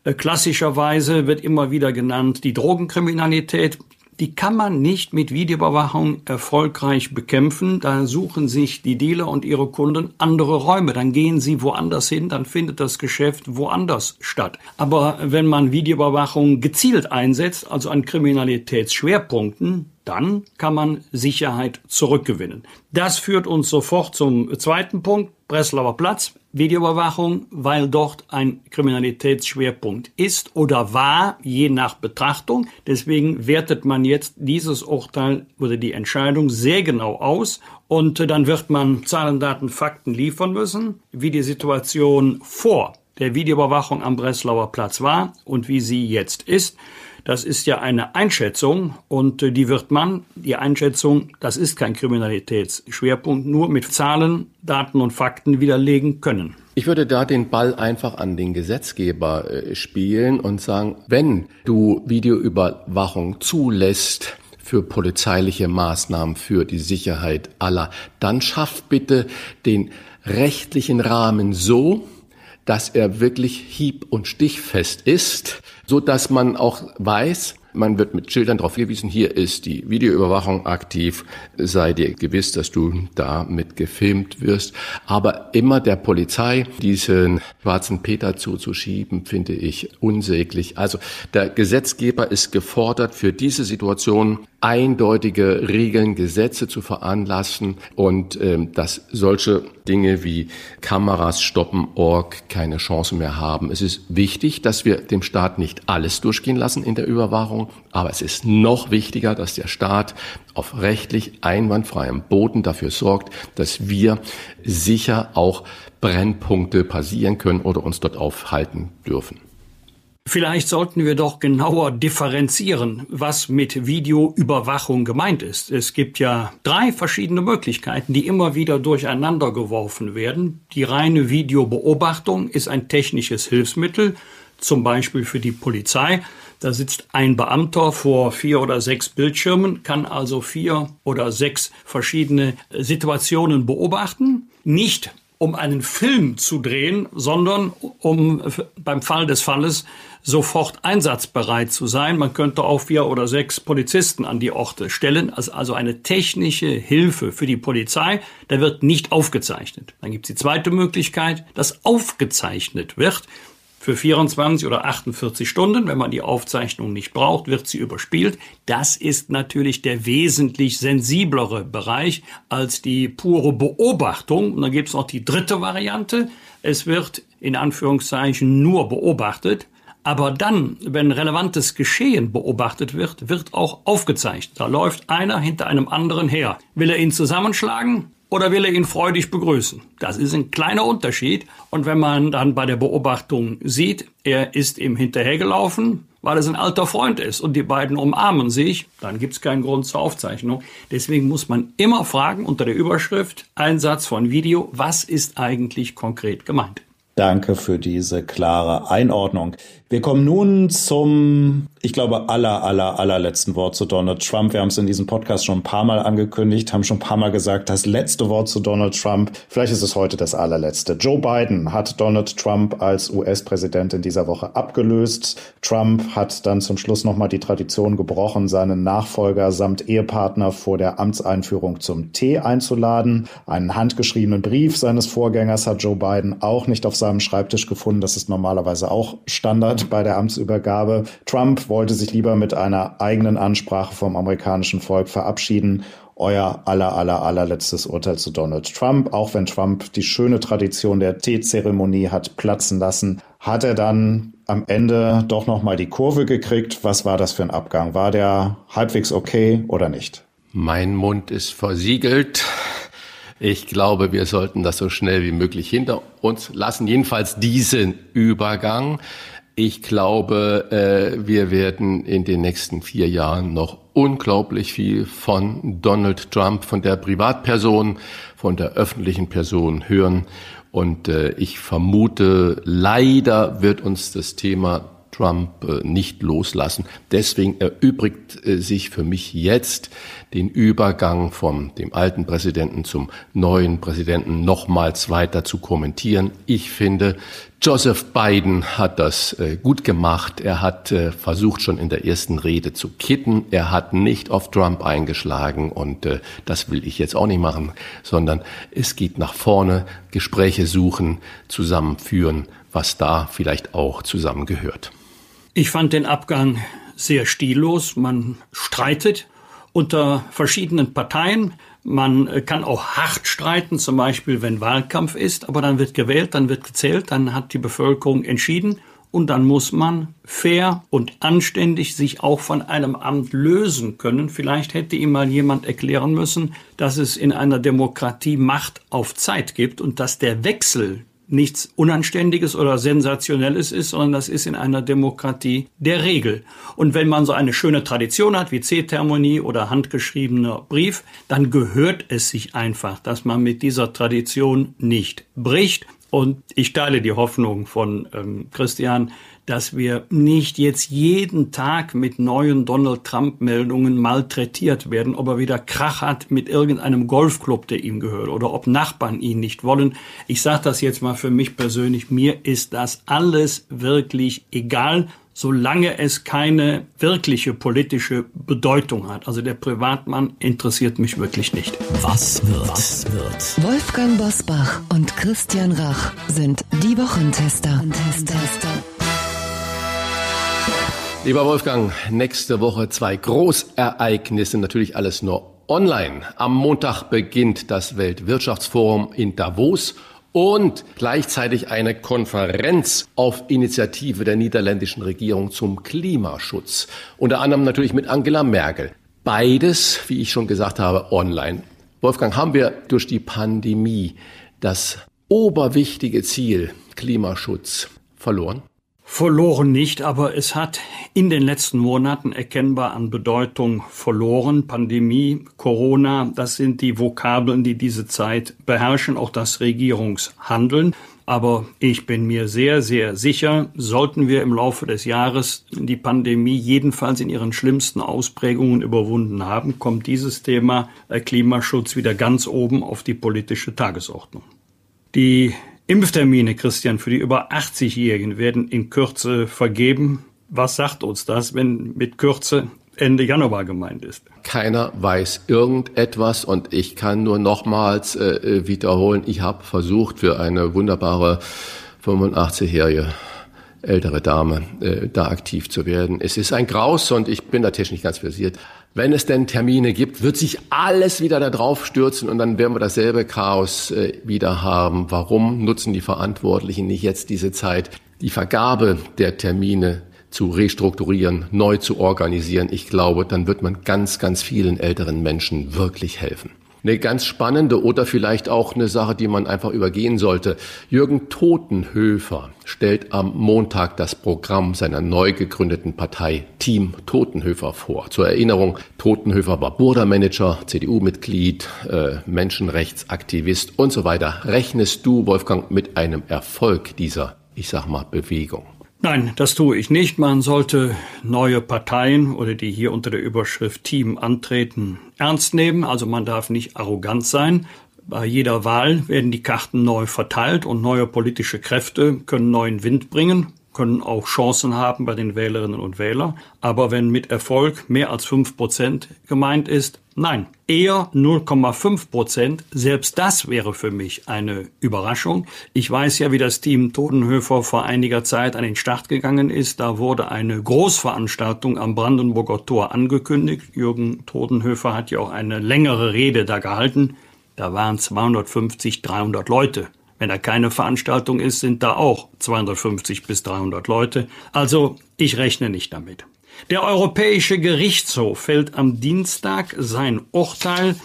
Äh, klassischerweise wird immer wieder genannt die Drogenkriminalität die kann man nicht mit Videoüberwachung erfolgreich bekämpfen. Da suchen sich die Dealer und ihre Kunden andere Räume. Dann gehen sie woanders hin, dann findet das Geschäft woanders statt. Aber wenn man Videoüberwachung gezielt einsetzt, also an Kriminalitätsschwerpunkten, dann kann man Sicherheit zurückgewinnen. Das führt uns sofort zum zweiten Punkt, Breslauer Platz. Videoüberwachung, weil dort ein Kriminalitätsschwerpunkt ist oder war, je nach Betrachtung. Deswegen wertet man jetzt dieses Urteil oder die Entscheidung sehr genau aus und dann wird man Zahlen, Daten, Fakten liefern müssen, wie die Situation vor der Videoüberwachung am Breslauer Platz war und wie sie jetzt ist. Das ist ja eine Einschätzung und äh, die wird man, die Einschätzung, das ist kein Kriminalitätsschwerpunkt, nur mit Zahlen, Daten und Fakten widerlegen können. Ich würde da den Ball einfach an den Gesetzgeber äh, spielen und sagen, wenn du Videoüberwachung zulässt, für polizeiliche Maßnahmen für die Sicherheit aller, dann schaff bitte den rechtlichen Rahmen so, dass er wirklich hieb- und stichfest ist, so dass man auch weiß, man wird mit Schildern darauf hingewiesen, hier ist die Videoüberwachung aktiv, sei dir gewiss, dass du damit gefilmt wirst. Aber immer der Polizei diesen schwarzen Peter zuzuschieben, finde ich unsäglich. Also der Gesetzgeber ist gefordert, für diese Situation eindeutige Regeln, Gesetze zu veranlassen und ähm, dass solche Dinge wie Kameras stoppen, Org keine Chance mehr haben. Es ist wichtig, dass wir dem Staat nicht alles durchgehen lassen in der Überwachung, aber es ist noch wichtiger, dass der Staat auf rechtlich einwandfreiem Boden dafür sorgt, dass wir sicher auch Brennpunkte passieren können oder uns dort aufhalten dürfen. Vielleicht sollten wir doch genauer differenzieren, was mit Videoüberwachung gemeint ist. Es gibt ja drei verschiedene Möglichkeiten, die immer wieder durcheinander geworfen werden. Die reine Videobeobachtung ist ein technisches Hilfsmittel, zum Beispiel für die Polizei. Da sitzt ein Beamter vor vier oder sechs Bildschirmen, kann also vier oder sechs verschiedene Situationen beobachten. Nicht um einen Film zu drehen, sondern um beim Fall des Falles sofort einsatzbereit zu sein. Man könnte auch vier oder sechs Polizisten an die Orte stellen, also eine technische Hilfe für die Polizei. Der wird nicht aufgezeichnet. Dann gibt es die zweite Möglichkeit, dass aufgezeichnet wird für 24 oder 48 Stunden. Wenn man die Aufzeichnung nicht braucht, wird sie überspielt. Das ist natürlich der wesentlich sensiblere Bereich als die pure Beobachtung. Und dann gibt es noch die dritte Variante. Es wird in Anführungszeichen nur beobachtet. Aber dann, wenn relevantes Geschehen beobachtet wird, wird auch aufgezeichnet. Da läuft einer hinter einem anderen her. Will er ihn zusammenschlagen? Oder will er ihn freudig begrüßen? Das ist ein kleiner Unterschied. Und wenn man dann bei der Beobachtung sieht, er ist ihm hinterhergelaufen, weil es ein alter Freund ist und die beiden umarmen sich, dann gibt es keinen Grund zur Aufzeichnung. Deswegen muss man immer fragen unter der Überschrift Einsatz von Video, was ist eigentlich konkret gemeint? Danke für diese klare Einordnung. Wir kommen nun zum, ich glaube, aller, aller, allerletzten Wort zu Donald Trump. Wir haben es in diesem Podcast schon ein paar Mal angekündigt, haben schon ein paar Mal gesagt, das letzte Wort zu Donald Trump. Vielleicht ist es heute das allerletzte. Joe Biden hat Donald Trump als US-Präsident in dieser Woche abgelöst. Trump hat dann zum Schluss nochmal die Tradition gebrochen, seinen Nachfolger samt Ehepartner vor der Amtseinführung zum Tee einzuladen. Einen handgeschriebenen Brief seines Vorgängers hat Joe Biden auch nicht auf seinem Schreibtisch gefunden. Das ist normalerweise auch Standard hat bei der Amtsübergabe. Trump wollte sich lieber mit einer eigenen Ansprache vom amerikanischen Volk verabschieden. Euer aller, aller, allerletztes Urteil zu Donald Trump. Auch wenn Trump die schöne Tradition der Teezeremonie hat platzen lassen, hat er dann am Ende doch noch mal die Kurve gekriegt. Was war das für ein Abgang? War der halbwegs okay oder nicht? Mein Mund ist versiegelt. Ich glaube, wir sollten das so schnell wie möglich hinter uns lassen. Jedenfalls diesen Übergang. Ich glaube, äh, wir werden in den nächsten vier Jahren noch unglaublich viel von Donald Trump, von der Privatperson, von der öffentlichen Person hören. Und äh, ich vermute, leider wird uns das Thema Trump äh, nicht loslassen. Deswegen erübrigt äh, sich für mich jetzt den Übergang vom dem alten Präsidenten zum neuen Präsidenten nochmals weiter zu kommentieren. Ich finde, Joseph Biden hat das äh, gut gemacht. Er hat versucht, schon in der ersten Rede zu kitten. Er hat nicht auf Trump eingeschlagen und das will ich jetzt auch nicht machen, sondern es geht nach vorne, Gespräche suchen, zusammenführen, was da vielleicht auch zusammengehört. Ich fand den Abgang sehr stillos. Man streitet unter verschiedenen Parteien. Man kann auch hart streiten, zum Beispiel wenn Wahlkampf ist, aber dann wird gewählt, dann wird gezählt, dann hat die Bevölkerung entschieden und dann muss man fair und anständig sich auch von einem Amt lösen können. Vielleicht hätte ihm mal jemand erklären müssen, dass es in einer Demokratie Macht auf Zeit gibt und dass der Wechsel nichts Unanständiges oder Sensationelles ist, sondern das ist in einer Demokratie der Regel. Und wenn man so eine schöne Tradition hat wie C-Thermonie oder handgeschriebener Brief, dann gehört es sich einfach, dass man mit dieser Tradition nicht bricht. Und ich teile die Hoffnung von ähm, Christian, dass wir nicht jetzt jeden Tag mit neuen Donald Trump-Meldungen malträtiert werden, ob er wieder Krach hat mit irgendeinem Golfclub, der ihm gehört, oder ob Nachbarn ihn nicht wollen. Ich sage das jetzt mal für mich persönlich, mir ist das alles wirklich egal, solange es keine wirkliche politische Bedeutung hat. Also der Privatmann interessiert mich wirklich nicht. Was wird? Was wird? Wolfgang Bosbach und Christian Rach sind die Wochentester. Wochentester. Lieber Wolfgang, nächste Woche zwei Großereignisse, natürlich alles nur online. Am Montag beginnt das Weltwirtschaftsforum in Davos und gleichzeitig eine Konferenz auf Initiative der niederländischen Regierung zum Klimaschutz. Unter anderem natürlich mit Angela Merkel. Beides, wie ich schon gesagt habe, online. Wolfgang, haben wir durch die Pandemie das oberwichtige Ziel Klimaschutz verloren? Verloren nicht, aber es hat in den letzten Monaten erkennbar an Bedeutung verloren. Pandemie, Corona, das sind die Vokabeln, die diese Zeit beherrschen, auch das Regierungshandeln. Aber ich bin mir sehr, sehr sicher, sollten wir im Laufe des Jahres die Pandemie jedenfalls in ihren schlimmsten Ausprägungen überwunden haben, kommt dieses Thema äh, Klimaschutz wieder ganz oben auf die politische Tagesordnung. Die Impftermine, Christian, für die über 80-Jährigen werden in Kürze vergeben. Was sagt uns das, wenn mit Kürze Ende Januar gemeint ist? Keiner weiß irgendetwas und ich kann nur nochmals äh, wiederholen, ich habe versucht für eine wunderbare 85-jährige ältere Dame äh, da aktiv zu werden. Es ist ein Graus und ich bin da technisch nicht ganz versiert. Wenn es denn Termine gibt, wird sich alles wieder da drauf stürzen und dann werden wir dasselbe Chaos äh, wieder haben. Warum nutzen die Verantwortlichen nicht jetzt diese Zeit, die Vergabe der Termine zu restrukturieren, neu zu organisieren? Ich glaube, dann wird man ganz, ganz vielen älteren Menschen wirklich helfen. Eine ganz spannende oder vielleicht auch eine Sache, die man einfach übergehen sollte. Jürgen Totenhöfer stellt am Montag das Programm seiner neu gegründeten Partei Team Totenhöfer vor. Zur Erinnerung, Totenhöfer war Burda-Manager, CDU-Mitglied, äh, Menschenrechtsaktivist und so weiter. Rechnest du, Wolfgang, mit einem Erfolg dieser, ich sag mal, Bewegung? Nein, das tue ich nicht. Man sollte neue Parteien oder die hier unter der Überschrift Team antreten ernst nehmen. Also man darf nicht arrogant sein. Bei jeder Wahl werden die Karten neu verteilt und neue politische Kräfte können neuen Wind bringen können auch Chancen haben bei den Wählerinnen und Wählern. Aber wenn mit Erfolg mehr als fünf Prozent gemeint ist, nein, eher 0,5 Prozent. Selbst das wäre für mich eine Überraschung. Ich weiß ja, wie das Team Totenhöfer vor einiger Zeit an den Start gegangen ist. Da wurde eine Großveranstaltung am Brandenburger Tor angekündigt. Jürgen Totenhöfer hat ja auch eine längere Rede da gehalten. Da waren 250, 300 Leute. Wenn da keine Veranstaltung ist, sind da auch 250 bis 300 Leute. Also ich rechne nicht damit. Der Europäische Gerichtshof fällt am Dienstag sein Urteil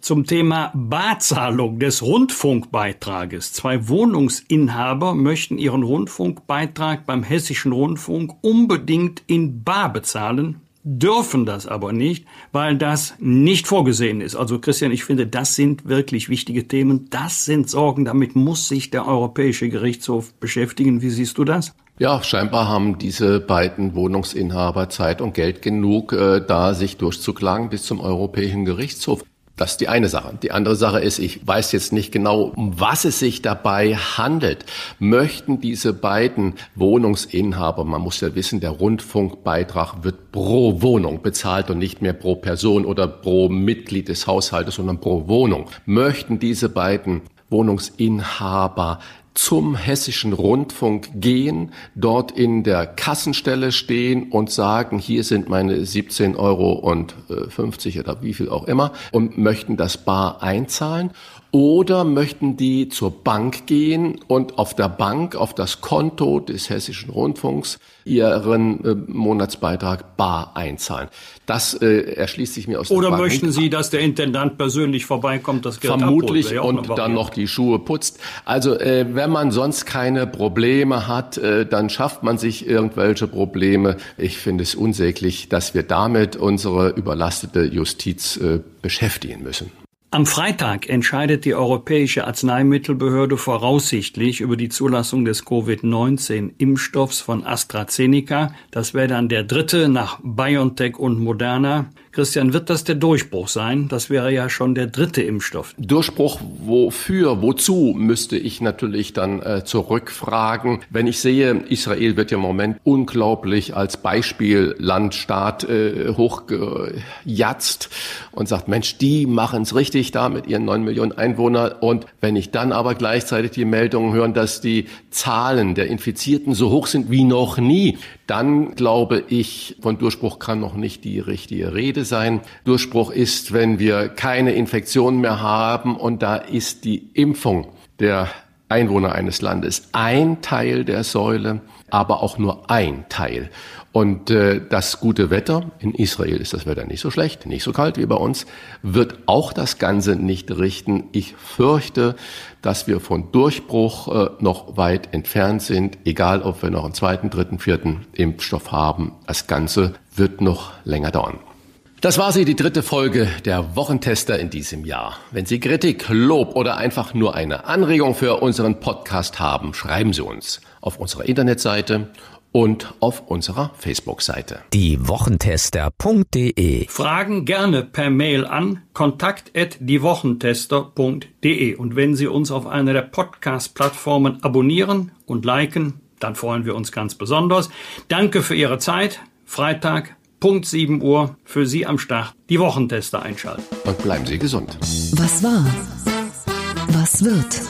zum Thema Barzahlung des Rundfunkbeitrages. Zwei Wohnungsinhaber möchten ihren Rundfunkbeitrag beim Hessischen Rundfunk unbedingt in Bar bezahlen dürfen das aber nicht, weil das nicht vorgesehen ist. Also Christian, ich finde, das sind wirklich wichtige Themen. Das sind Sorgen, damit muss sich der Europäische Gerichtshof beschäftigen. Wie siehst du das? Ja, scheinbar haben diese beiden Wohnungsinhaber Zeit und Geld genug, äh, da sich durchzuklagen bis zum Europäischen Gerichtshof. Das ist die eine Sache. Die andere Sache ist, ich weiß jetzt nicht genau, um was es sich dabei handelt. Möchten diese beiden Wohnungsinhaber, man muss ja wissen, der Rundfunkbeitrag wird pro Wohnung bezahlt und nicht mehr pro Person oder pro Mitglied des Haushaltes, sondern pro Wohnung. Möchten diese beiden Wohnungsinhaber zum hessischen Rundfunk gehen, dort in der Kassenstelle stehen und sagen, hier sind meine 17 Euro und 50 äh, oder wie viel auch immer und möchten das bar einzahlen oder möchten die zur Bank gehen und auf der Bank, auf das Konto des Hessischen Rundfunks ihren äh, Monatsbeitrag bar einzahlen? Das äh, erschließt sich mir aus Oder möchten Sie, dass der Intendant persönlich vorbeikommt, das Geld Vermutlich abholt, und dann noch die Schuhe putzt. Also äh, wenn man sonst keine Probleme hat, äh, dann schafft man sich irgendwelche Probleme. Ich finde es unsäglich, dass wir damit unsere überlastete Justiz äh, beschäftigen müssen. Am Freitag entscheidet die Europäische Arzneimittelbehörde voraussichtlich über die Zulassung des Covid-19-Impfstoffs von AstraZeneca. Das wäre dann der dritte nach BioNTech und Moderna. Christian, wird das der Durchbruch sein? Das wäre ja schon der dritte Impfstoff. Durchbruch wofür, wozu, müsste ich natürlich dann äh, zurückfragen. Wenn ich sehe, Israel wird ja im Moment unglaublich als Beispiel Landstaat äh, hochgejatzt und sagt, Mensch, die machen es richtig da mit ihren neun Millionen Einwohnern. Und wenn ich dann aber gleichzeitig die Meldungen höre, dass die Zahlen der Infizierten so hoch sind wie noch nie, dann glaube ich, von Durchbruch kann noch nicht die richtige Rede sein. Durchbruch ist, wenn wir keine Infektionen mehr haben und da ist die Impfung der Einwohner eines Landes ein Teil der Säule, aber auch nur ein Teil. Und äh, das gute Wetter, in Israel ist das Wetter nicht so schlecht, nicht so kalt wie bei uns, wird auch das Ganze nicht richten. Ich fürchte, dass wir von Durchbruch äh, noch weit entfernt sind, egal ob wir noch einen zweiten, dritten, vierten Impfstoff haben. Das Ganze wird noch länger dauern. Das war sie, die dritte Folge der Wochentester in diesem Jahr. Wenn Sie Kritik, Lob oder einfach nur eine Anregung für unseren Podcast haben, schreiben Sie uns auf unserer Internetseite und auf unserer Facebook-Seite. Diewochentester.de Fragen gerne per Mail an kontakt@diewochentester.de und wenn Sie uns auf einer der Podcast-Plattformen abonnieren und liken, dann freuen wir uns ganz besonders. Danke für Ihre Zeit. Freitag Punkt 7 Uhr für Sie am Start die Wochentester einschalten. Und bleiben Sie gesund. Was war? Was wird?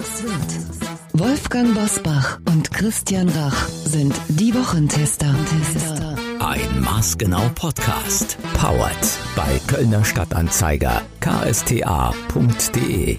Wolfgang Bosbach und Christian Rach sind die Wochentester. Ein maßgenau Podcast. Powered bei Kölner Stadtanzeiger ksta.de